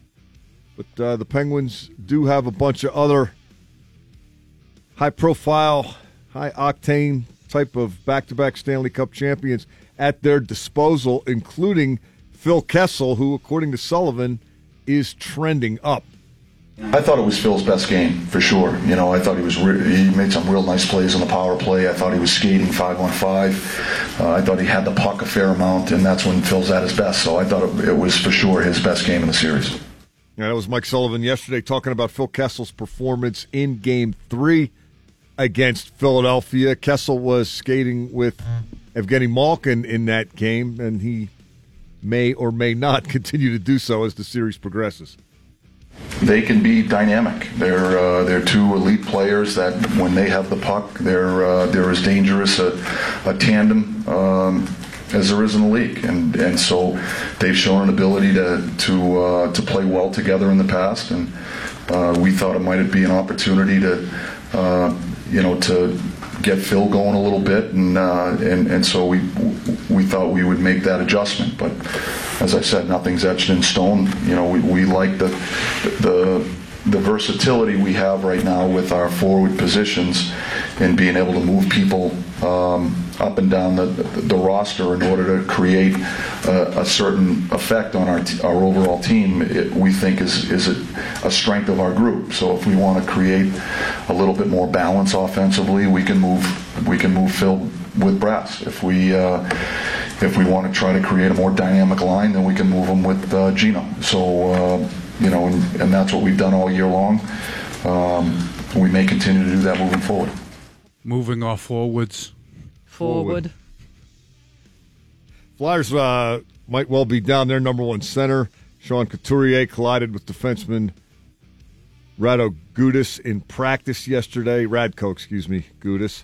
But uh, the Penguins do have a bunch of other high profile, high octane type of back to back Stanley Cup champions at their disposal, including Phil Kessel, who, according to Sullivan, is trending up. I thought it was Phil's best game for sure. You know, I thought he was re- he made some real nice plays on the power play. I thought he was skating five on five. Uh, I thought he had the puck a fair amount, and that's when Phil's at his best. So I thought it, it was for sure his best game in the series. And that was Mike Sullivan yesterday talking about Phil Kessel's performance in Game Three against Philadelphia. Kessel was skating with Evgeny Malkin in that game, and he may or may not continue to do so as the series progresses. They can be dynamic. They're uh, they're two elite players that when they have the puck, they're uh, they're as dangerous a, a tandem um, as there is in the league, and and so they've shown an ability to to uh, to play well together in the past, and uh, we thought it might be an opportunity to uh, you know to get Phil going a little bit, and uh, and and so we we thought we would make that adjustment, but as I said, nothing's etched in stone. You know, we, we like the the the versatility we have right now with our forward positions and being able to move people um, up and down the, the roster in order to create a, a certain effect on our, t- our overall team, it, we think is, is a, a strength of our group. So if we want to create a little bit more balance offensively, we can move we can move Phil with Brass. If we uh, if we want to try to create a more dynamic line, then we can move them with uh, Gino. So uh, you know, and, and that's what we've done all year long. Um, we may continue to do that moving forward. Moving off forwards. Forward. Flyers uh, might well be down their number one center. Sean Couturier collided with defenseman Rado Gudas in practice yesterday. Radko, excuse me, Gudas.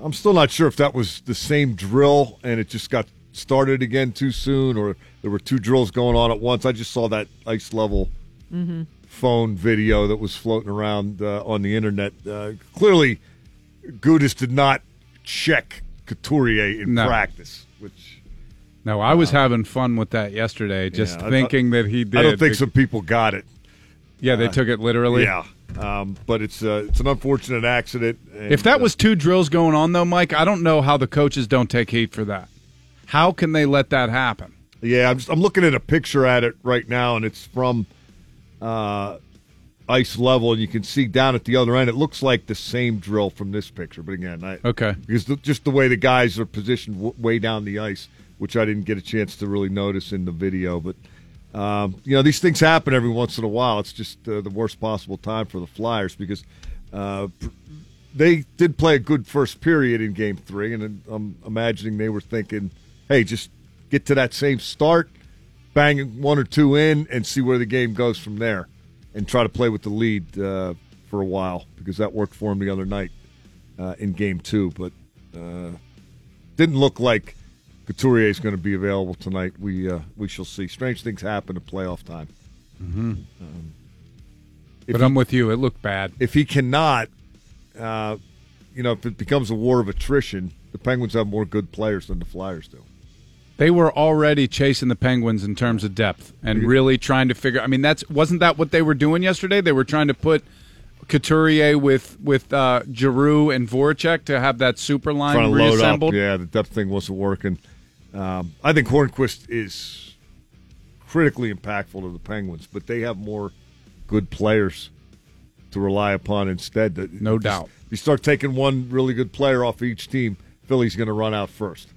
I'm still not sure if that was the same drill and it just got started again too soon or there were two drills going on at once. I just saw that ice level Mm-hmm. phone video that was floating around uh, on the internet. Uh, clearly, Gudas did not check Couturier in No. practice, which No, I was having fun with that yesterday, just Yeah, thinking that he did. I don't think some people got it. Yeah, they Uh, took it literally. Yeah, um, but it's uh, it's an unfortunate accident. and, If that uh, was two drills going on, though, Mike, I don't know how the coaches don't take heat for that. How can they let that happen? Yeah, I'm, just, I'm looking at a picture at it right now, and it's from uh, ice level, and you can see down at the other end. It looks like the same drill from this picture, but again, I, Okay. because the, just the way the guys are positioned w- way down the ice, which I didn't get a chance to really notice in the video, but. Um, you know these things happen every once in a while. It's just uh, the worst possible time for the Flyers because uh, they did play a good first period in Game Three, and I'm imagining they were thinking, "Hey, just get to that same start, bang one or two in, and see where the game goes from there, and try to play with the lead uh, for a while because that worked for him the other night uh, in Game Two, but uh, didn't look like Couturier is going to be available tonight. We uh, we shall see. Strange things happen at playoff time. Mm-hmm. Um, if But he- I'm with you. It looked bad. if he cannot, uh, you know, if it becomes a war of attrition, the Penguins have more good players than the Flyers do. They were already chasing the Penguins in terms of depth and really trying to figure. I mean, that's wasn't that what they were doing yesterday? They were trying to put Couturier with with uh, Giroux and Voracek to have that super line Trying to load up. reassembled. Yeah, the depth thing wasn't working. Um, I think Hornqvist is critically impactful to the Penguins, but they have more good players to rely upon instead. That No doubt. You start taking one really good player off each team, Philly's going to run out first.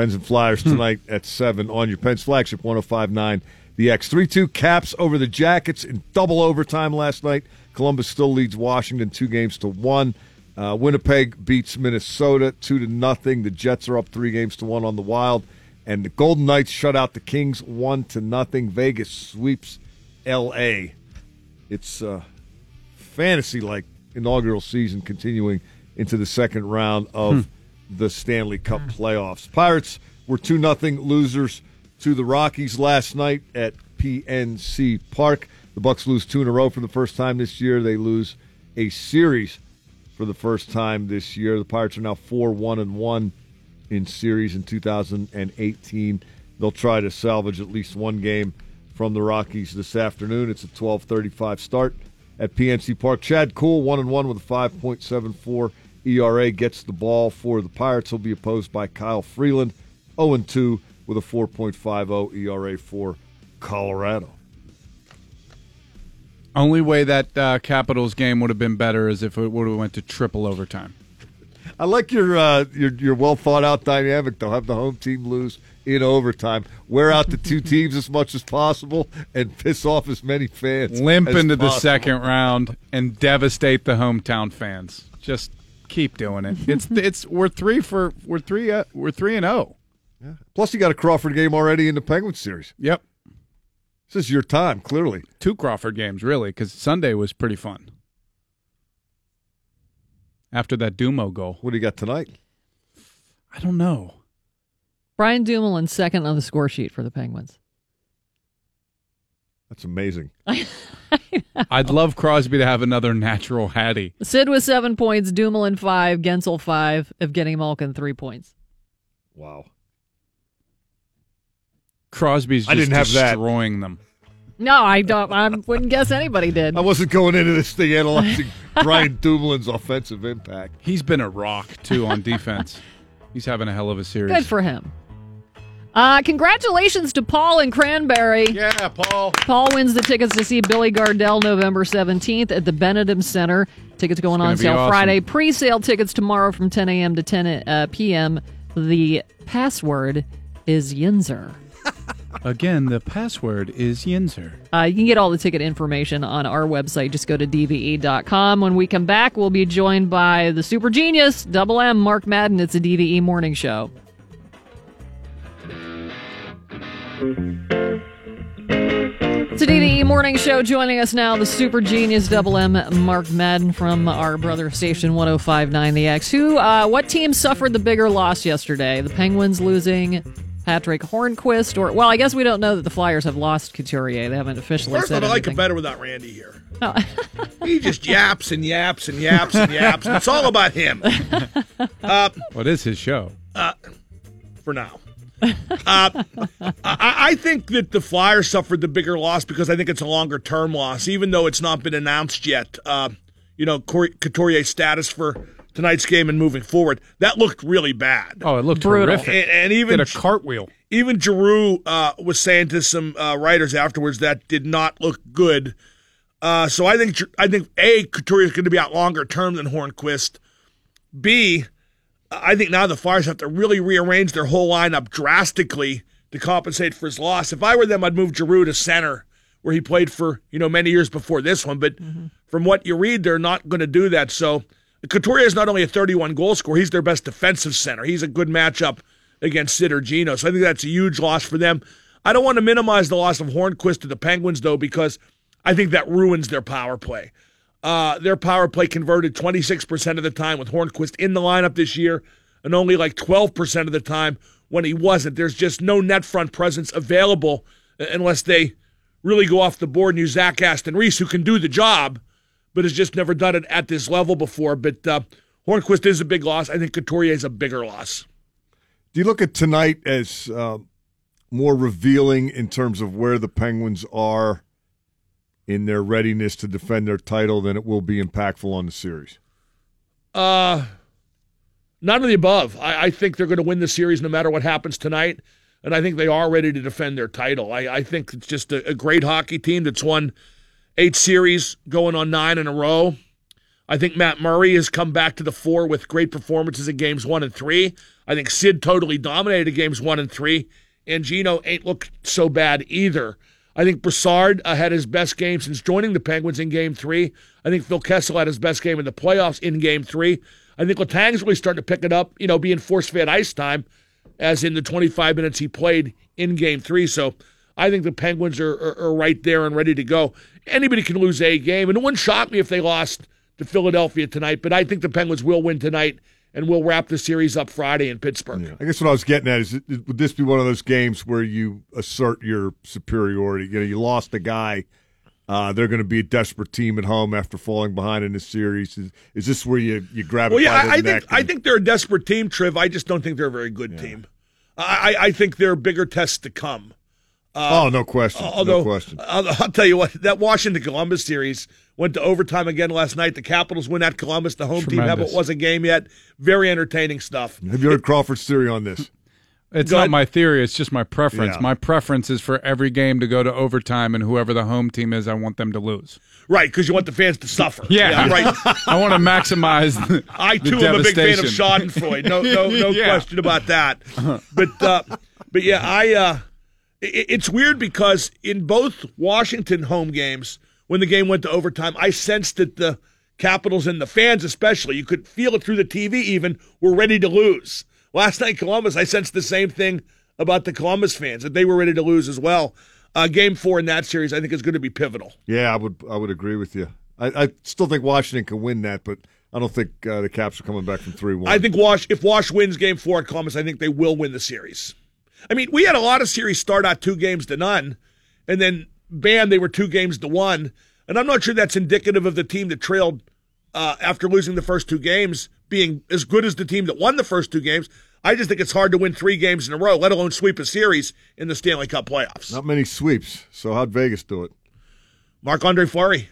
Pens and Flyers Hmm. tonight at 7 on your Pens flagship 1059. The X 3 2 caps over the Jackets in double overtime last night. Columbus still leads Washington two games to one. Uh, Winnipeg beats Minnesota two to nothing. The Jets are up three games to one on the Wild, and the Golden Knights shut out the Kings one to nothing. Vegas sweeps L.A. It's uh, fantasy like inaugural season continuing into the second round of the Stanley Cup playoffs. Pirates were 2 nothing losers to the Rockies last night at PNC Park. The Bucks lose two in a row for the first time this year. They lose a series for the first time this year. The Pirates are now 4 1 and 1 in series in 2018. They'll try to salvage at least one game from the Rockies this afternoon. It's a 12:35 start at PNC Park. Chad Kuhl, one and one with a 5.74 ERA, gets the ball for the Pirates. He'll be opposed by Kyle Freeland, 0 and 2 with a 4.50 ERA for Colorado. Only way that uh, Capitals game would have been better is if it would have went to triple overtime. I like your uh, your your well thought out dynamic though. Have the home team lose in overtime, wear out the two teams as much as possible, and piss off as many fans. Limp into the second round and devastate the hometown fans. Just keep doing it. It's it's we're three for we're three uh, we're three and oh. zero. Plus, you got a Crawford game already in the Penguins series. Yep. This is your time, clearly. Two Crawford games really because Sunday was pretty fun. After that Dumo goal, what do you got tonight? I don't know. Brian Dumoulin second on the score sheet for the Penguins. That's amazing. I'd love Crosby to have another natural Hattie. Sid with seven points, Dumoulin five, Guentzel five, Evgeny Malkin three points. Wow. Crosby's I didn't have that. destroying them. No, I don't. I wouldn't guess anybody did. I wasn't going into this thing analyzing Brian Dumoulin's offensive impact. He's been a rock too on defense. He's having a hell of a series. Good for him. Uh, congratulations to Paul and Cranberry. Yeah, Paul. Paul wins the tickets to see Billy Gardell November 17th at the Benedum Center. Tickets going on sale awesome. Friday. Pre sale tickets tomorrow from 10 a.m. to 10 uh, p.m. The password is Yinzer. Again, the password is Yinzer. Uh, you can get all the ticket information on our website. Just go to DVE.com. When we come back, we'll be joined by the super genius, Double M, Mark Madden. It's a DVE morning show. It's a DVE morning show. Joining us now, the super genius Double M, Mark Madden from our brother station 1059 The X. Who, uh, what team suffered the bigger loss yesterday? The Penguins losing Patrick Hornqvist, or, well, I guess we don't know that the Flyers have lost Couturier. They haven't officially First said of all, I like it anything. better without Randy here. Oh. he just yaps and yaps and yaps and yaps. It's all about him. Uh, What is his show? uh, for now. Uh, I, I think that the Flyers suffered the bigger loss because I think it's a longer term loss, even though it's not been announced yet. Uh, you know, Corey- Couturier's status for tonight's game and moving forward. That looked really bad. Oh, it looked Brutal. terrific. And, and even Did a cartwheel. even Giroux uh, was saying to some uh, writers afterwards that did not look good. Uh, so I think I think a Couturier is going to be out longer term than Hornqvist. B, I think now the Flyers have to really rearrange their whole lineup drastically to compensate for his loss. If I were them, I'd move Giroux to center where he played for you know many years before this one. But mm-hmm. from what you read, they're not going to do that. So Couturier is not only a 31 goal scorer, he's their best defensive center. He's a good matchup against Sid or Gino. So I think that's a huge loss for them. I don't want to minimize the loss of Hornqvist to the Penguins though, because I think that ruins their power play. Uh, their power play converted 26% of the time with Hornqvist in the lineup this year, and only like 12% of the time when he wasn't. There's just no net front presence available unless they really go off the board and use Zach Aston Reese, who can do the job, but has just never done it at this level before. But uh, Hornqvist is a big loss. I think Couturier is a bigger loss. Do you look at tonight as uh, more revealing in terms of where the Penguins are in their readiness to defend their title than it will be impactful on the series? Uh, none of the above. I, I think they're going to win the series no matter what happens tonight, and I think they are ready to defend their title. I, I think it's just a, a great hockey team that's won eight series, going on nine in a row. I think Matt Murray has come back to the fore with great performances in games one and three. I think Sid totally dominated games one and three, and Gino ain't looked so bad either. I think Brassard uh, had his best game since joining the Penguins in game three. I think Phil Kessel had his best game in the playoffs in game three. I think Letang's really starting to pick it up, you know, being force fed ice time, as in the 25 minutes he played in game three. So I think the Penguins are, are, are right there and ready to go. Anybody can lose a game, and it wouldn't shock me if they lost to Philadelphia tonight, but I think the Penguins will win tonight and we'll wrap the series up Friday in Pittsburgh. I guess what I was getting at is, would this be one of those games where you assert your superiority? You know, you lost a guy. Uh, they're going to be a desperate team at home after falling behind in this series. Is, is this where you, you grab it Well, yeah, I, I think I think they're a desperate team, Triv. I just don't think they're a very good team. I, I I think there are bigger tests to come. Uh, oh, no question. Although, no question. I'll, I'll tell you what, that Washington Columbus series went to overtime again last night. The Capitals win at Columbus. The home team haven't was a game yet. Very entertaining stuff. Have you heard Crawford's theory on this? It's not my theory. It's just my preference. Yeah. My preference is for every game to go to overtime, and whoever the home team is, I want them to lose. Right, because you want the fans to suffer. Yeah, right. I want to maximize. The, I the too am a big fan of devastation. Schadenfreude. No, no, no Yeah. question about that. But, uh, but yeah, I. Uh, it, it's weird because in both Washington home games, when the game went to overtime, I sensed that the Capitals and the fans, especially, you could feel it through the TV. Even were ready to lose. Last night, Columbus, I sensed the same thing about the Columbus fans that they were ready to lose as well. Uh, game four in that series, I think, is going to be pivotal. Yeah, I would I would agree with you. I, I still think Washington can win that, but I don't think uh, the Caps are coming back from three one. I think Wash if Wash wins game four at Columbus, I think they will win the series. I mean, we had a lot of series start out two games to none, and then bam, they were two games to one. And I'm not sure that's indicative of the team that trailed uh, after losing the first two games being as good as the team that won the first two games. I just think it's hard to win three games in a row, let alone sweep a series in the Stanley Cup playoffs. Not many sweeps. So how'd Vegas do it? Marc-Andre Fleury.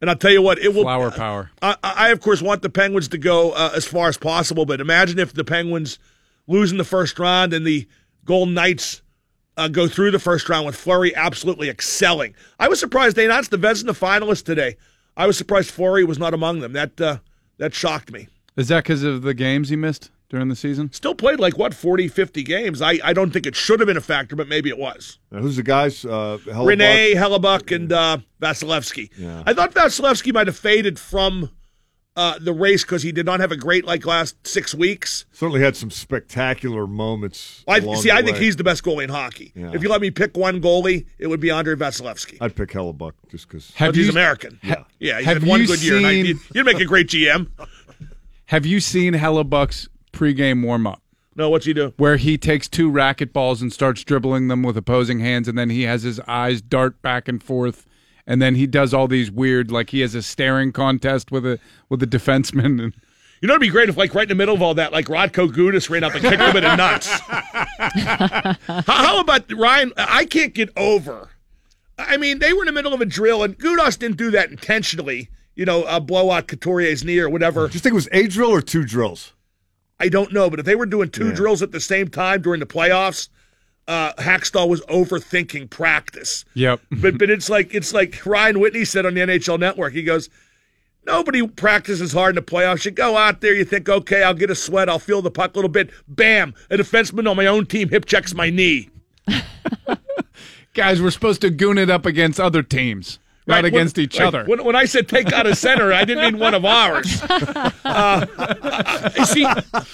And I'll tell you what, it will. Flower power. I, I of course want the Penguins to go uh, as far as possible, but imagine if the Penguins lose in the first round and the Golden Knights uh, go through the first round with Fleury absolutely excelling. I was surprised they announced the Vezina finalists today. I was surprised Fleury was not among them. That uh, that shocked me. Is that because of the games he missed during the season? Still played like what 40, 50 games. I, I don't think it should have been a factor, but maybe it was. Now, who's the guys? Uh, Hellebuyck? Rinne Hellebuyck and uh, Vasilevskiy. Yeah. I thought Vasilevsky might have faded from uh, the race because he did not have a great like last six weeks. Certainly had some spectacular moments. I along see. the I think he's the best goalie in hockey. Yeah. If you let me pick one goalie, it would be Andre Vasilevskiy. I'd pick Hellebuyck just because. But he's American. ha- yeah, he's have had one you good year. and I- seen- You'd, you'd make a great GM. Have you seen Hellebuyck's pregame warm up? No, what's he do? Where he takes two racquetballs and starts dribbling them with opposing hands, and then he has his eyes dart back and forth, and then he does all these weird, like he has a staring contest with a with a defenseman. And You know, it'd be great if, like, right in the middle of all that, like Radko Gudas ran up and kicked him in the nuts. how, how about Ryan? I can't get over. I mean, they were in the middle of a drill, and Gudas didn't do that intentionally. You know, uh, blow out Couturier's knee or whatever. Do you think it was a drill or two drills? I don't know, but if they were doing two Yeah. drills at the same time during the playoffs, uh, Hakstol was overthinking practice. yep, but but it's like it's like Ryan Whitney said on the NHL Network. He goes, nobody practices hard in the playoffs. You go out there, you think, okay, I'll get a sweat, I'll feel the puck a little bit. Bam! A defenseman on my own team hip checks my knee. guys, we're supposed to goon it up against other teams, not Right, when- against each right, other. When, when I said take out a center, I didn't mean one of ours. Uh, I- see,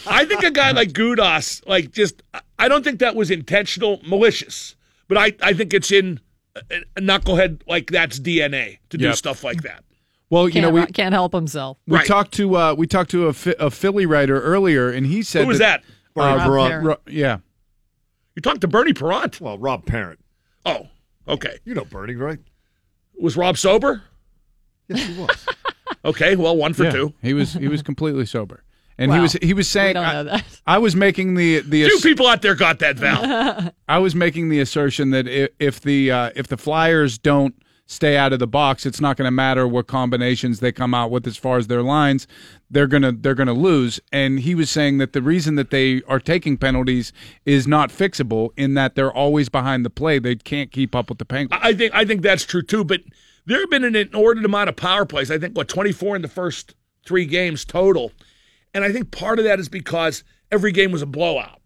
I think a guy like Gudas, like just, I don't think that was intentional, malicious, but I, I think it's in a, a knucklehead like that's DNA to do stuff like that. well, you Can't, know, we can't help himself. we Right. talked to uh, we talked to a, a Philly writer earlier, and he said Who was that? Uh, Rob Ro- Parent. Yeah, You talked to Bernie Parent. Well, Rob Parent. Oh, okay. You know Bernie, right? Was Rob sober? Yes, he was. Okay, well, one for Yeah. two. He was he was completely sober, and he was he was saying don't I, know that. I was making the the Two people out there got that, Val. I was making the assertion that if, if the uh, if the Flyers don't stay out of the box, it's not going to matter what combinations they come out with as far as their lines. They're gonna they're gonna lose. And he was saying that the reason that they are taking penalties is not fixable in that they're always behind the play. They can't keep up with the Penguins. I think I think that's true too. But there have been an inordinate amount of power plays. I think what twenty four in the first three games total, and I think part of that is because every game was a blowout.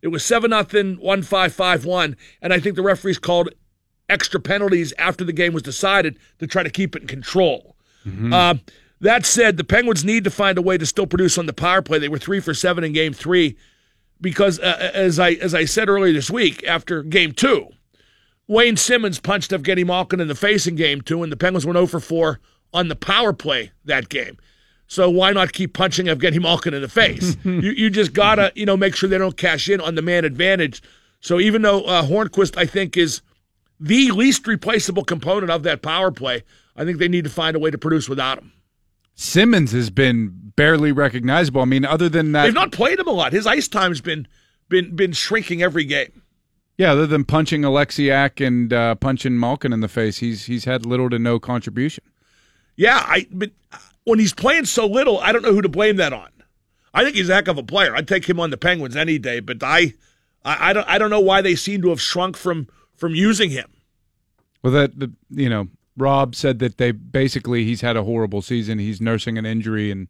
It was seven nothing, one five five one, and I think the referees called extra penalties after the game was decided to try to keep it in control. Uh, that said, the Penguins need to find a way to still produce on the power play. They were three for seven in Game Three because, uh, as I as I said earlier this week, after Game Two, Wayne Simmonds punched Evgeny Malkin in the face in Game Two, and the Penguins went 0 for 4 on the power play that game. So why not keep punching Evgeny Malkin in the face? you, you just gotta you know make sure they don't cash in on the man advantage. So even though uh, Hornquist I think is the least replaceable component of that power play, I think they need to find a way to produce without him. Simmonds has been barely recognizable. I mean, other than that, They've not played him a lot. His ice time's been been been shrinking every game. yeah, other than punching Oleksiak and uh, punching Malkin in the face, he's he's had little to no contribution. Yeah, I but when he's playing so little, I don't know who to blame that on. I think he's a heck of a player. I'd take him on the Penguins any day, but I, I, I don't, I don't know why they seem to have shrunk from from using him. Well, that the, you know, Rob said that they basically he's had a horrible season. He's nursing an injury and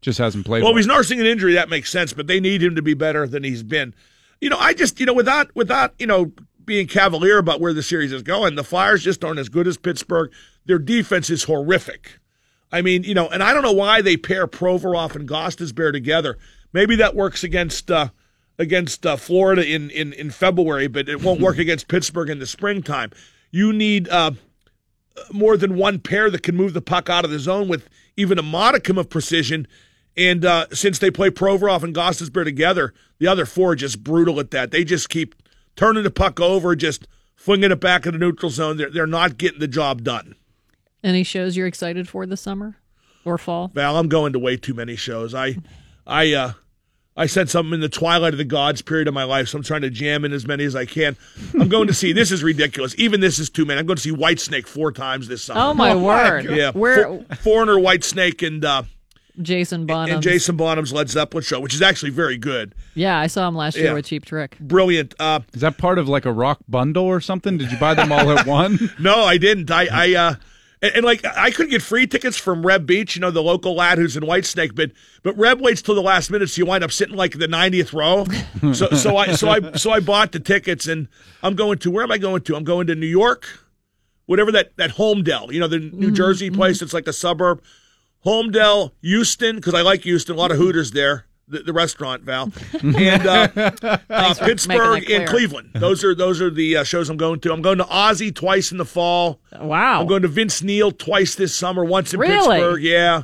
just hasn't played. Well, well. he's nursing an injury, that makes sense, but they need him to be better than he's been. You know, I just, you know, without without you know being cavalier about where the series is going, the Flyers just aren't as good as Pittsburgh. Their defense is horrific. I mean, you know, and I don't know why they pair Provorov and Gostisbehere together. Maybe that works against uh, against uh, Florida in, in in February, but it won't work against Pittsburgh in the springtime. You need uh, more than one pair that can move the puck out of the zone with even a modicum of precision. And uh, since they play Provorov and Gostisbehere together, the other four are just brutal at that. They just keep turning the puck over, just flinging it back in the neutral zone. They're, they're not getting the job done. Any shows you're excited for this summer or fall? Val, I'm going to way too many shows. I, I, uh, I said something in the twilight of the gods period of my life, so I'm trying to jam in as many as I can. I'm going to see. This is ridiculous. Even this is too many. I'm going to see Whitesnake four times this summer. Oh, my word. Yeah, Where- For- Foreigner, Whitesnake, and uh, Jason Bonham. and Jason Bonham's Led Zeppelin show, which is actually very good, Yeah, I saw him last year Yeah. with Cheap Trick. brilliant. Uh, Is that part of like a rock bundle or something? Did you buy them all at one? No, I didn't. I, I, uh, and, and like I could get free tickets from Reb Beach, you know, the local lad who's in Whitesnake, but but Reb waits till the last minute, so you wind up sitting like the 90th row. So so I so I so I bought the tickets, and I'm going to where am I going to? I'm going to New York, whatever that that Holmdel, you know, the New mm-hmm, Jersey place. Mm-hmm. It's like a suburb. Holmdel, Houston, because I like Houston. A lot of Hooters there. The, the restaurant, Val, and uh, uh, for making that Pittsburgh and Cleveland. Those are those are the uh, shows I'm going to. I'm going to Ozzy twice in the fall. Wow. I'm going to Vince Neil twice this summer. Once in Really? Pittsburgh. Yeah.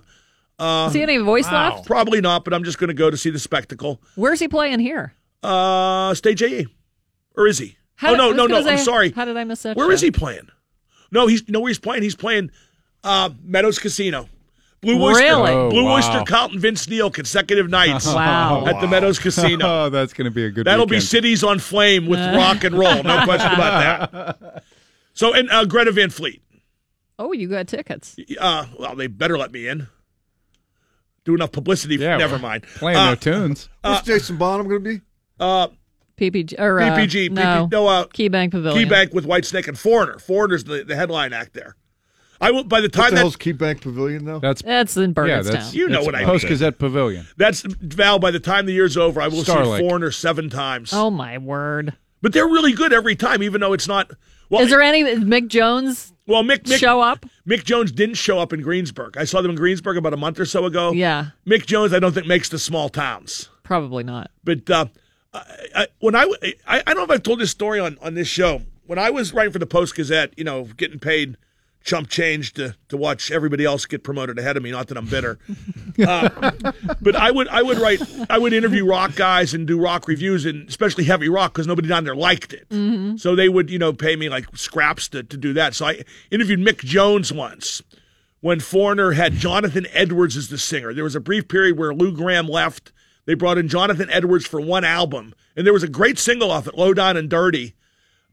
Uh, he any voice left? Probably not, but I'm just going to go to see the spectacle. Where's he playing here? Uh, Stage AE, or is he? How oh did- I no, was no, no. gonna I'm say, sorry. How did I miss that? Where is he playing? No, he's no where he's playing. He's playing uh, Meadows Casino. Blue Oyster, Really? Oh, Blue wow. Oyster, Carlton, Vince Neil, consecutive nights Wow. at the Meadows Casino. oh, that's going to be a good. That'll be cities on flame with rock and roll, no question about that. So, and uh, Greta Van Fleet. Oh, you got tickets. Uh, well, they better let me in. Do enough publicity. Yeah, Never mind. Playing Uh, no tunes. Where's Jason Bonham going to be? Uh, PPG or uh, PPG, no, PP, no, uh, KeyBank Pavilion. Keybank with Whitesnake and Foreigner. Foreigner's the, the headline act there. I will by the What time the that hell's KeyBank Pavilion now? That's That's in yeah. Burgettstown. That's You know it's what I mean. Post Gazette Pavilion. that's Val. By the time the year's over, I will Star Lake. see Foreigner seven times. oh my word! But they're really good every time, even though it's not. Well, Is there any Mick Jones well, Mick, Mick show up? Mick Jones didn't show up in Greensburg. I saw them in Greensburg about a month or so ago. Yeah, Mick Jones, I don't think makes the small towns. probably not. But uh, I, I, when I, I, I don't know if I've told this story on, on this show. When I was writing for the Post Gazette, you know, getting paid chump change to, to watch everybody else get promoted ahead of me. Not that I'm bitter, uh, but I would I would write I would interview rock guys and do rock reviews and especially heavy rock because nobody down there liked it. So they would you know pay me like scraps to, to do that. So I interviewed Mick Jones once when Foreigner had Jonathan Edwards as the singer. There was a brief period where Lou Gramm left. They brought in Jonathan Edwards for one album, and there was a great single off it, Low Down and Dirty.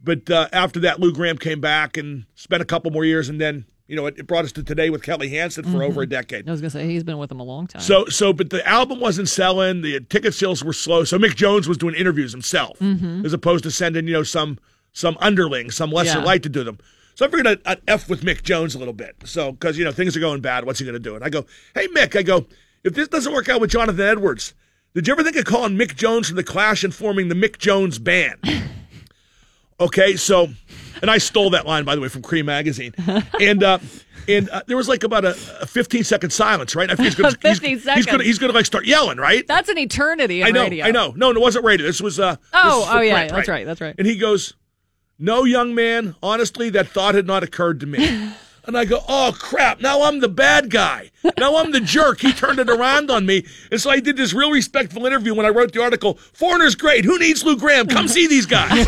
But uh, after that, Lou Gramm came back and spent a couple more years, and then you know it, it brought us to today with Kelly Hansen for over a decade. I was gonna say he's been with them a long time. So, so, but the album wasn't selling. The ticket sales were slow. So Mick Jones was doing interviews himself, as opposed to sending you know some some underling, some lesser Yeah. light to do them. So I figured I'd, I'd f with Mick Jones a little bit. So because you know things are going bad, what's he going to do? And I go, hey Mick, I go, if this doesn't work out with Jonathan Edwards, did you ever think of calling Mick Jones from the Clash and forming the Mick Jones Band? Okay, so, and I stole that line by the way from Creem Magazine, and uh, and uh, there was like about a, a 15 second silence, right? I think he's gonna, 15 he's, He's gonna he's gonna like start yelling, right? That's an eternity in I know, radio. I know. No, it wasn't radio. This was uh. Oh, this was oh yeah, that's right, that's right. And he goes, "No, young man. Honestly, that thought had not occurred to me." And I go, oh crap! Now I'm the bad guy. Now I'm the jerk. He turned it around on me, and so I did this real respectful interview when I wrote the article. Foreigner's great. Who needs Lou Gramm? Come see these guys.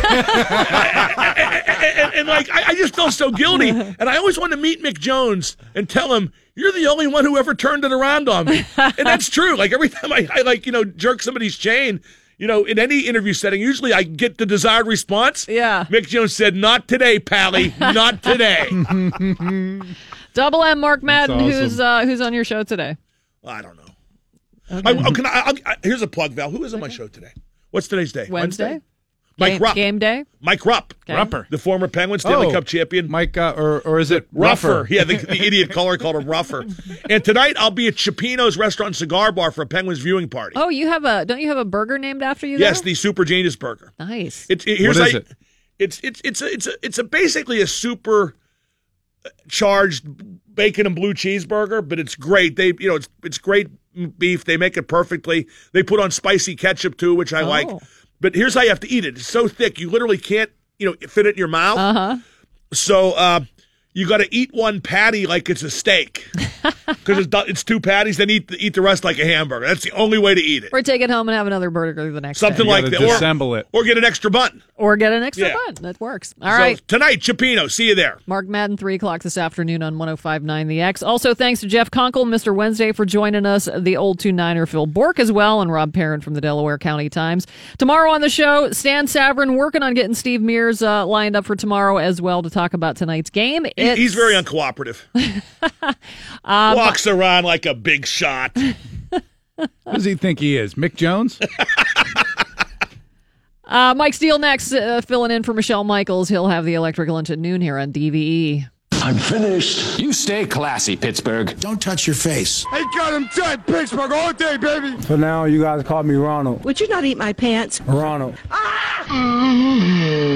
and, and- like I, I just felt so guilty, and I always wanted to meet Mick Jones and tell him. You're the only one who ever turned it around on me, and that's true. Like every time I, I like you know jerk somebody's chain, you know, in any interview setting, usually I get the desired response. Yeah. Mick Jones said, "Not today, Pally. Not today." Double M Mark Madden, awesome. who's uh, who's on your show today? I don't know. I, oh, can I, I, I, here's a plug, Val. Who is on my show today? What's today's day? Wednesday. Mike game, Rupp. game day. Mike Rupp. Okay. Rupper. The former Penguins Stanley Oh. Cup champion. Mike, uh, or or is it Ruffer. Yeah, the, the idiot caller called him Ruffer. And tonight I'll be at Cioppino's Restaurant Cigar Bar for a Penguins viewing party. Oh, you have a don't you have a burger named after you? yes, there? the Super Genius Burger. nice. It's it, here's What is how- it? It's it's it's a, it's a, it's a basically a super charged bacon and blue cheeseburger, but it's great. They you know it's it's great beef. They make it perfectly. They put on spicy ketchup too, which I like. But here's how you have to eat it. It's so thick you literally can't you know fit it in your mouth. Uh huh. So uh, you got to eat one patty like it's a steak. because it's, it's two patties. Then eat the, eat the rest like a hamburger. That's the only way to eat it. Or take it home and have another burger the next day. Something day. like that. Or, disassemble it. or get an extra bun. Or get an extra Yeah. bun. That works. All So right. tonight, Cioppino. See you there. Mark Madden, 3 o'clock this afternoon on 1059 The X. Also, thanks to Jeff Kunkel, Mr. Wednesday, for joining us, the old 2 Niner Phil Bourque as well, and Rob Parent from the Delaware County Times. Tomorrow on the show, Stan Savran working on getting Steve Mears uh, lined up for tomorrow as well to talk about tonight's game. He- It's- he's very uncooperative. Um, Walks around like a big shot. Who does he think he is? Mick Jones? Uh, Mike Steele next, uh, filling in for Michelle Michaels. He'll have the electric lunch at noon here on. DVE. I'm finished. You stay classy, Pittsburgh. Don't touch your face. I got him tight, Pittsburgh all day, baby. For now, you guys call me Ronald. Would you not eat my pants? Ronald.